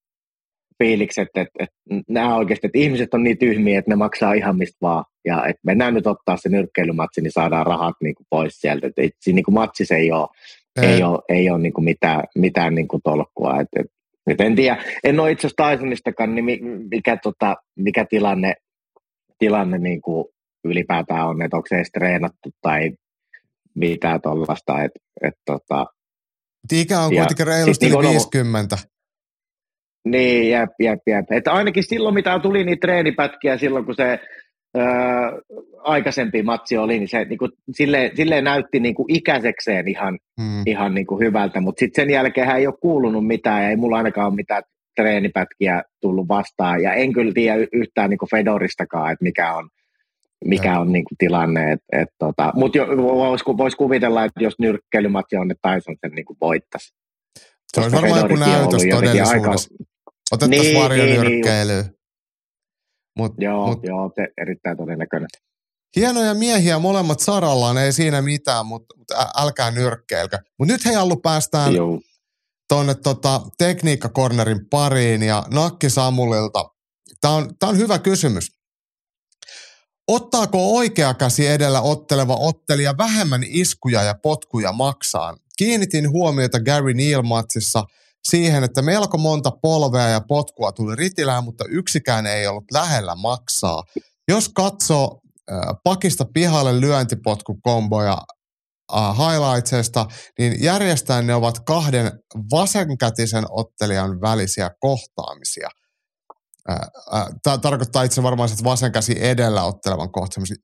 fiilikset, että, että nämä oikeasti, että ihmiset on niin tyhmiä, että ne maksaa ihan mistä vaan. Ja että mennään nyt ottaa se nyrkkeilymatsi, niin saadaan rahat niin kuin pois sieltä. Että siinä niin kuin matsissa ei ole, ei. ei ole, ei ole niin kuin mitään, mitään niin kuin tolkkua. Että, että, että en tiedä, en ole itse asiassa Tysonistakaan, niin mikä, tota, mikä tilanne, tilanne niin kuin ylipäätään on, että onko se edes treenattu tai mitään tuollaista. Et, et, tota, Ikä on kuitenkin reilusti niin 50. Niin, jep, jep, jep. Että ainakin silloin, mitä tuli niitä treenipätkiä silloin, kun se öö, aikaisempi matsi oli, niin se niin kuin, silleen, silleen näytti niin kuin ikäisekseen ihan, hmm. ihan niin kuin hyvältä, mutta sitten sen jälkeen ei ole kuulunut mitään ja ei mulla ainakaan ole mitään treenipätkiä tullut vastaan ja en kyllä tiedä yhtään niin kuin Fedoristakaan, että mikä on, mikä on niin kuin tilanne. Et, et, tota, Mutta voisi vois kuvitella, että jos nyrkkeilymatsi on, että Tyson sen niin kuin voittaisi. Se olisi varmaan joku näytös todellisuudessa. Otettaisiin niin, varjonyrkkeilyä. Niin, niin. Mut, joo, mut, joo te, erittäin todennäköinen. Hienoja miehiä molemmat sarallaan, ei siinä mitään, mutta, mutta älkää nyrkkeilkä. Mutta nyt hei Allu päästään tuonne tota, tekniikkakornerin pariin ja Nakki Samulilta. Tämä on, tää on hyvä kysymys. Ottaako oikea käsi edellä otteleva ottelija vähemmän iskuja ja potkuja maksaan? Kiinnitin huomiota Gary Neal-matsissa – siihen, että melko monta polvea ja potkua tuli ritilään, mutta yksikään ei ollut lähellä maksaa. Jos katsoo äh, pakista pihalle lyöntipotkukomboja äh, highlightsesta, niin järjestäen ne ovat kahden vasenkätisen ottelijan välisiä kohtaamisia. Äh, Tämä tarkoittaa itse varmaan että vasen käsi edellä ottelevan kohtaamisia.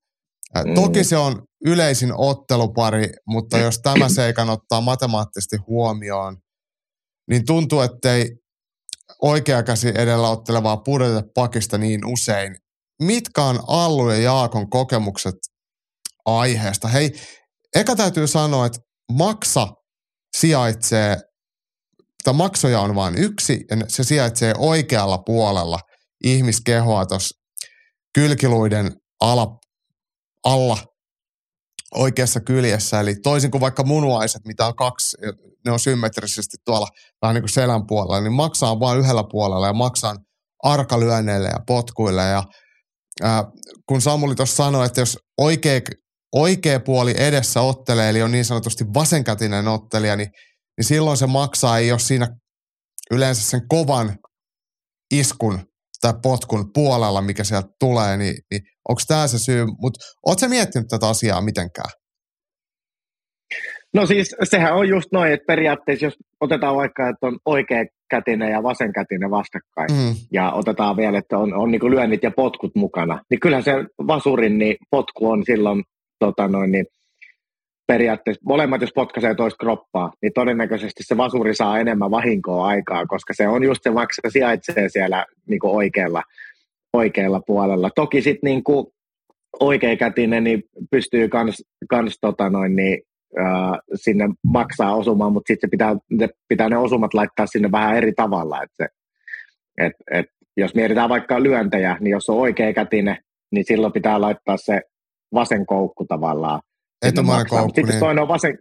Mm. Toki se on yleisin ottelupari, mutta *clears throat* jos tämä seikan ottaa matemaattisesti huomioon, niin tuntuu, ettei oikea käsi edellä ottelevaa pudoteta pakista niin usein. Mitkä on Allu ja Jaakon kokemukset aiheesta? Hei, eka täytyy sanoa, että maksa sijaitsee, tai maksoja on vain yksi, ja se sijaitsee oikealla puolella ihmiskehoa tuossa kylkiluiden ala, alla oikeassa kyljessä. Eli toisin kuin vaikka munuaiset, mitä on kaksi, ne on symmetrisesti tuolla vähän niin kuin selän puolella, niin maksaa vain yhdellä puolella ja maksaa arkalyönneille ja potkuille. Ja ää, kun Samuli tuossa sanoi, että jos oikea, oikea puoli edessä ottelee, eli on niin sanotusti vasenkätinen ottelija, niin, niin silloin se maksaa, ei ole siinä yleensä sen kovan iskun tai potkun puolella, mikä sieltä tulee, niin, niin onko tämä se syy? Mutta ootko miettinyt tätä asiaa mitenkään? No siis sehän on just noin, että periaatteessa jos otetaan vaikka, että on oikea kätinen ja vasenkätinen vastakkain, mm. ja otetaan vielä, että on, on niin lyönnit ja potkut mukana, niin kyllähän se vasurin niin potku on silloin tota noin, niin periaatteessa molemmat, jos potkaisee toista kroppaa, niin todennäköisesti se vasuri saa enemmän vahinkoa aikaa, koska se on just se, vaikka se sijaitsee siellä niin oikealla, oikealla puolella. Toki sitten niin oikeakätinen niin pystyy kans, kans tota noin, niin, sinne maksaa osumaan, mutta sitten pitää, pitää ne osumat laittaa sinne vähän eri tavalla. Et se, et, et, jos mietitään vaikka lyöntejä, niin jos on oikeakätinen, niin silloin pitää laittaa se vasen koukku tavallaan Etumainen koukku. Sitten niin. toinen on vasen,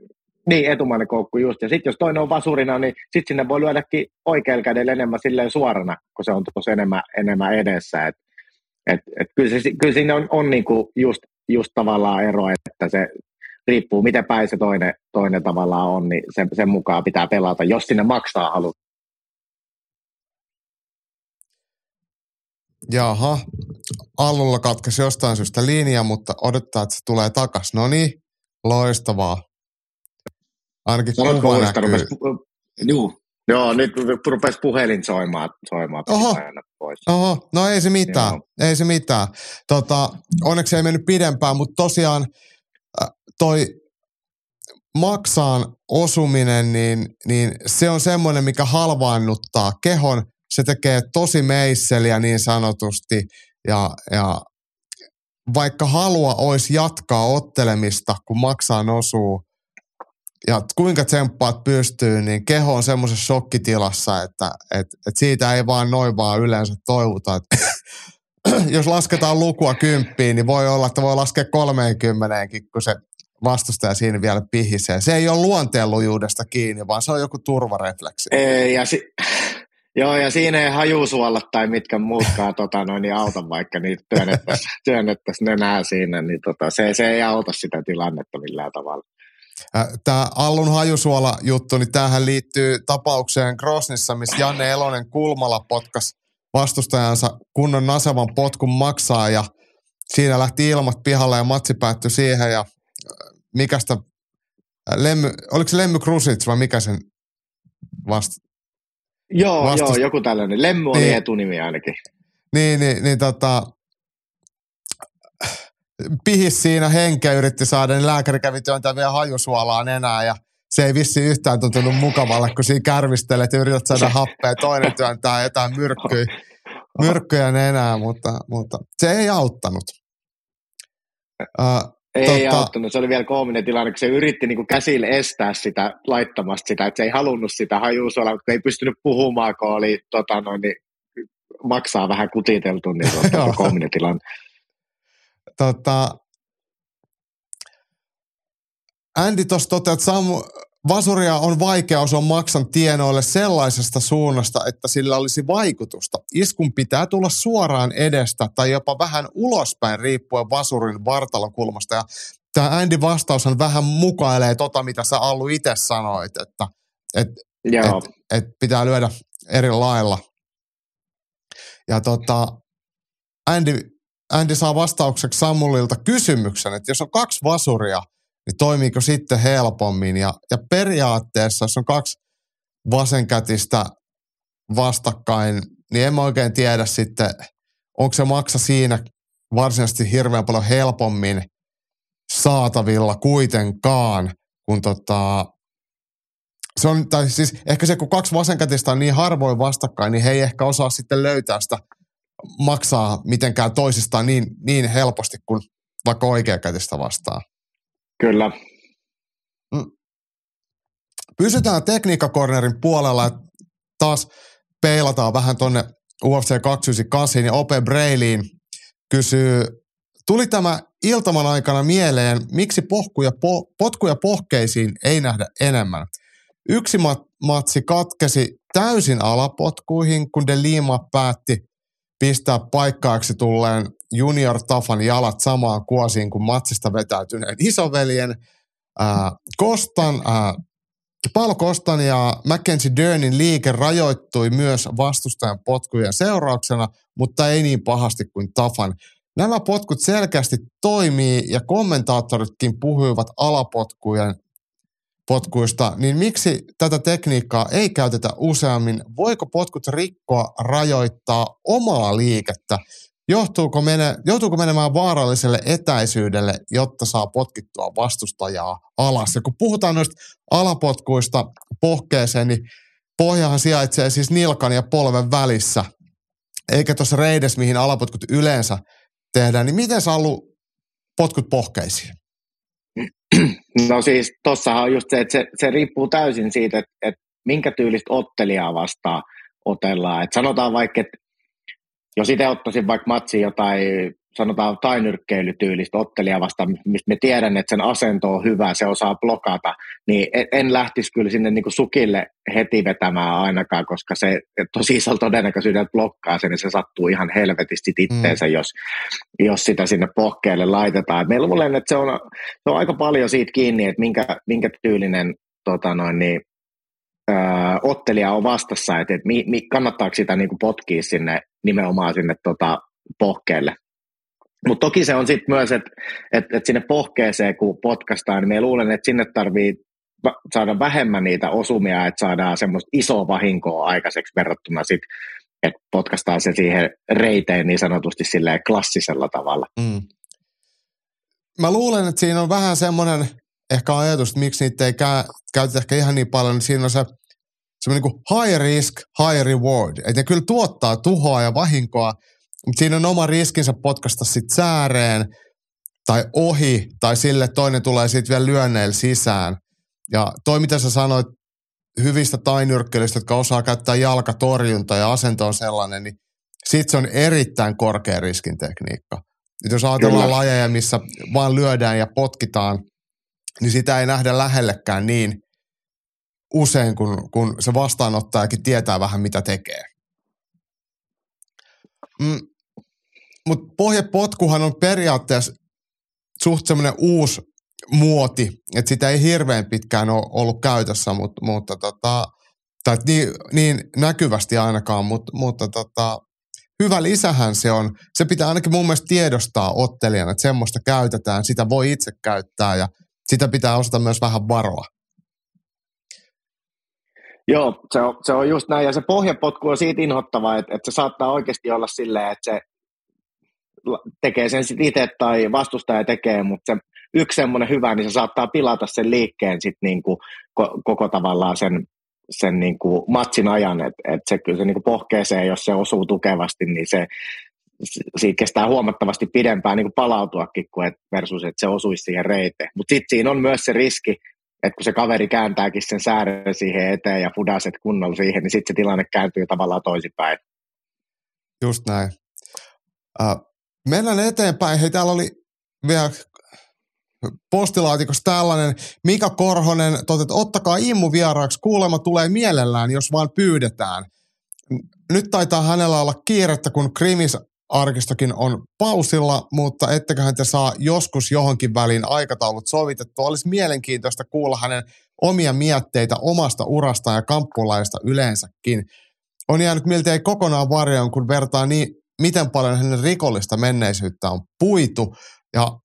niin, etumainen koukku just. Ja sitten jos toinen on vasurina, niin sitten sinne voi lyödäkin oikealla kädellä enemmän silleen suorana, kun se on tuossa enemmän, enemmän edessä. Et, et, et kyllä, se, kyllä siinä on, on niinku just, just tavallaan ero, että se riippuu miten päin se toinen, toinen tavallaan on, niin sen, sen mukaan pitää pelata, jos sinne maksaa halut. Jaha, Allulla katkesi jostain syystä linja, mutta odottaa, että se tulee takas. No niin, Loistavaa. Ainakin kuva näkyy. Rupes, juu. Joo, nyt rupesi puhelin soimaan, soimaan Oho. pois. Oho, no ei se mitään, Joo. ei se mitään. Tota, onneksi ei mennyt pidempään, mutta tosiaan äh, toi maksaan osuminen, niin, niin se on semmoinen, mikä halvaannuttaa kehon. Se tekee tosi meisseliä niin sanotusti ja, ja vaikka halua olisi jatkaa ottelemista, kun maksaa osuu, ja kuinka tsemppaat pystyy, niin keho on semmoisessa shokkitilassa, että et, et siitä ei vaan noin vaan yleensä toivuta. *clears throat* Jos lasketaan lukua kymppiin, niin voi olla, että voi laskea kolmeenkymmeneenkin, kun se vastustaja siinä vielä pihisee. Se ei ole luonteenlujuudesta kiinni, vaan se on joku turvarefleksi. Ei, ja si- *laughs* Joo, ja siinä ei hajusuolla tai mitkä muutkaan tota, noin, niin auta, vaikka niitä työnnettäisiin työnnettäisi *laughs* nenää siinä, niin tota, se, se ei auta sitä tilannetta millään tavalla. Tämä Allun hajusuola-juttu, niin tämähän liittyy tapaukseen Grosnissa, missä Janne Elonen kulmalla potkas vastustajansa kunnon nasevan potkun maksaa ja siinä lähti ilmat pihalle ja matsi päättyi siihen ja mikästä Lemmy, oliko se Lemmy Krusic vai mikä sen vasta? Joo, vastus... joo, joku tällainen. Lemmy oli niin, etunimi ainakin. Niin, niin, niin tota, pihis siinä henkeä yritti saada, niin lääkäri kävi työntää vielä hajusuolaan enää ja se ei vissi yhtään tuntunut mukavalle, kun siinä kärvistelet ja yrität saada happea, toinen työntää jotain myrkkyä, myrkkyjä enää, mutta, mutta se ei auttanut. Uh, ei tota, auttanut, se oli vielä koominen tilanne, kun se yritti niin kuin käsillä estää sitä laittamasta sitä, että se ei halunnut sitä hajuusolla, mutta ei pystynyt puhumaan, kun oli tota, noin, niin, maksaa vähän kutiteltu, niin se on koominen tilanne. Tota, Andy tuossa toteaa, että Samu, Vasuria on vaikea osua maksan tienoille sellaisesta suunnasta, että sillä olisi vaikutusta. Iskun pitää tulla suoraan edestä tai jopa vähän ulospäin riippuen Vasurin vartalokulmasta. Ja tämä Andy vastaushan vähän mukailee tota, mitä sä Allu itse sanoit, että et, et, et pitää lyödä eri lailla. Ja tota, Andy, Andy saa vastaukseksi Samulilta kysymyksen, että jos on kaksi vasuria – niin toimiiko sitten helpommin. Ja, ja periaatteessa, jos on kaksi vasenkätistä vastakkain, niin en mä oikein tiedä sitten, onko se maksa siinä varsinaisesti hirveän paljon helpommin saatavilla kuitenkaan, kun tota, se on, tai siis ehkä se, kun kaksi vasenkätistä on niin harvoin vastakkain, niin he ei ehkä osaa sitten löytää sitä maksaa mitenkään toisistaan niin, niin helposti kuin vaikka oikeakätistä vastaan. Kyllä. Mm. Pysytään tekniikkakornerin puolella, taas peilataan vähän tuonne UFC 298 ja Ope Brailiin kysyy, tuli tämä iltaman aikana mieleen, miksi pohkuja, po, potkuja pohkeisiin ei nähdä enemmän. Yksi mat- matsi katkesi täysin alapotkuihin, kun De Lima päätti pistää paikkaaksi tulleen junior Tafan jalat samaan kuosiin kuin matsista vetäytyneen isoveljen. Ää, Kostan, ää, Paul Kostan ja Mackenzie Dernin liike rajoittui myös vastustajan potkujen seurauksena, mutta ei niin pahasti kuin Tafan. Nämä potkut selkeästi toimii ja kommentaattoritkin puhuivat alapotkujen potkuista, niin miksi tätä tekniikkaa ei käytetä useammin? Voiko potkut rikkoa, rajoittaa omaa liikettä? Johtuuko, mene, joutuuko menemään vaaralliselle etäisyydelle, jotta saa potkittua vastustajaa alas? Ja kun puhutaan noista alapotkuista pohkeeseen, niin pohjahan sijaitsee siis nilkan ja polven välissä, eikä tuossa reides, mihin alapotkut yleensä tehdään. Niin miten sä ollut potkut pohkeisiin? No siis tossahan on just se, että se, se riippuu täysin siitä, että, että minkä tyylistä ottelijaa vastaan otellaan. Et sanotaan vaikka, että jos itse ottaisin vaikka matsi jotain, sanotaan tainyrkkeilytyylistä ottelijaa vastaan, mistä me tiedän, että sen asento on hyvä, se osaa blokata, niin en lähtisi kyllä sinne niin sukille heti vetämään ainakaan, koska se tosi isolla todennäköisyydellä blokkaa sen, ja se sattuu ihan helvetisti itteensä, mm. jos, jos sitä sinne pohkeelle laitetaan. meillä luulen, että se on, se on aika paljon siitä kiinni, että minkä, minkä tyylinen tota noin, niin, ö, ottelija on vastassa, että, että mi, mi, kannattaako sitä niin potkia sinne nimenomaan sinne tota, pohkeelle. Mutta toki se on sitten myös, että et, et sinne pohkeeseen kun potkastaan, niin me luulen, että sinne tarvii saada vähemmän niitä osumia, että saadaan semmoista isoa vahinkoa aikaiseksi verrattuna sitten, että potkastaan se siihen reiteen niin sanotusti silleen klassisella tavalla. Mm. Mä luulen, että siinä on vähän semmoinen ehkä ajatus, että miksi niitä ei kä- käytetä ehkä ihan niin paljon, niin siinä on se semmoinen niin high risk, high reward. Että ne kyllä tuottaa tuhoa ja vahinkoa, mutta siinä on oma riskinsä potkasta sitten sääreen tai ohi, tai sille toinen tulee sitten vielä lyönneillä sisään. Ja toi, mitä sä sanoit hyvistä tainyrkkelyistä, jotka osaa käyttää jalkatorjunta ja asento on sellainen, niin sitten se on erittäin korkea riskin tekniikka. Et jos ajatellaan Kyllä. lajeja, missä vaan lyödään ja potkitaan, niin sitä ei nähdä lähellekään niin usein, kun, kun se vastaanottajakin tietää vähän, mitä tekee. Mm, Mutta pohjepotkuhan on periaatteessa suht semmoinen uusi muoti, että sitä ei hirveän pitkään ole ollut käytössä, mutta, mutta tota, tai niin, niin näkyvästi ainakaan, mutta, mutta tota, hyvä lisähän se on. Se pitää ainakin mun mielestä tiedostaa ottelijana, että semmoista käytetään, sitä voi itse käyttää ja sitä pitää osata myös vähän varoa. Joo, se on, se on just näin. Ja se pohjapotku on siitä inhottava, että, että se saattaa oikeasti olla silleen, että se tekee sen sitten itse tai vastustaja tekee, mutta se yksi semmoinen hyvä, niin se saattaa pilata sen liikkeen sitten niinku koko tavallaan sen, sen niinku matsin ajan, että et se kyllä se niinku pohkeeseen, jos se osuu tukevasti, niin se, siitä kestää huomattavasti pidempään niin palautuakin kuin et versus, että se osuisi siihen reiteen. Mutta sitten siinä on myös se riski, että kun se kaveri kääntääkin sen säädön siihen eteen ja fudaset kunnolla siihen, niin sitten se tilanne kääntyy tavallaan toisinpäin. Just näin. Uh, mennään eteenpäin. Hei, täällä oli vielä postilaatikossa tällainen. Mika Korhonen, totet, ottakaa immu vieraaksi. Kuulema tulee mielellään, jos vaan pyydetään. Nyt taitaa hänellä olla kiirettä, kun Krimis arkistokin on pausilla, mutta etteköhän te saa joskus johonkin väliin aikataulut sovitettua. Olisi mielenkiintoista kuulla hänen omia mietteitä omasta urastaan ja kamppulaista yleensäkin. On jäänyt miltei kokonaan varjoon, kun vertaa niin, miten paljon hänen rikollista menneisyyttä on puitu. Ja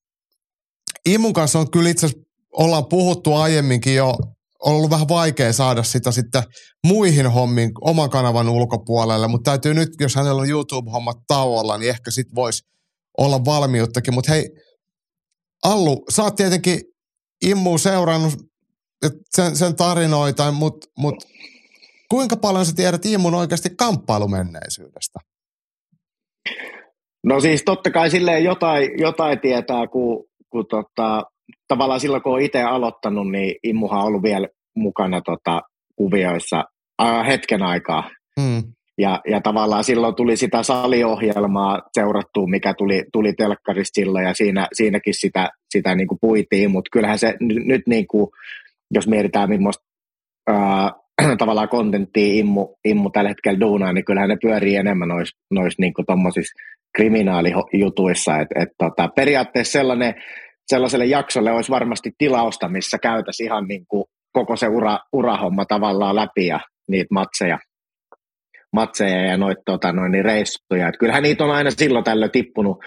Imun kanssa on kyllä itse ollaan puhuttu aiemminkin jo on ollut vähän vaikea saada sitä sitten muihin hommiin oman kanavan ulkopuolelle, mutta täytyy nyt, jos hänellä on YouTube-hommat tauolla, niin ehkä sitten voisi olla valmiuttakin. Mutta hei, Allu, sä oot tietenkin Immu seurannut sen, sen tarinoita, mutta mut, kuinka paljon sä tiedät Immun oikeasti kamppailumenneisyydestä? No siis totta kai silleen jotain, jotain tietää, kun, kun tota, tavallaan silloin, kun olen itse aloittanut, niin Immuhan on ollut vielä mukana tota, kuvioissa äh, hetken aikaa. Mm. Ja, ja tavallaan silloin tuli sitä saliohjelmaa seurattua, mikä tuli, tuli telkkarista silloin, ja siinä, siinäkin sitä, sitä niin kuin puitiin, mutta kyllähän se nyt, nyt niin kuin, jos mietitään millaista *clears throat* tavallaan kontenttia Immu, Immu tällä hetkellä duunaa, niin kyllähän ne pyörii enemmän noissa nois, niin kriminaalijutuissa. Et, et, tota, periaatteessa sellainen sellaiselle jaksolle olisi varmasti tilausta, missä käytäisiin ihan niin kuin koko se ura, urahomma tavallaan läpi ja niitä matseja, matseja ja noita tota, noin, niin reissuja. Et kyllähän niitä on aina silloin tällöin tippunut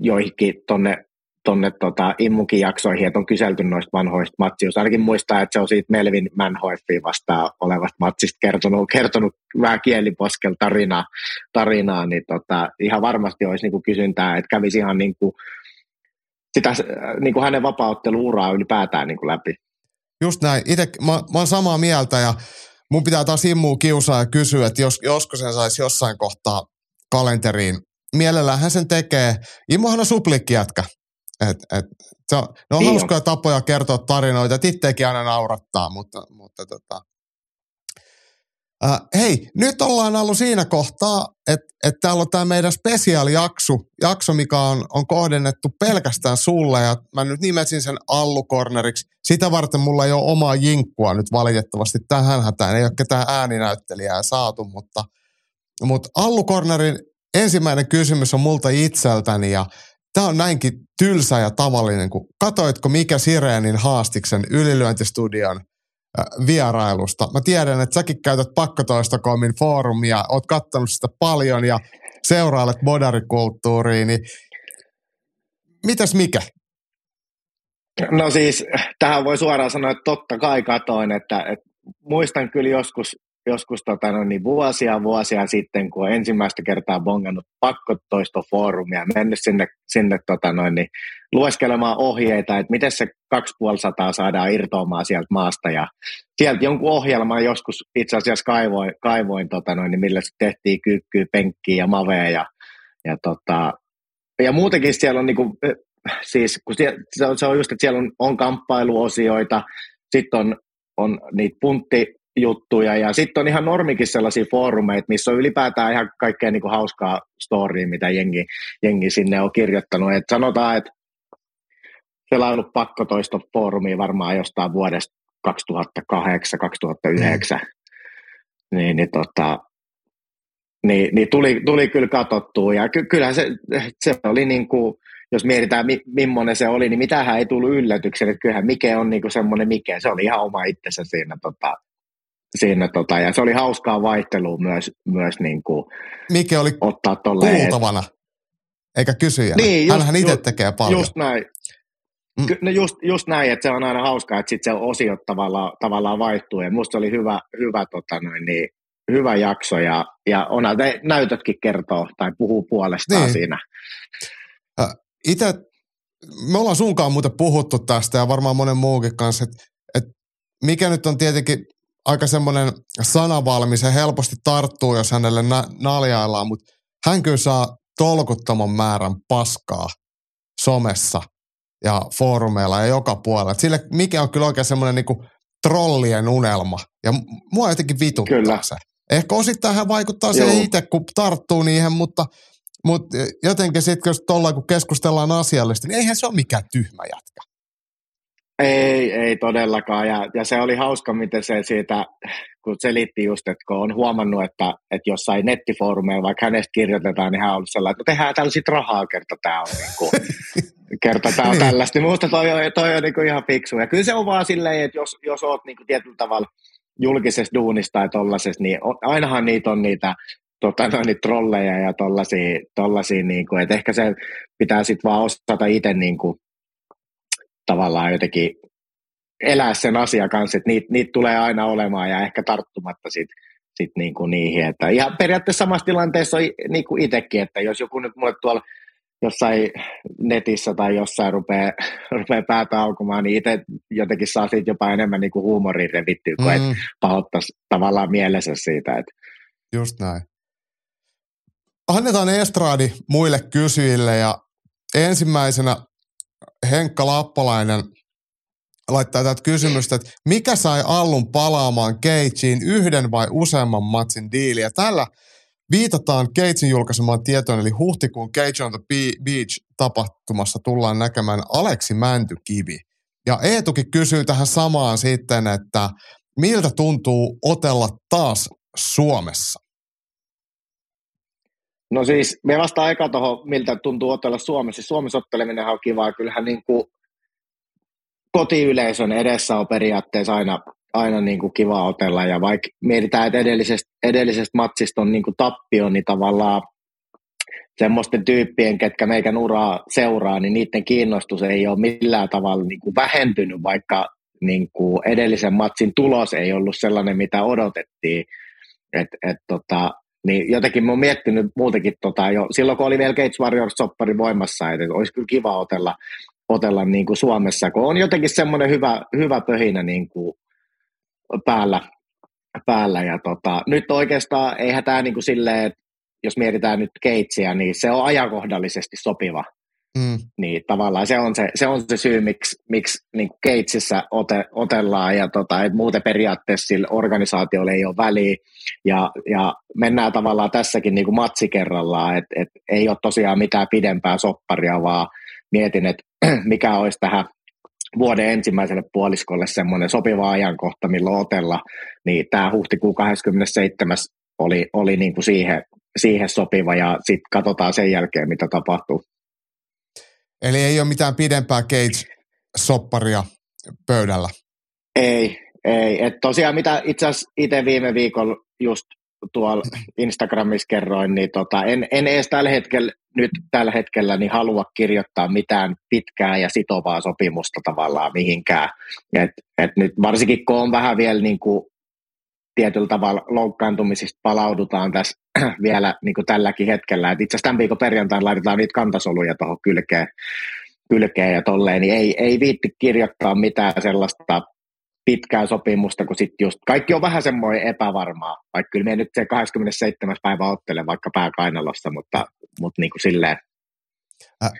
joihinkin tonne, tonne tota, immukin jaksoihin, että on kyselty noista vanhoista matsioista. Ainakin muistaa, että se on siitä Melvin Manhoifin vastaan olevasta matsista kertonut, kertonut vähän kieliposkel tarinaa, tarinaa niin tota, ihan varmasti olisi niin kuin kysyntää, että kävisi ihan niin kuin sitä, niin kuin hänen vapauttelu-uraa ylipäätään niin kuin läpi. Just näin. Itse mä, mä oon samaa mieltä ja mun pitää taas immuu kiusaa ja kysyä, että jos, josko sen saisi jossain kohtaa kalenteriin. Mielellään hän sen tekee. Immuhan on suplikkiätkä. Et, et, se on, ne on niin hauskoja on. tapoja kertoa tarinoita, että itsekin aina naurattaa, mutta, mutta tota, Äh, hei, nyt ollaan ollut siinä kohtaa, että et täällä on tämä meidän spesiaalijakso, jakso, mikä on, on kohdennettu pelkästään sulle, ja mä nyt nimesin sen Allukorneriksi. Sitä varten mulla ei ole omaa jinkkua nyt valitettavasti tähän hätään, ei ole ketään ääninäyttelijää saatu, mutta, mutta Allukornerin ensimmäinen kysymys on multa itseltäni, ja tämä on näinkin tylsä ja tavallinen, kun katoitko mikä Sireenin haastiksen ylilyöntistudion vierailusta. Mä tiedän, että säkin käytät pakkotoistokomin foorumia, oot kattanut sitä paljon ja seurailet modarikulttuuria, niin mitäs mikä? No siis, tähän voi suoraan sanoa, että totta kai katoin, että, että muistan kyllä joskus joskus tota, no, niin vuosia vuosia sitten, kun olen ensimmäistä kertaa bongannut pakkotoistofoorumia, mennyt sinne, sinne tota, no, niin, lueskelemaan ohjeita, että miten se 2500 saadaan irtoamaan sieltä maasta. Ja sieltä jonkun ohjelman joskus itse asiassa kaivoin, kaivoin tota, no, niin millä tehtiin kyykkyä, penkkiä ja mavea. Ja, ja, tota, ja muutenkin siellä on niinku, siis kun siellä, se on just, että siellä on, on kamppailuosioita, sitten on, on niitä puntti, juttuja. Ja sitten on ihan normikin sellaisia foorumeita, missä on ylipäätään ihan kaikkea niin kuin hauskaa storya, mitä jengi, jengi sinne on kirjoittanut. Et sanotaan, että selailu pakkotoista foorumia varmaan jostain vuodesta 2008-2009. Mm. Niin, niin, tota, niin, niin tuli, tuli kyllä katsottua. Ja ky, kyllähän se, se oli niin kuin, jos mietitään, mi, millainen se oli, niin mitähän ei tullut yllätyksen, että kyllähän Mike on niin kuin semmoinen Mike, se oli ihan oma itsensä siinä tota, siinä tota, ja se oli hauskaa vaihtelua myös, myös niin kuin Mikä oli ottaa kuultavana, eikä kysyjä. Niin, just, Hänhän itse tekee paljon. Just näin. Mm. No just, just näin, että se on aina hauskaa, että sitten se osio tavallaan, tavallaan vaihtuu. Ja musta oli hyvä, hyvä, tota noin, niin, hyvä jakso ja, ja onhan ne näytötkin kertoo tai puhuu puolestaan niin. siinä. Itse, me ollaan sunkaan muuten puhuttu tästä ja varmaan monen muukin kanssa, että, että mikä nyt on tietenkin aika semmoinen sanavalmis ja helposti tarttuu, jos hänelle na- naljaillaan, mutta hän kyllä saa tolkuttoman määrän paskaa somessa ja foorumeilla ja joka puolella. Et sille, mikä on kyllä oikein semmoinen niinku trollien unelma. Ja mua jotenkin vituttaa kyllä. se. Ehkä osittain hän vaikuttaa siihen itse, kun tarttuu niihin, mutta, mutta jotenkin sitten, jos tuolla kun keskustellaan asiallisesti, niin eihän se ole mikään tyhmä jatka. Ei, ei todellakaan. Ja, ja se oli hauska, miten se siitä, kun selitti just, että kun on huomannut, että, että jossain nettifoorumeilla, vaikka hänestä kirjoitetaan, niin hän on sellainen, että no tehdään tällaisia rahaa kerta tämä on, niin kuin, *laughs* kerta tämä on niin. tällaista. Minusta toi on, toi on niin kuin ihan fiksu. Ja kyllä se on vaan silleen, että jos, jos olet niin kuin tietyllä tavalla julkisessa duunissa tai tollaisessa, niin ainahan niitä on niitä tota, no, niin trolleja ja tollaisia, tollaisia niin kuin, että ehkä se pitää sitten vaan osata itse niin kuin, tavallaan jotenkin elää sen asian kanssa, että niitä, niitä tulee aina olemaan ja ehkä tarttumatta sit, sit niin kuin niihin. Että ihan periaatteessa samassa tilanteessa on niin kuin itsekin, että jos joku nyt mulle tuolla jossain netissä tai jossain rupeaa, *laughs* rupeaa päätä aukumaan, niin itse jotenkin saa siitä jopa enemmän niin kuin huumorin revittyä, kun mm. pahoittaisi tavallaan mielessä siitä. Että... Just näin. Annetaan estraadi muille kysyjille ja ensimmäisenä Henkka Lappalainen laittaa tätä kysymystä, että mikä sai Allun palaamaan Keitsiin yhden vai useamman matsin diiliä? Tällä viitataan Keitsin julkaisemaan tietoon, eli huhtikuun Cage on the Beach tapahtumassa tullaan näkemään Aleksi Mäntykivi. Ja Eetukin kysyy tähän samaan sitten, että miltä tuntuu otella taas Suomessa? No siis, me vasta aika tuohon, miltä tuntuu otella Suomessa. Suomessa otteleminen on kivaa. Kyllähän niin kuin kotiyleisön edessä on periaatteessa aina, aina niin kuin kiva otella. Ja vaikka mietitään, että edellisestä, edellisestä matsista on niin kuin tappio, niin tavallaan semmoisten tyyppien, ketkä meikän uraa seuraa, niin niiden kiinnostus ei ole millään tavalla niin kuin vähentynyt, vaikka niin kuin edellisen matsin tulos ei ollut sellainen, mitä odotettiin. Et, et tota, niin jotenkin mä oon miettinyt muutenkin tota jo, silloin kun oli vielä Gates Warriors-soppari voimassa, että olisi kyllä kiva otella, otella niin kuin Suomessa, kun on jotenkin semmoinen hyvä, hyvä pöhinä niin kuin päällä, päällä. Ja tota, nyt oikeastaan eihän tämä niin kuin silleen, jos mietitään nyt Gatesia, niin se on ajankohdallisesti sopiva Mm. Niin tavallaan se on se, se, on se syy, miksi, miksi niin Keitsissä ote, otellaan ja tota, et muuten periaatteessa sillä organisaatiolla ei ole väliä ja, ja mennään tavallaan tässäkin niin matsi kerrallaan, että et ei ole tosiaan mitään pidempää sopparia, vaan mietin, että *clears throat* mikä olisi tähän vuoden ensimmäiselle puoliskolle semmoinen sopiva ajankohta, milloin otella, niin tämä huhtikuun 27. oli, oli niin kuin siihen, siihen sopiva ja sitten katsotaan sen jälkeen, mitä tapahtuu. Eli ei ole mitään pidempää Cage-sopparia pöydällä. Ei, ei. Et tosiaan mitä itse asiassa itse viime viikolla just tuolla Instagramissa kerroin, niin tota, en, en edes tällä hetkellä, nyt tällä hetkellä niin halua kirjoittaa mitään pitkää ja sitovaa sopimusta tavallaan mihinkään. Et, et nyt varsinkin kun on vähän vielä niin kuin tietyllä tavalla loukkaantumisista palaudutaan tässä *clears throat* vielä niin kuin tälläkin hetkellä. Et itse asiassa tämän viikon perjantaina laitetaan niitä kantasoluja tuohon kylkeen, kylkeen ja tolleen, niin ei, ei viitti kirjoittaa mitään sellaista pitkää sopimusta, kun sitten just kaikki on vähän semmoinen epävarmaa, vaikka kyllä me nyt se 27. päivä ottele vaikka pääkainalossa, mutta, mutta niin kuin silleen. Äh,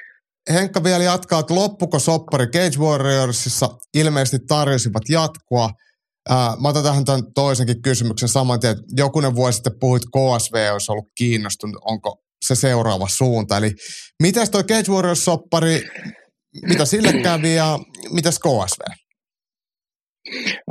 Henkka vielä jatkaa, että loppuko soppari Cage Warriorsissa ilmeisesti tarjosivat jatkoa – Äh, mä otan tähän tämän toisenkin kysymyksen saman tien. Jokunen vuosi sitten puhuit KSV, olisi ollut kiinnostunut, onko se seuraava suunta. Eli mitäs toi Cage Warriors-soppari, mitä sille *clears throat* kävi ja mitäs KSV?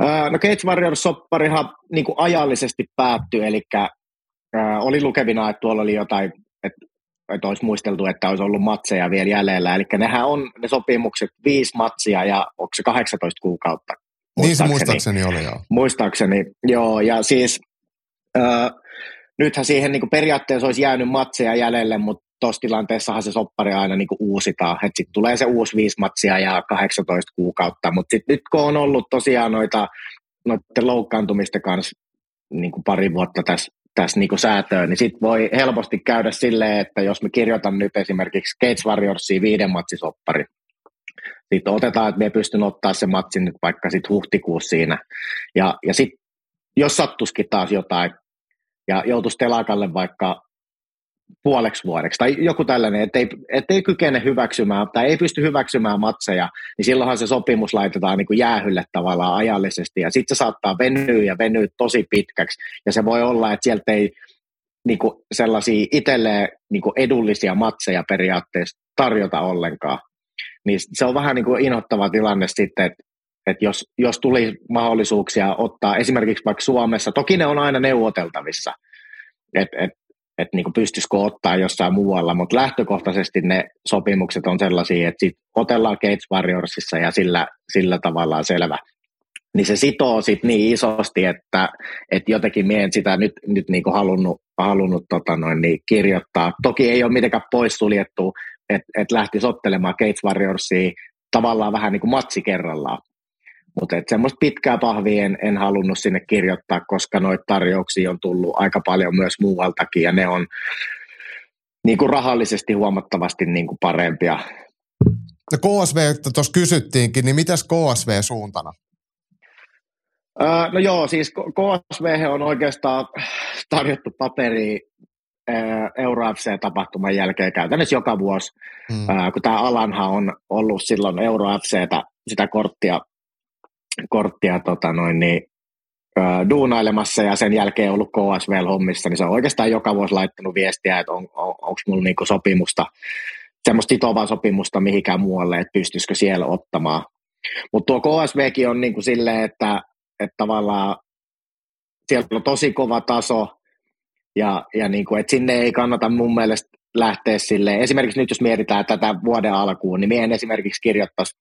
Uh, no Cage Warriors-sopparihan niin kuin ajallisesti päättyi, eli uh, oli lukevina, että tuolla oli jotain, että, että olisi muisteltu, että olisi ollut matseja vielä jäljellä. Eli nehän on ne sopimukset viisi matsia ja onko se 18 kuukautta niin se muistaakseni oli, joo. Muistaakseni, joo. Ja siis äh, nythän siihen niin periaatteessa olisi jäänyt matseja jäljelle, mutta tuossa tilanteessahan se soppari aina niin kuin uusitaan, että sitten tulee se uusi viisi matsia ja 18 kuukautta, mutta sitten nyt kun on ollut tosiaan noita noiden loukkaantumisten kanssa niin kuin pari vuotta tässä, tässä niin kuin säätöön, niin sitten voi helposti käydä silleen, että jos me kirjoitan nyt esimerkiksi Cage Warriorsiin viiden matsisoppari, sitten otetaan, että me pystyn ottaa sen matsin nyt vaikka sitten huhtikuussa siinä, ja, ja sitten jos sattuskin taas jotain, ja joutuisi telakalle vaikka puoleksi vuodeksi tai joku tällainen, ettei, ettei kykene hyväksymään tai ei pysty hyväksymään matseja, niin silloinhan se sopimus laitetaan niin kuin jäähylle tavallaan ajallisesti. Ja sitten se saattaa venyä ja venyä tosi pitkäksi. Ja se voi olla, että sieltä ei niin kuin sellaisia itselleen niin kuin edullisia matseja periaatteessa tarjota ollenkaan. Niin se on vähän niin kuin inhottava tilanne sitten, että että jos, jos tuli mahdollisuuksia ottaa esimerkiksi vaikka Suomessa, toki ne on aina neuvoteltavissa, että et, että niin pystyisikö ottaa jossain muualla, mutta lähtökohtaisesti ne sopimukset on sellaisia, että sit otellaan Gates Warriorsissa ja sillä, sillä tavalla selvä. Niin se sitoo sit niin isosti, että, että jotenkin mie en sitä nyt, nyt niin halunnut, halunnut tota noin, niin kirjoittaa. Toki ei ole mitenkään poissuljettu, että, että lähtisi ottelemaan Gates Warriorsia tavallaan vähän niin kuin matsi kerrallaan. Mutta semmoista pitkää pahvia en, en halunnut sinne kirjoittaa, koska noita tarjouksia on tullut aika paljon myös muualtakin ja ne on niin kuin rahallisesti huomattavasti niin kuin parempia. No KSV, tuossa kysyttiinkin, niin mitäs KSV suuntana? Öö, no joo, siis KSV on oikeastaan tarjottu paperi Euro FC-tapahtuman jälkeen käytännössä joka vuosi, hmm. kun tämä Alanha on ollut silloin Euro FCtä, sitä korttia korttia tota noin, niin, ö, duunailemassa ja sen jälkeen ollut KSV-hommissa, niin se on oikeastaan joka vuosi laittanut viestiä, että on, on, onko mulla niinku sopimusta, semmoista sitovaa sopimusta mihinkään muualle, että pystyisikö siellä ottamaan. Mutta tuo KSVkin on niinku silleen, että, että tavallaan siellä on tosi kova taso, ja, ja niin kuin, että sinne ei kannata mun mielestä lähteä sille. Esimerkiksi nyt jos mietitään tätä vuoden alkuun, niin meidän esimerkiksi kirjoittaisi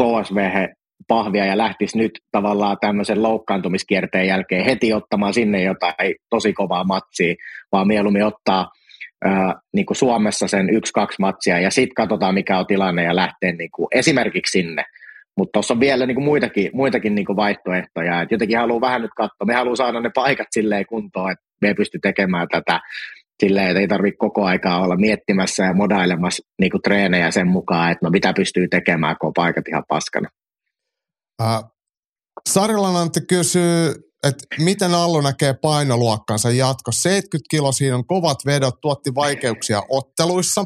KSV pahvia ja lähtisi nyt tavallaan tämmöisen loukkaantumiskierteen jälkeen heti ottamaan sinne jotain tosi kovaa matsia, vaan mieluummin ottaa ää, niin kuin Suomessa sen yksi-kaksi matsia ja sitten katsotaan mikä on tilanne ja lähtee niin kuin esimerkiksi sinne. Mutta tuossa on vielä niin kuin muitakin, muitakin niin kuin vaihtoehtoja. Et jotenkin haluan vähän nyt katsoa. Me haluan saada ne paikat silleen kuntoon, että ei pysty tekemään tätä silleen, että ei tarvitse koko aikaa olla miettimässä ja modailemassa niin kuin treenejä sen mukaan, että no mitä pystyy tekemään, kun on paikat ihan paskana. Äh, Antti kysyy, että miten Allu näkee painoluokkansa jatko. 70 kilo siinä on kovat vedot, tuotti vaikeuksia otteluissa,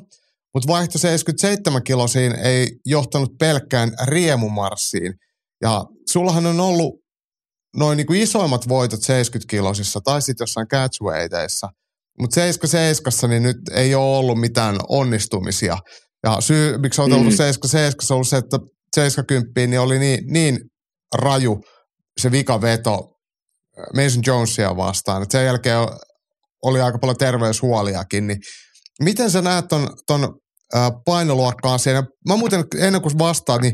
mutta vaihto 77 kilosiin ei johtanut pelkkään riemumarssiin. Ja sullahan on ollut noin niin kuin isoimmat voitot 70 kilosissa tai sitten jossain catchweighteissa. Mutta 77 niin nyt ei ole ollut mitään onnistumisia. Ja syy, miksi on ollut mm. 77 on ollut se, että 70 niin oli niin, niin raju se vikaveto äh, Mason Jonesia vastaan. Et sen jälkeen oli aika paljon terveyshuoliakin. Niin miten sä näet ton, ton painoluokkaan siinä? Mä muuten ennen kuin vastaat, niin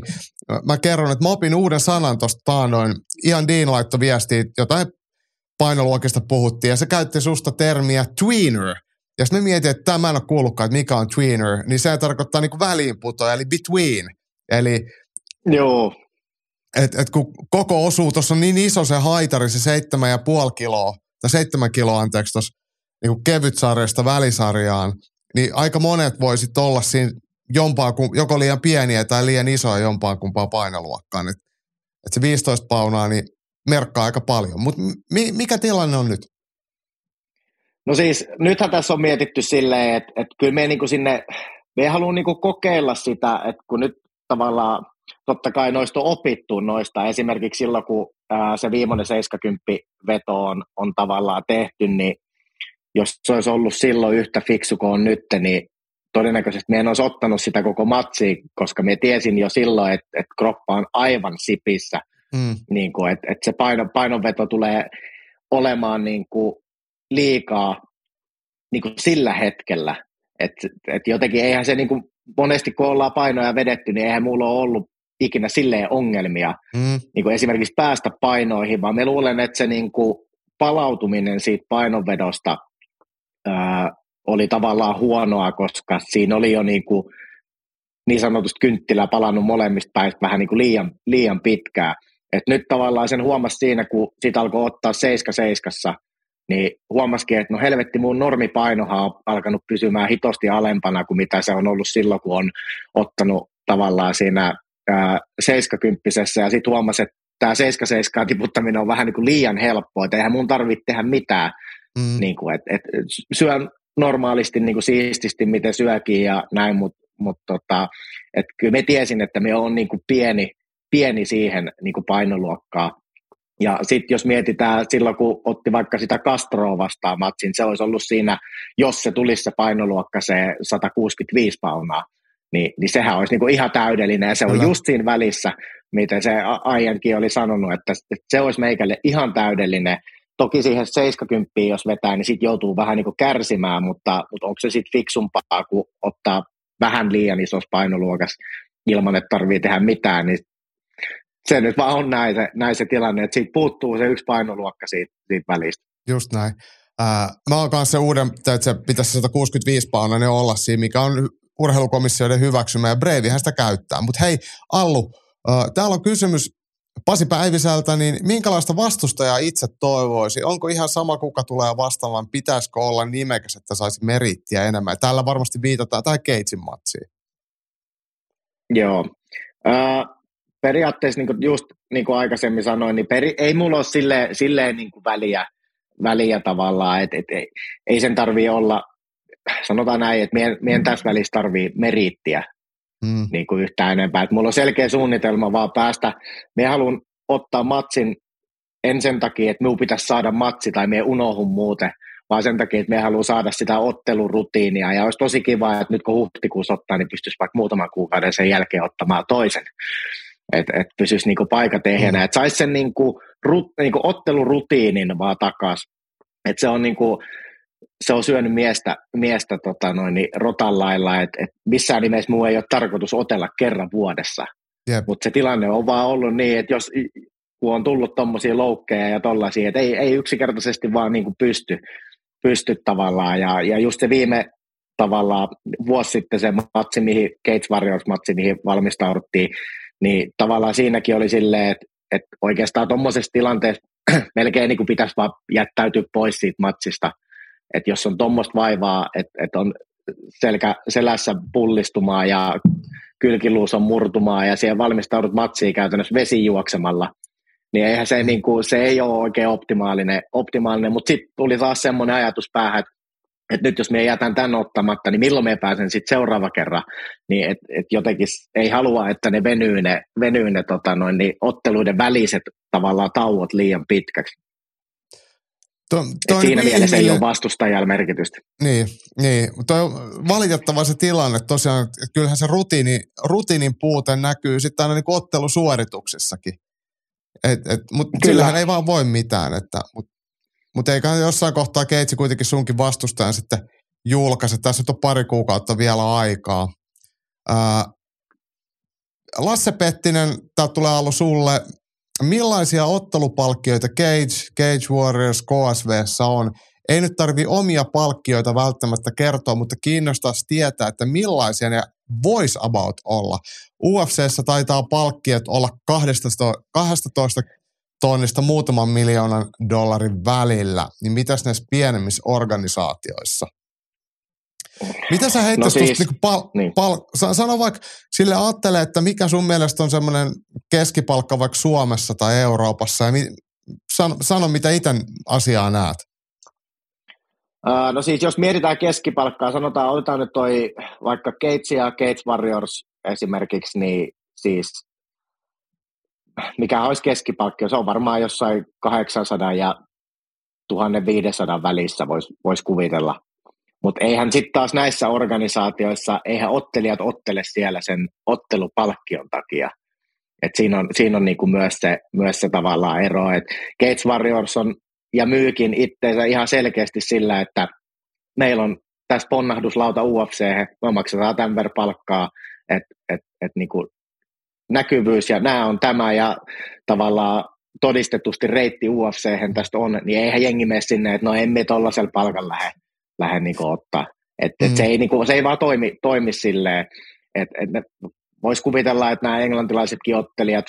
mä kerron, että mä opin uuden sanan tuosta taanoin. Ian Dean laittoi viestiä, jotain painoluokista puhuttiin, ja se käytti susta termiä tweener. Ja sitten me mietin, että tämä en ole kuullutkaan, että mikä on tweener, niin se tarkoittaa niin väliinputoja, eli between. Eli Joo. Et, et kun koko osuu, tuossa on niin iso se haitari, se seitsemän ja puoli kiloa, tai seitsemän kiloa anteeksi tuossa niin kevytsarjasta välisarjaan, niin aika monet voisit olla siinä jompaa, joko liian pieniä tai liian isoja jompaa kumpaa painoluokkaan. Et, et se 15 paunaa, niin merkkaa aika paljon. Mutta mi, mikä tilanne on nyt? No siis, nythän tässä on mietitty silleen, että, että kyllä me niin sinne, me haluamme niin kokeilla sitä, että kun nyt tavallaan totta kai noista on opittu noista. Esimerkiksi silloin, kun ää, se viimeinen 70 veto on, on tavallaan tehty, niin jos se olisi ollut silloin yhtä fiksu kuin on nyt, niin todennäköisesti me en olisi ottanut sitä koko matsia, koska me tiesin jo silloin, että, että kroppa on aivan sipissä. Mm. Niin kuin, että, että se paino, painonveto tulee olemaan niin kuin liikaa niin kuin sillä hetkellä. Että et jotenkin eihän se niin kuin, monesti kun ollaan painoja vedetty, niin eihän mulla ole ollut ikinä silleen ongelmia mm. niin kuin esimerkiksi päästä painoihin, vaan me luulen, että se niin kuin palautuminen siitä painonvedosta oli tavallaan huonoa, koska siinä oli jo niin, kuin, niin sanotusti kynttilä palannut molemmista päistä vähän niin kuin liian, liian pitkään. Et nyt tavallaan sen huomasi siinä, kun siitä alkoi ottaa seiska seiskassa, niin huomasikin, että no helvetti, mun normipainohan on alkanut pysymään hitosti alempana kuin mitä se on ollut silloin, kun on ottanut tavallaan siinä ää, seiskakymppisessä, ja sitten huomasi, että tämä seiska seiskaan tiputtaminen on vähän niin kuin liian helppoa, että eihän mun tarvitse tehdä mitään, mm. niin kuin, että, että syön normaalisti niin kuin siististi, miten syökin ja näin, mutta mut tota, kyllä me tiesin, että me on niin kuin pieni, pieni siihen niin kuin painoluokkaa. Ja sitten jos mietitään silloin, kun otti vaikka sitä Castroa vastaan matsin, se olisi ollut siinä, jos se tulisi se painoluokka, se 165 paunaa, niin, niin sehän olisi niin kuin ihan täydellinen, ja se on just siinä välissä, miten se aiemmin oli sanonut, että, että se olisi meikälle ihan täydellinen, Toki siihen 70, jos vetää, niin sitten joutuu vähän niin kuin kärsimään, mutta, mutta onko se sitten fiksumpaa, kun ottaa vähän liian isossa painoluokassa ilman, että tarvii tehdä mitään, niin se nyt vaan on näin se, näin se tilanne, että siitä puuttuu se yksi painoluokka siitä, siitä välistä. Just näin. Ää, mä oon kanssa se uuden, että se pitäisi 165 paunainen olla siinä, mikä on urheilukomissioiden hyväksymä ja Breivihän sitä käyttää. Mutta hei, Allu, äh, täällä on kysymys Pasi Päivisältä, niin minkälaista vastustajaa itse toivoisi? Onko ihan sama, kuka tulee vastaamaan? Pitäisikö olla nimekäs, että saisi merittiä enemmän? Tällä varmasti viitataan tähän Keitsin matsiin. Joo. Äh, periaatteessa niin kuin just niin kuin aikaisemmin sanoin, niin peri, ei mulla ole silleen, silleen niin kuin väliä, väliä tavallaan, että et, ei, ei sen tarvii olla, sanotaan näin, että meidän, meidän tässä välissä tarvii merittiä, mm. niin kuin yhtään enempää. Et mulla on selkeä suunnitelma vaan päästä. Me haluan ottaa matsin en sen takia, että minun pitäisi saada matsi tai me unohun muuten, vaan sen takia, että me haluan saada sitä ottelurutiinia. Ja olisi tosi kiva, että nyt kun huhtikuussa ottaa, niin pystyisi vaikka muutaman kuukauden sen jälkeen ottamaan toisen. Että et pysyisi niinku paikat ehjänä. Mm. Että saisi sen niinku, rut, niinku ottelurutiinin vaan takaisin. Että se on niinku, se on syönyt miestä, miestä tota noin, niin rotan lailla, että et missään nimessä muu ei ole tarkoitus otella kerran vuodessa. Mutta se tilanne on vaan ollut niin, että jos kun on tullut tuommoisia loukkeja ja tollaisia, että ei, ei yksinkertaisesti vaan niin kuin pysty, pysty tavallaan. Ja, ja just se viime tavallaan vuosi sitten se matsi, mihin Gates Warriors-matsi, mihin valmistauduttiin, niin tavallaan siinäkin oli silleen, että, että oikeastaan tuommoisessa tilanteessa *clears throat* melkein niin kuin pitäisi vaan jättäytyä pois siitä matsista – että jos on tuommoista vaivaa, että, että on selkä, selässä pullistumaa ja kylkiluus on murtumaa ja siihen valmistaudut matsiin käytännössä vesijuoksemalla, niin eihän se, niin kuin, se ei ole oikein optimaalinen, optimaalinen mutta sitten tuli taas semmoinen ajatus päähän, että että nyt jos me jätän tämän ottamatta, niin milloin me pääsen sitten seuraava kerran, niin että et jotenkin ei halua, että ne venyy ne, venyy ne tota noin, niin otteluiden väliset tavallaan tauot liian pitkäksi. To, toi siinä niin mielessä ei ole vastustajalla merkitystä. Niin, niin. Toi on valitettava se tilanne tosiaan, että kyllähän se rutiini, rutiinin puute näkyy sitten aina niin ottelusuorituksissakin. Et, et, Mutta sillähän ei vaan voi mitään, että, mutta mut eikä jossain kohtaa Keitsi kuitenkin sunkin vastustajan sitten julkaise. Tässä on pari kuukautta vielä aikaa. Ää, Lasse Pettinen, tämä tulee ollut sulle millaisia ottelupalkkioita Cage, Cage Warriors, KSVssä on. Ei nyt tarvi omia palkkioita välttämättä kertoa, mutta kiinnostaisi tietää, että millaisia ne voisi about olla. UFCssä taitaa palkkiot olla 12, 12 tonnista muutaman miljoonan dollarin välillä, niin mitäs näissä pienemmissä organisaatioissa – mitä sä heittäisit no siis, niinku pal- niin. pal- sano vaikka sille ajattele, että mikä sun mielestä on semmoinen keskipalkka vaikka Suomessa tai Euroopassa ja mi- sano, sano, mitä itse asiaa näet. No siis jos mietitään keskipalkkaa, sanotaan, otetaan nyt toi vaikka Gates ja Gates Warriors esimerkiksi, niin siis mikä olisi keskipalkka, se on varmaan jossain 800 ja 1500 välissä voisi vois kuvitella. Mutta eihän sitten taas näissä organisaatioissa, eihän ottelijat ottele siellä sen ottelupalkkion takia. Et siinä on, siinä on niinku myös, se, myös se tavallaan ero, että Gates Warriors on ja myykin itteensä ihan selkeästi sillä, että meillä on tässä ponnahduslauta UFC, me maksetaan tämän verran palkkaa, että et, et niinku näkyvyys ja nämä on tämä ja tavallaan todistetusti reitti UFC tästä on, niin eihän jengi mene sinne, että no emme tuollaisella palkan lähde lähde niin ottaa. Et, mm. et se, ei, niin kuin, se ei vaan toimi, toimi silleen, että et voisi kuvitella, että nämä englantilaisetkin ottelijat,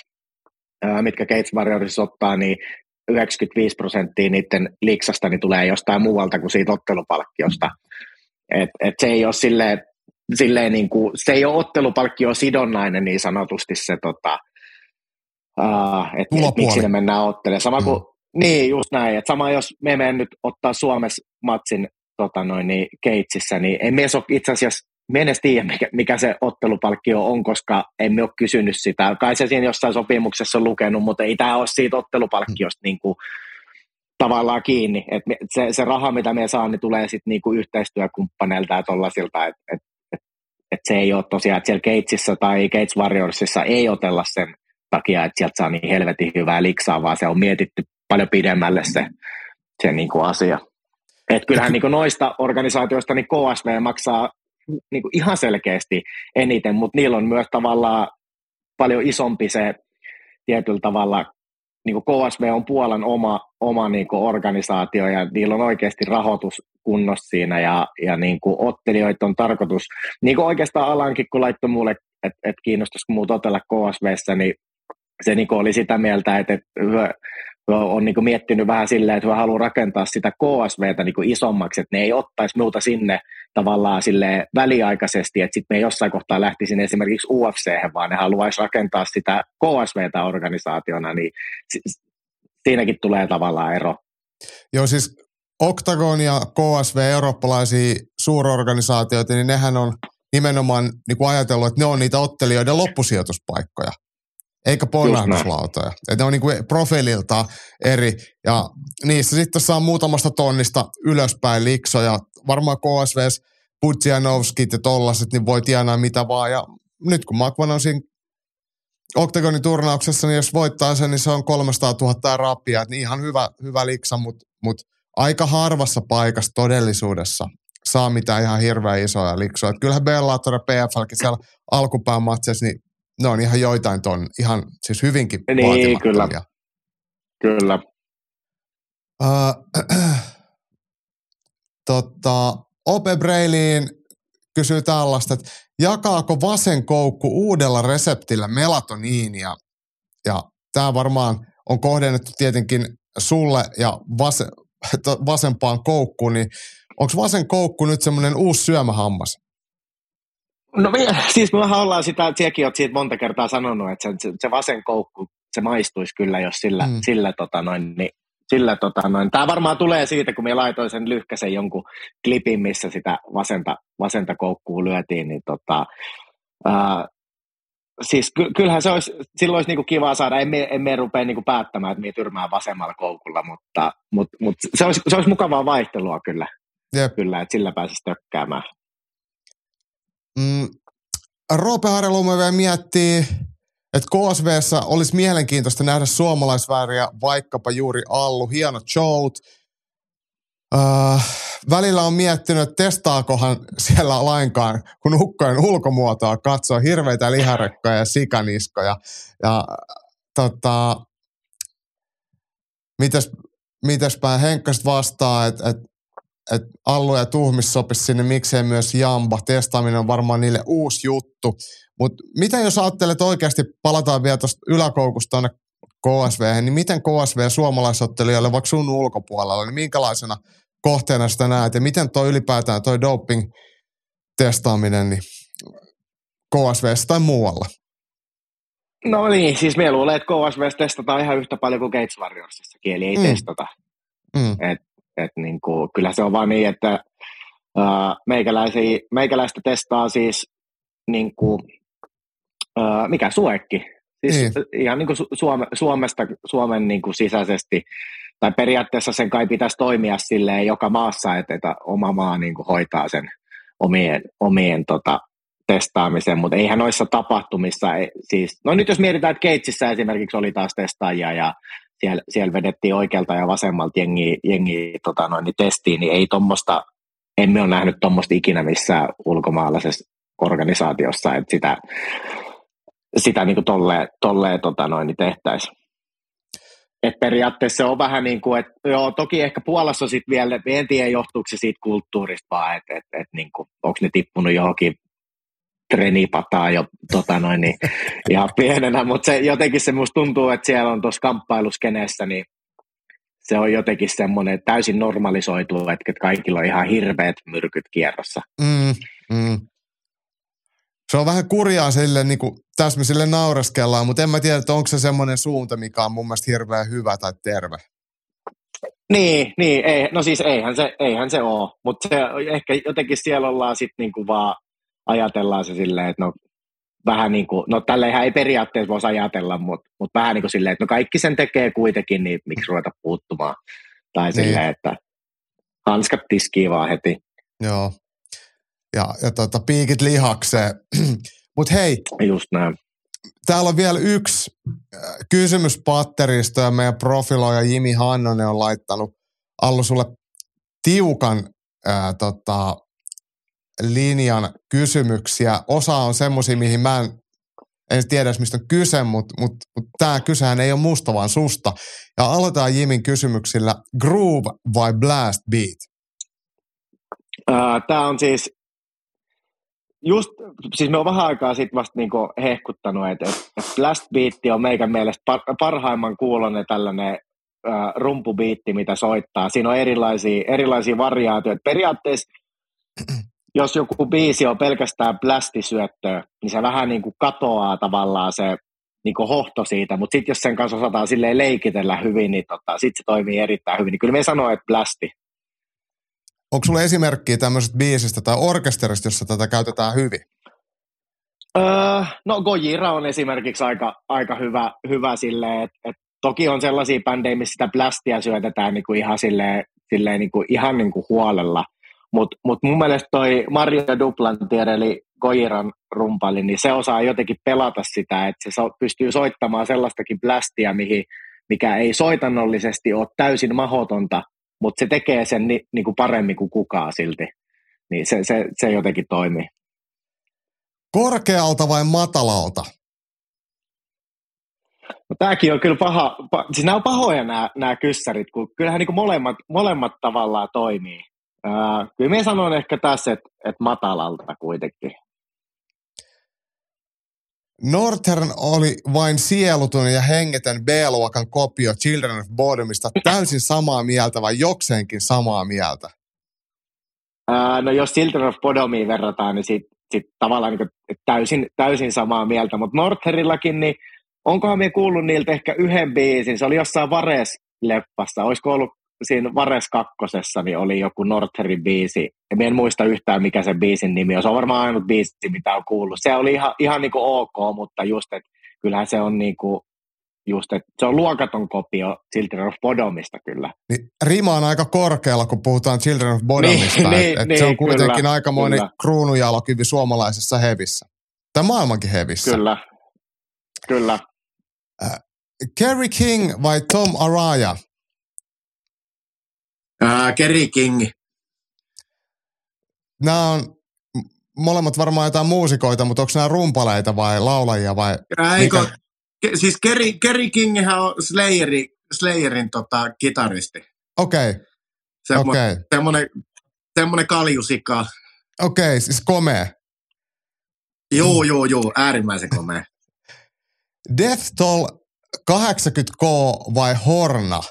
ää, mitkä Gates Warriorsissa ottaa, niin 95 prosenttia niiden liksasta niin tulee jostain muualta kuin siitä ottelupalkkiosta. Et, et se ei ole silleen, silleen niin kuin, se ei ole ottelupalkkio sidonnainen niin sanotusti se, tota, uh, että et miksi ne mennään ottelemaan. Sama kuin, mm. niin just näin, että sama jos me menen nyt ottaa Suomessa matsin tota noin, niin Keitsissä, niin emme ole itse asiassa me edes tiedä, mikä, mikä se ottelupalkkio on, koska emme ole kysynyt sitä. Kai se siinä jossain sopimuksessa on lukenut, mutta ei tämä ole siitä ottelupalkkiosta niin kuin, tavallaan kiinni. Et se, se raha, mitä me saa, niin tulee sitten niinku yhteistyökumppaneilta ja tollaisilta, että et, et, et se ei ole tosiaan, että siellä Gatesissa tai Gates Warriorsissa ei otella sen takia, että sieltä saa niin helvetin hyvää liksaa, vaan se on mietitty paljon pidemmälle se, se niinku asia. Et kyllähän niinku noista organisaatioista niin KSV maksaa niinku ihan selkeästi eniten, mutta niillä on myös tavallaan paljon isompi se tietyllä tavalla niin KSV on Puolan oma, oma niin organisaatio ja niillä on oikeasti rahoitus kunnossa siinä ja, ja niin kuin ottelijoita on tarkoitus, niin kuin oikeastaan Alankin kun laittoi mulle, että et kiinnostaisiko muut otella KSVssä, niin se niin oli sitä mieltä, että, että on niin miettinyt vähän silleen, että he haluaa rakentaa sitä KSVtä niin isommaksi, että ne ei ottaisi muuta sinne tavallaan sille väliaikaisesti, että sitten me jossain kohtaa lähtisin esimerkiksi UFC, vaan ne haluaisi rakentaa sitä KSVtä organisaationa, niin siinäkin tulee tavallaan ero. Joo, siis Octagon ja KSV, eurooppalaisia suurorganisaatioita, niin nehän on nimenomaan niin kuin ajatellut, että ne on niitä ottelijoiden loppusijoituspaikkoja eikä ponnahduslautoja. Et ne on niinku profiililta eri, ja niissä sitten saa muutamasta tonnista ylöspäin liksoja. Varmaan KSVs, Pudzianovskit ja tollaset, niin voi tienaa mitä vaan. Ja nyt kun Makvan on siinä Octagonin turnauksessa, niin jos voittaa sen, niin se on 300 000 rappia. Et niin ihan hyvä, hyvä liksa, mutta mut aika harvassa paikassa todellisuudessa saa mitään ihan hirveän isoja liksoja. Et kyllähän Bellator ja PFLkin siellä alkupään matseissa, niin ne on ihan joitain ton, ihan siis hyvinkin Niin, kyllä. Kyllä. Uh, *clears throat* tota, Ope Breiliin kysyy tällaista, että jakaako vasen koukku uudella reseptillä melatoniinia? Ja tämä varmaan on kohdennettu tietenkin sulle ja vas, *laughs* vasempaan koukkuun, niin onko vasen koukku nyt semmoinen uusi syömähammas? No me, *laughs* siis me vähän ollaan sitä, että sinäkin olet siitä monta kertaa sanonut, että se, se vasen koukku, se maistuisi kyllä, jos sillä, mm. sillä tota noin, niin sillä tota noin. Tämä varmaan tulee siitä, kun me laitoin sen lyhkäsen jonkun klipin, missä sitä vasenta, vasenta koukkuu lyötiin, niin tota, ää, siis ky- kyllähän se olisi, silloin olisi niinku kiva saada, emme, emme rupea niinku päättämään, että me tyrmää vasemmalla koukulla, mutta, mutta, mutta se, olisi, se olisi mukavaa vaihtelua kyllä, Jep. kyllä että sillä pääsisi tökkäämään. Mm, Roope Harjalumme vielä miettii, että KSVssä olisi mielenkiintoista nähdä suomalaisvääriä, vaikkapa juuri Allu, hieno showt. Äh, välillä on miettinyt, että testaakohan siellä lainkaan, kun ukkojen ulkomuotoa katsoo hirveitä liharekkoja ja sikaniskoja. Ja tota, mitäs, mitäspä Henkkaset vastaa, että et, että Allu ja Tuhmis sopisi sinne, miksei myös Jamba. Testaaminen on varmaan niille uusi juttu. Mutta mitä jos ajattelet oikeasti, palataan vielä tuosta yläkoukusta tuonne KSV, niin miten KSV suomalaisottelijoille vaikka sun ulkopuolella, niin minkälaisena kohteena sitä näet ja miten tuo ylipäätään tuo doping testaaminen niin KSV tai muualla? No niin, siis me luulen, että KSV testataan ihan yhtä paljon kuin Gates Warriorsissakin, eli ei mm. testata. Mm. Et et niin kuin, kyllä se on vaan niin, että ää, meikäläistä testaa siis niin kuin, ää, mikä suekki. Siis niin. ihan niin kuin Suome, Suomesta, Suomen niin kuin sisäisesti, tai periaatteessa sen kai pitäisi toimia silleen joka maassa, että, että oma maa niin kuin hoitaa sen omien, omien tota, testaamisen, mutta eihän noissa tapahtumissa, siis, no nyt jos mietitään, että Keitsissä esimerkiksi oli taas testaajia ja siellä, siellä vedettiin oikealta ja vasemmalta jengi, jengi tota noin, niin testiin, niin ei tuommoista, emme ole nähnyt tuommoista ikinä missään ulkomaalaisessa organisaatiossa, että sitä, sitä niin kuin tolleen, tolleen tota noin, niin tehtäisiin. et periaatteessa se on vähän niin kuin, että joo, toki ehkä Puolassa sitten vielä, en tiedä johtuuko se siitä kulttuurista vaan, että et, et, niin onko ne tippunut johonkin trenipataa jo tota noin, niin, ihan pienenä, mutta se, jotenkin se musta tuntuu, että siellä on tuossa kamppailuskeneessä, niin se on jotenkin semmoinen täysin normalisoitu, että kaikilla on ihan hirveät myrkyt kierrossa. Mm, mm. Se on vähän kurjaa sille, niin kuin, tässä me sille naureskellaan, mutta en mä tiedä, että onko se semmoinen suunta, mikä on mun mielestä hirveän hyvä tai terve. Niin, niin ei, no siis eihän se, eihän se ole, mutta se, ehkä jotenkin siellä ollaan sitten niinku vaan ajatellaan se silleen, että no vähän niin kuin, no tälleenhän ei periaatteessa voisi ajatella, mutta, mutta vähän niin kuin silleen, että no kaikki sen tekee kuitenkin, niin miksi ruveta puuttumaan. Tai niin. silleen, että hanskat tiskii vaan heti. Joo. Ja, ja tota, piikit lihakseen. *clears throat* mutta hei. Just näin. Täällä on vielä yksi äh, kysymys patterista ja meidän profiloija Jimi Hannonen on laittanut Allu sulle tiukan ää, tota, linjan kysymyksiä. Osa on semmoisia, mihin mä en, en tiedä mistä on kyse, mutta mut, mut tämä kysehän ei ole musta, vaan susta. Ja aloitetaan Jimin kysymyksillä. Groove vai Blast Beat? Tämä on siis just, siis me on vähän aikaa sitten vasta niinku hehkuttanut, että et Blast Beat on meikän mielestä par, parhaimman kuulonen tällainen rumpubiitti, mitä soittaa. Siinä on erilaisia, erilaisia variaatioita. Periaatteessa jos joku biisi on pelkästään plästisyöttöä, niin se vähän niin kuin katoaa tavallaan se niin kuin hohto siitä, mutta sitten jos sen kanssa osataan silleen leikitellä hyvin, niin tota, sitten se toimii erittäin hyvin. Niin kyllä me sanoo, että plästi. Onko sulla esimerkkiä tämmöisestä biisistä tai orkesterista, jossa tätä käytetään hyvin? Öö, no Gojira on esimerkiksi aika, aika hyvä, hyvä silleen, että et toki on sellaisia bändejä, missä sitä plästiä syötetään niin kuin ihan, silleen, silleen niin kuin, ihan niin kuin huolella, mutta mut mun mielestä toi Mario Duplantier, eli Koiran rumpali, niin se osaa jotenkin pelata sitä, että se so, pystyy soittamaan sellaistakin blästiä, mihin, mikä ei soitannollisesti ole täysin mahotonta, mutta se tekee sen ni, niin kuin paremmin kuin kukaan silti. Niin se, se, se jotenkin toimii. Korkealta vai matalalta? No, tämäkin on kyllä paha, pa, siis nämä on pahoja nämä, nämä kyssärit, kun kyllähän niin kuin molemmat, molemmat tavallaan toimii. Ää, kyllä minä sanon ehkä tässä, että, että matalalta kuitenkin. Northern oli vain sielutun ja hengetön B-luokan kopio Children of Bodomista. Täysin samaa mieltä vai jokseenkin samaa mieltä? Ää, no jos Children of Bodomiin verrataan, niin sitten sit tavallaan niin täysin, täysin samaa mieltä. Mutta Northerillakin, niin onkohan me kuullut niiltä ehkä yhden biisin? Se oli jossain Vares-leppassa. Olisiko ollut siinä Vares kakkosessa niin oli joku Northerin biisi. En muista yhtään, mikä se biisin nimi on. Se on varmaan ainut biisi, mitä on kuullut. Se oli ihan, ihan niin kuin ok, mutta just, että kyllähän se on niin kuin, just, että se on luokaton kopio Children of Bodomista kyllä. Niin, rima on aika korkealla, kun puhutaan Children of Bodomista. niin, niin, et niin, se on kuitenkin kyllä, aikamoinen kyllä. kruunujalokivi suomalaisessa hevissä. Tai maailmankin hevissä. Kyllä, kyllä. Äh, Kerry King vai Tom Araya? Uh, Kerry King. Nämä on molemmat varmaan jotain muusikoita, mutta onko nämä rumpaleita vai laulajia vai? Eikö, ke, siis Kerry, Kerry King on Slayeri, Slayerin tota, kitaristi. Okei. Okay. Semmo, okay. Semmoinen, semmoinen kaljusika. Okei, okay, siis komea. Joo, joo, joo, äärimmäisen komea. *laughs* Death Toll 80K vai Horna?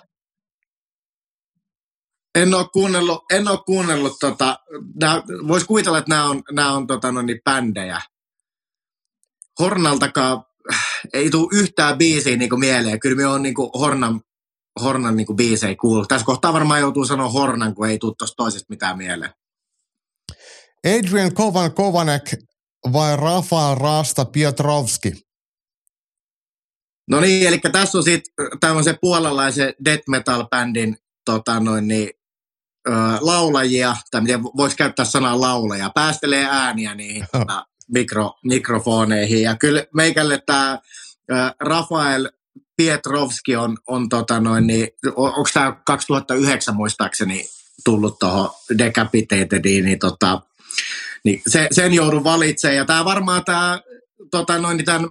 En ole kuunnellut, en ole kuunnellut tota, voisi kuvitella, että nämä on, nämä on tota, no niin, bändejä. Hornaltakaan ei tule yhtään biisiä niin mieleen. Kyllä me on niin kuin Hornan, Hornan niin biisejä kuullut. Tässä kohtaa varmaan joutuu sanoa Hornan, kun ei tule tuosta toisesta mitään mieleen. Adrian Kovan Kovanek vai Rafael Rasta Piotrovski? No niin, eli tässä on sitten tämmöisen puolalaisen death metal-bändin tota noin, niin, laulajia, tai miten voisi käyttää sanaa laulaja, päästelee ääniä niihin tota, mikro, mikrofoneihin. Ja kyllä meikälle tämä Rafael Pietrovski on, on tota noin, niin, onko tämä 2009 muistaakseni tullut tuohon Decapitatediin, niin, tota, niin se, sen joudun valitsemaan. Ja tämä varmaan tämä tota noin, niin tämän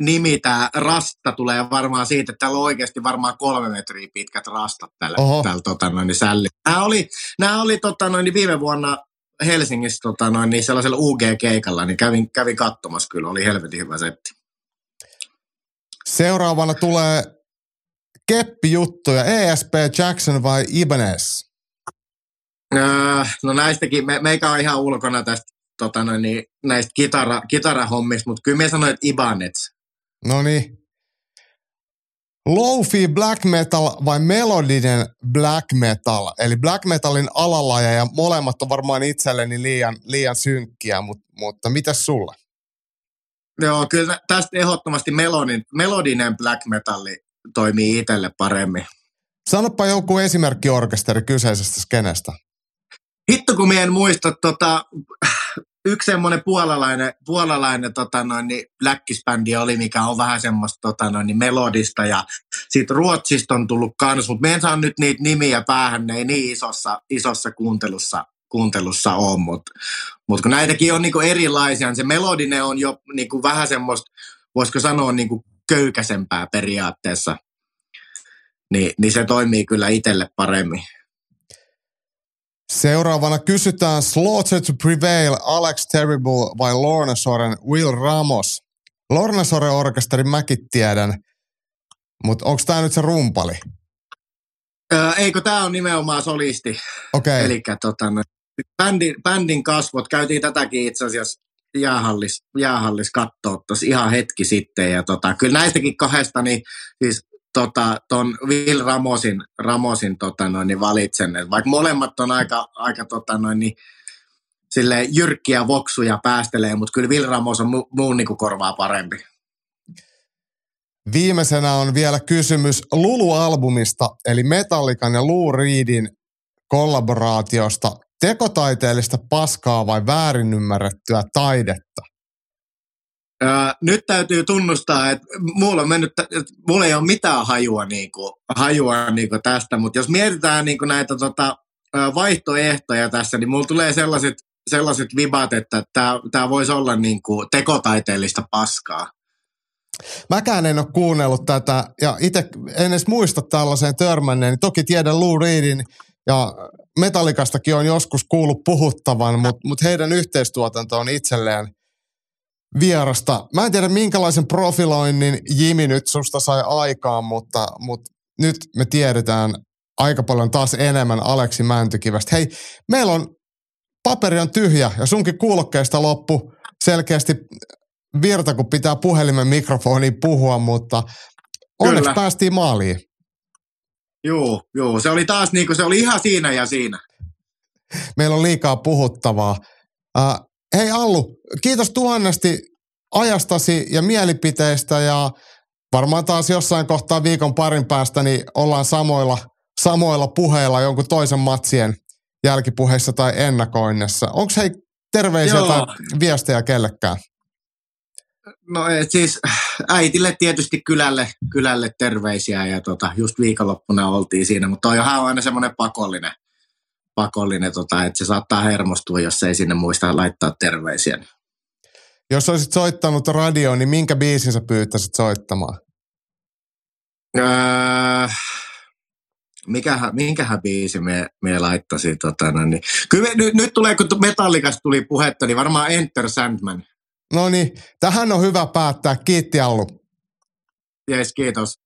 nimi, tämä rasta tulee varmaan siitä, että täällä on oikeasti varmaan kolme metriä pitkät rastat tällä, tällä tota, noin, niin sälli. Nämä oli, nämä oli tota, noin, niin viime vuonna Helsingissä tota, noin, niin sellaisella UG-keikalla, niin kävin, kävin katsomassa kyllä, oli helvetin hyvä setti. Seuraavana tulee keppijuttuja, ESP Jackson vai Ibanez? Öö, no näistäkin, me, meikä on ihan ulkona tästä tota noin, niin, näistä kitara, kitarahommista, mutta kyllä me sanoin, että Ibanez. No niin. Lofi black metal vai melodinen black metal? Eli black metalin alalaja ja molemmat on varmaan itselleni liian, liian synkkiä, mutta, mutta mitäs sulla? Joo, kyllä tästä ehdottomasti melodin, melodinen black metalli toimii itselle paremmin. Sanopa joku esimerkkiorkesteri kyseisestä skenestä. Hitto kun en muista, tota, yksi semmoinen puolalainen, puolalainen tota noin, niin läkkisbändi oli, mikä on vähän semmoista tota noin, niin melodista ja sitten Ruotsista on tullut kans, mutta me en saa nyt niitä nimiä päähän, ne ei niin isossa, isossa kuuntelussa, kuuntelussa ole, mutta mut kun näitäkin on niinku erilaisia, niin se melodinen on jo niinku vähän semmoista, voisiko sanoa niinku köykäsempää periaatteessa, niin, niin se toimii kyllä itselle paremmin. Seuraavana kysytään Slaughter to Prevail, Alex Terrible vai Lorna Soren, Will Ramos. Lorna Soren orkesteri mäkin tiedän, mutta onko tämä nyt se rumpali? Öö, eikö tämä on nimenomaan solisti. Okei. Okay. Eli tota, bändin, bändin kasvot, käytiin tätäkin itse asiassa jäähallis, jäähallis katsoa tuossa ihan hetki sitten. Ja tota, kyllä näistäkin kahdesta, niin siis tota, ton Will Ramosin, Ramosin tota noin, niin valitsen. Et vaikka molemmat on aika, aika tota noin, niin, sille jyrkkiä voksuja päästelee, mutta kyllä Will Ramos on mu, muun niin korvaa parempi. Viimeisenä on vielä kysymys Lulu-albumista, eli Metallican ja Lou Reedin kollaboraatiosta. Tekotaiteellista paskaa vai väärin ymmärrettyä taidetta? Nyt täytyy tunnustaa, että mulla, on mennyt, mulla ei ole mitään hajua, niin kuin, hajua niin kuin tästä, mutta jos mietitään niin kuin näitä tota, vaihtoehtoja tässä, niin mulla tulee sellaiset, sellaiset vibat, että tämä voisi olla niin kuin tekotaiteellista paskaa. Mäkään en ole kuunnellut tätä ja itse en edes muista tällaiseen törmänneen. Niin toki tiedän Lou Reedin ja Metallikastakin on joskus kuullut puhuttavan, mutta mut heidän yhteistuotanto on itselleen – vierasta. Mä en tiedä, minkälaisen profiloinnin Jimi nyt susta sai aikaan, mutta, mutta nyt me tiedetään aika paljon taas enemmän Aleksi Mäntykivästä. Hei, meillä on, paperi on tyhjä ja sunkin kuulokkeista loppu selkeästi virta, kun pitää puhelimen mikrofoniin puhua, mutta onneksi Kyllä. päästiin maaliin. Joo, joo, se oli taas niin kuin, se oli ihan siinä ja siinä. Meillä on liikaa puhuttavaa. Uh, Hei Allu, kiitos tuhannesti ajastasi ja mielipiteistä ja varmaan taas jossain kohtaa viikon parin päästä niin ollaan samoilla, samoilla puheilla jonkun toisen matsien jälkipuheissa tai ennakoinnissa. Onko hei terveisiä Joo. tai viestejä kellekään? No siis äitille tietysti kylälle, kylälle terveisiä ja tota, just viikonloppuna oltiin siinä, mutta toi on aina semmoinen pakollinen, pakollinen, tota, että se saattaa hermostua, jos ei sinne muista laittaa terveisiä. Jos olisit soittanut radioon, niin minkä biisin sä pyytäisit soittamaan? Öö, mikähän, minkähän biisi me, me laittaisi. Tota, no, niin. Kyllä me, nyt, nyt tulee, kun Metallikasta tuli puhetta, niin varmaan Enter Sandman. No niin, tähän on hyvä päättää. Kiitti Allu. Jees, kiitos.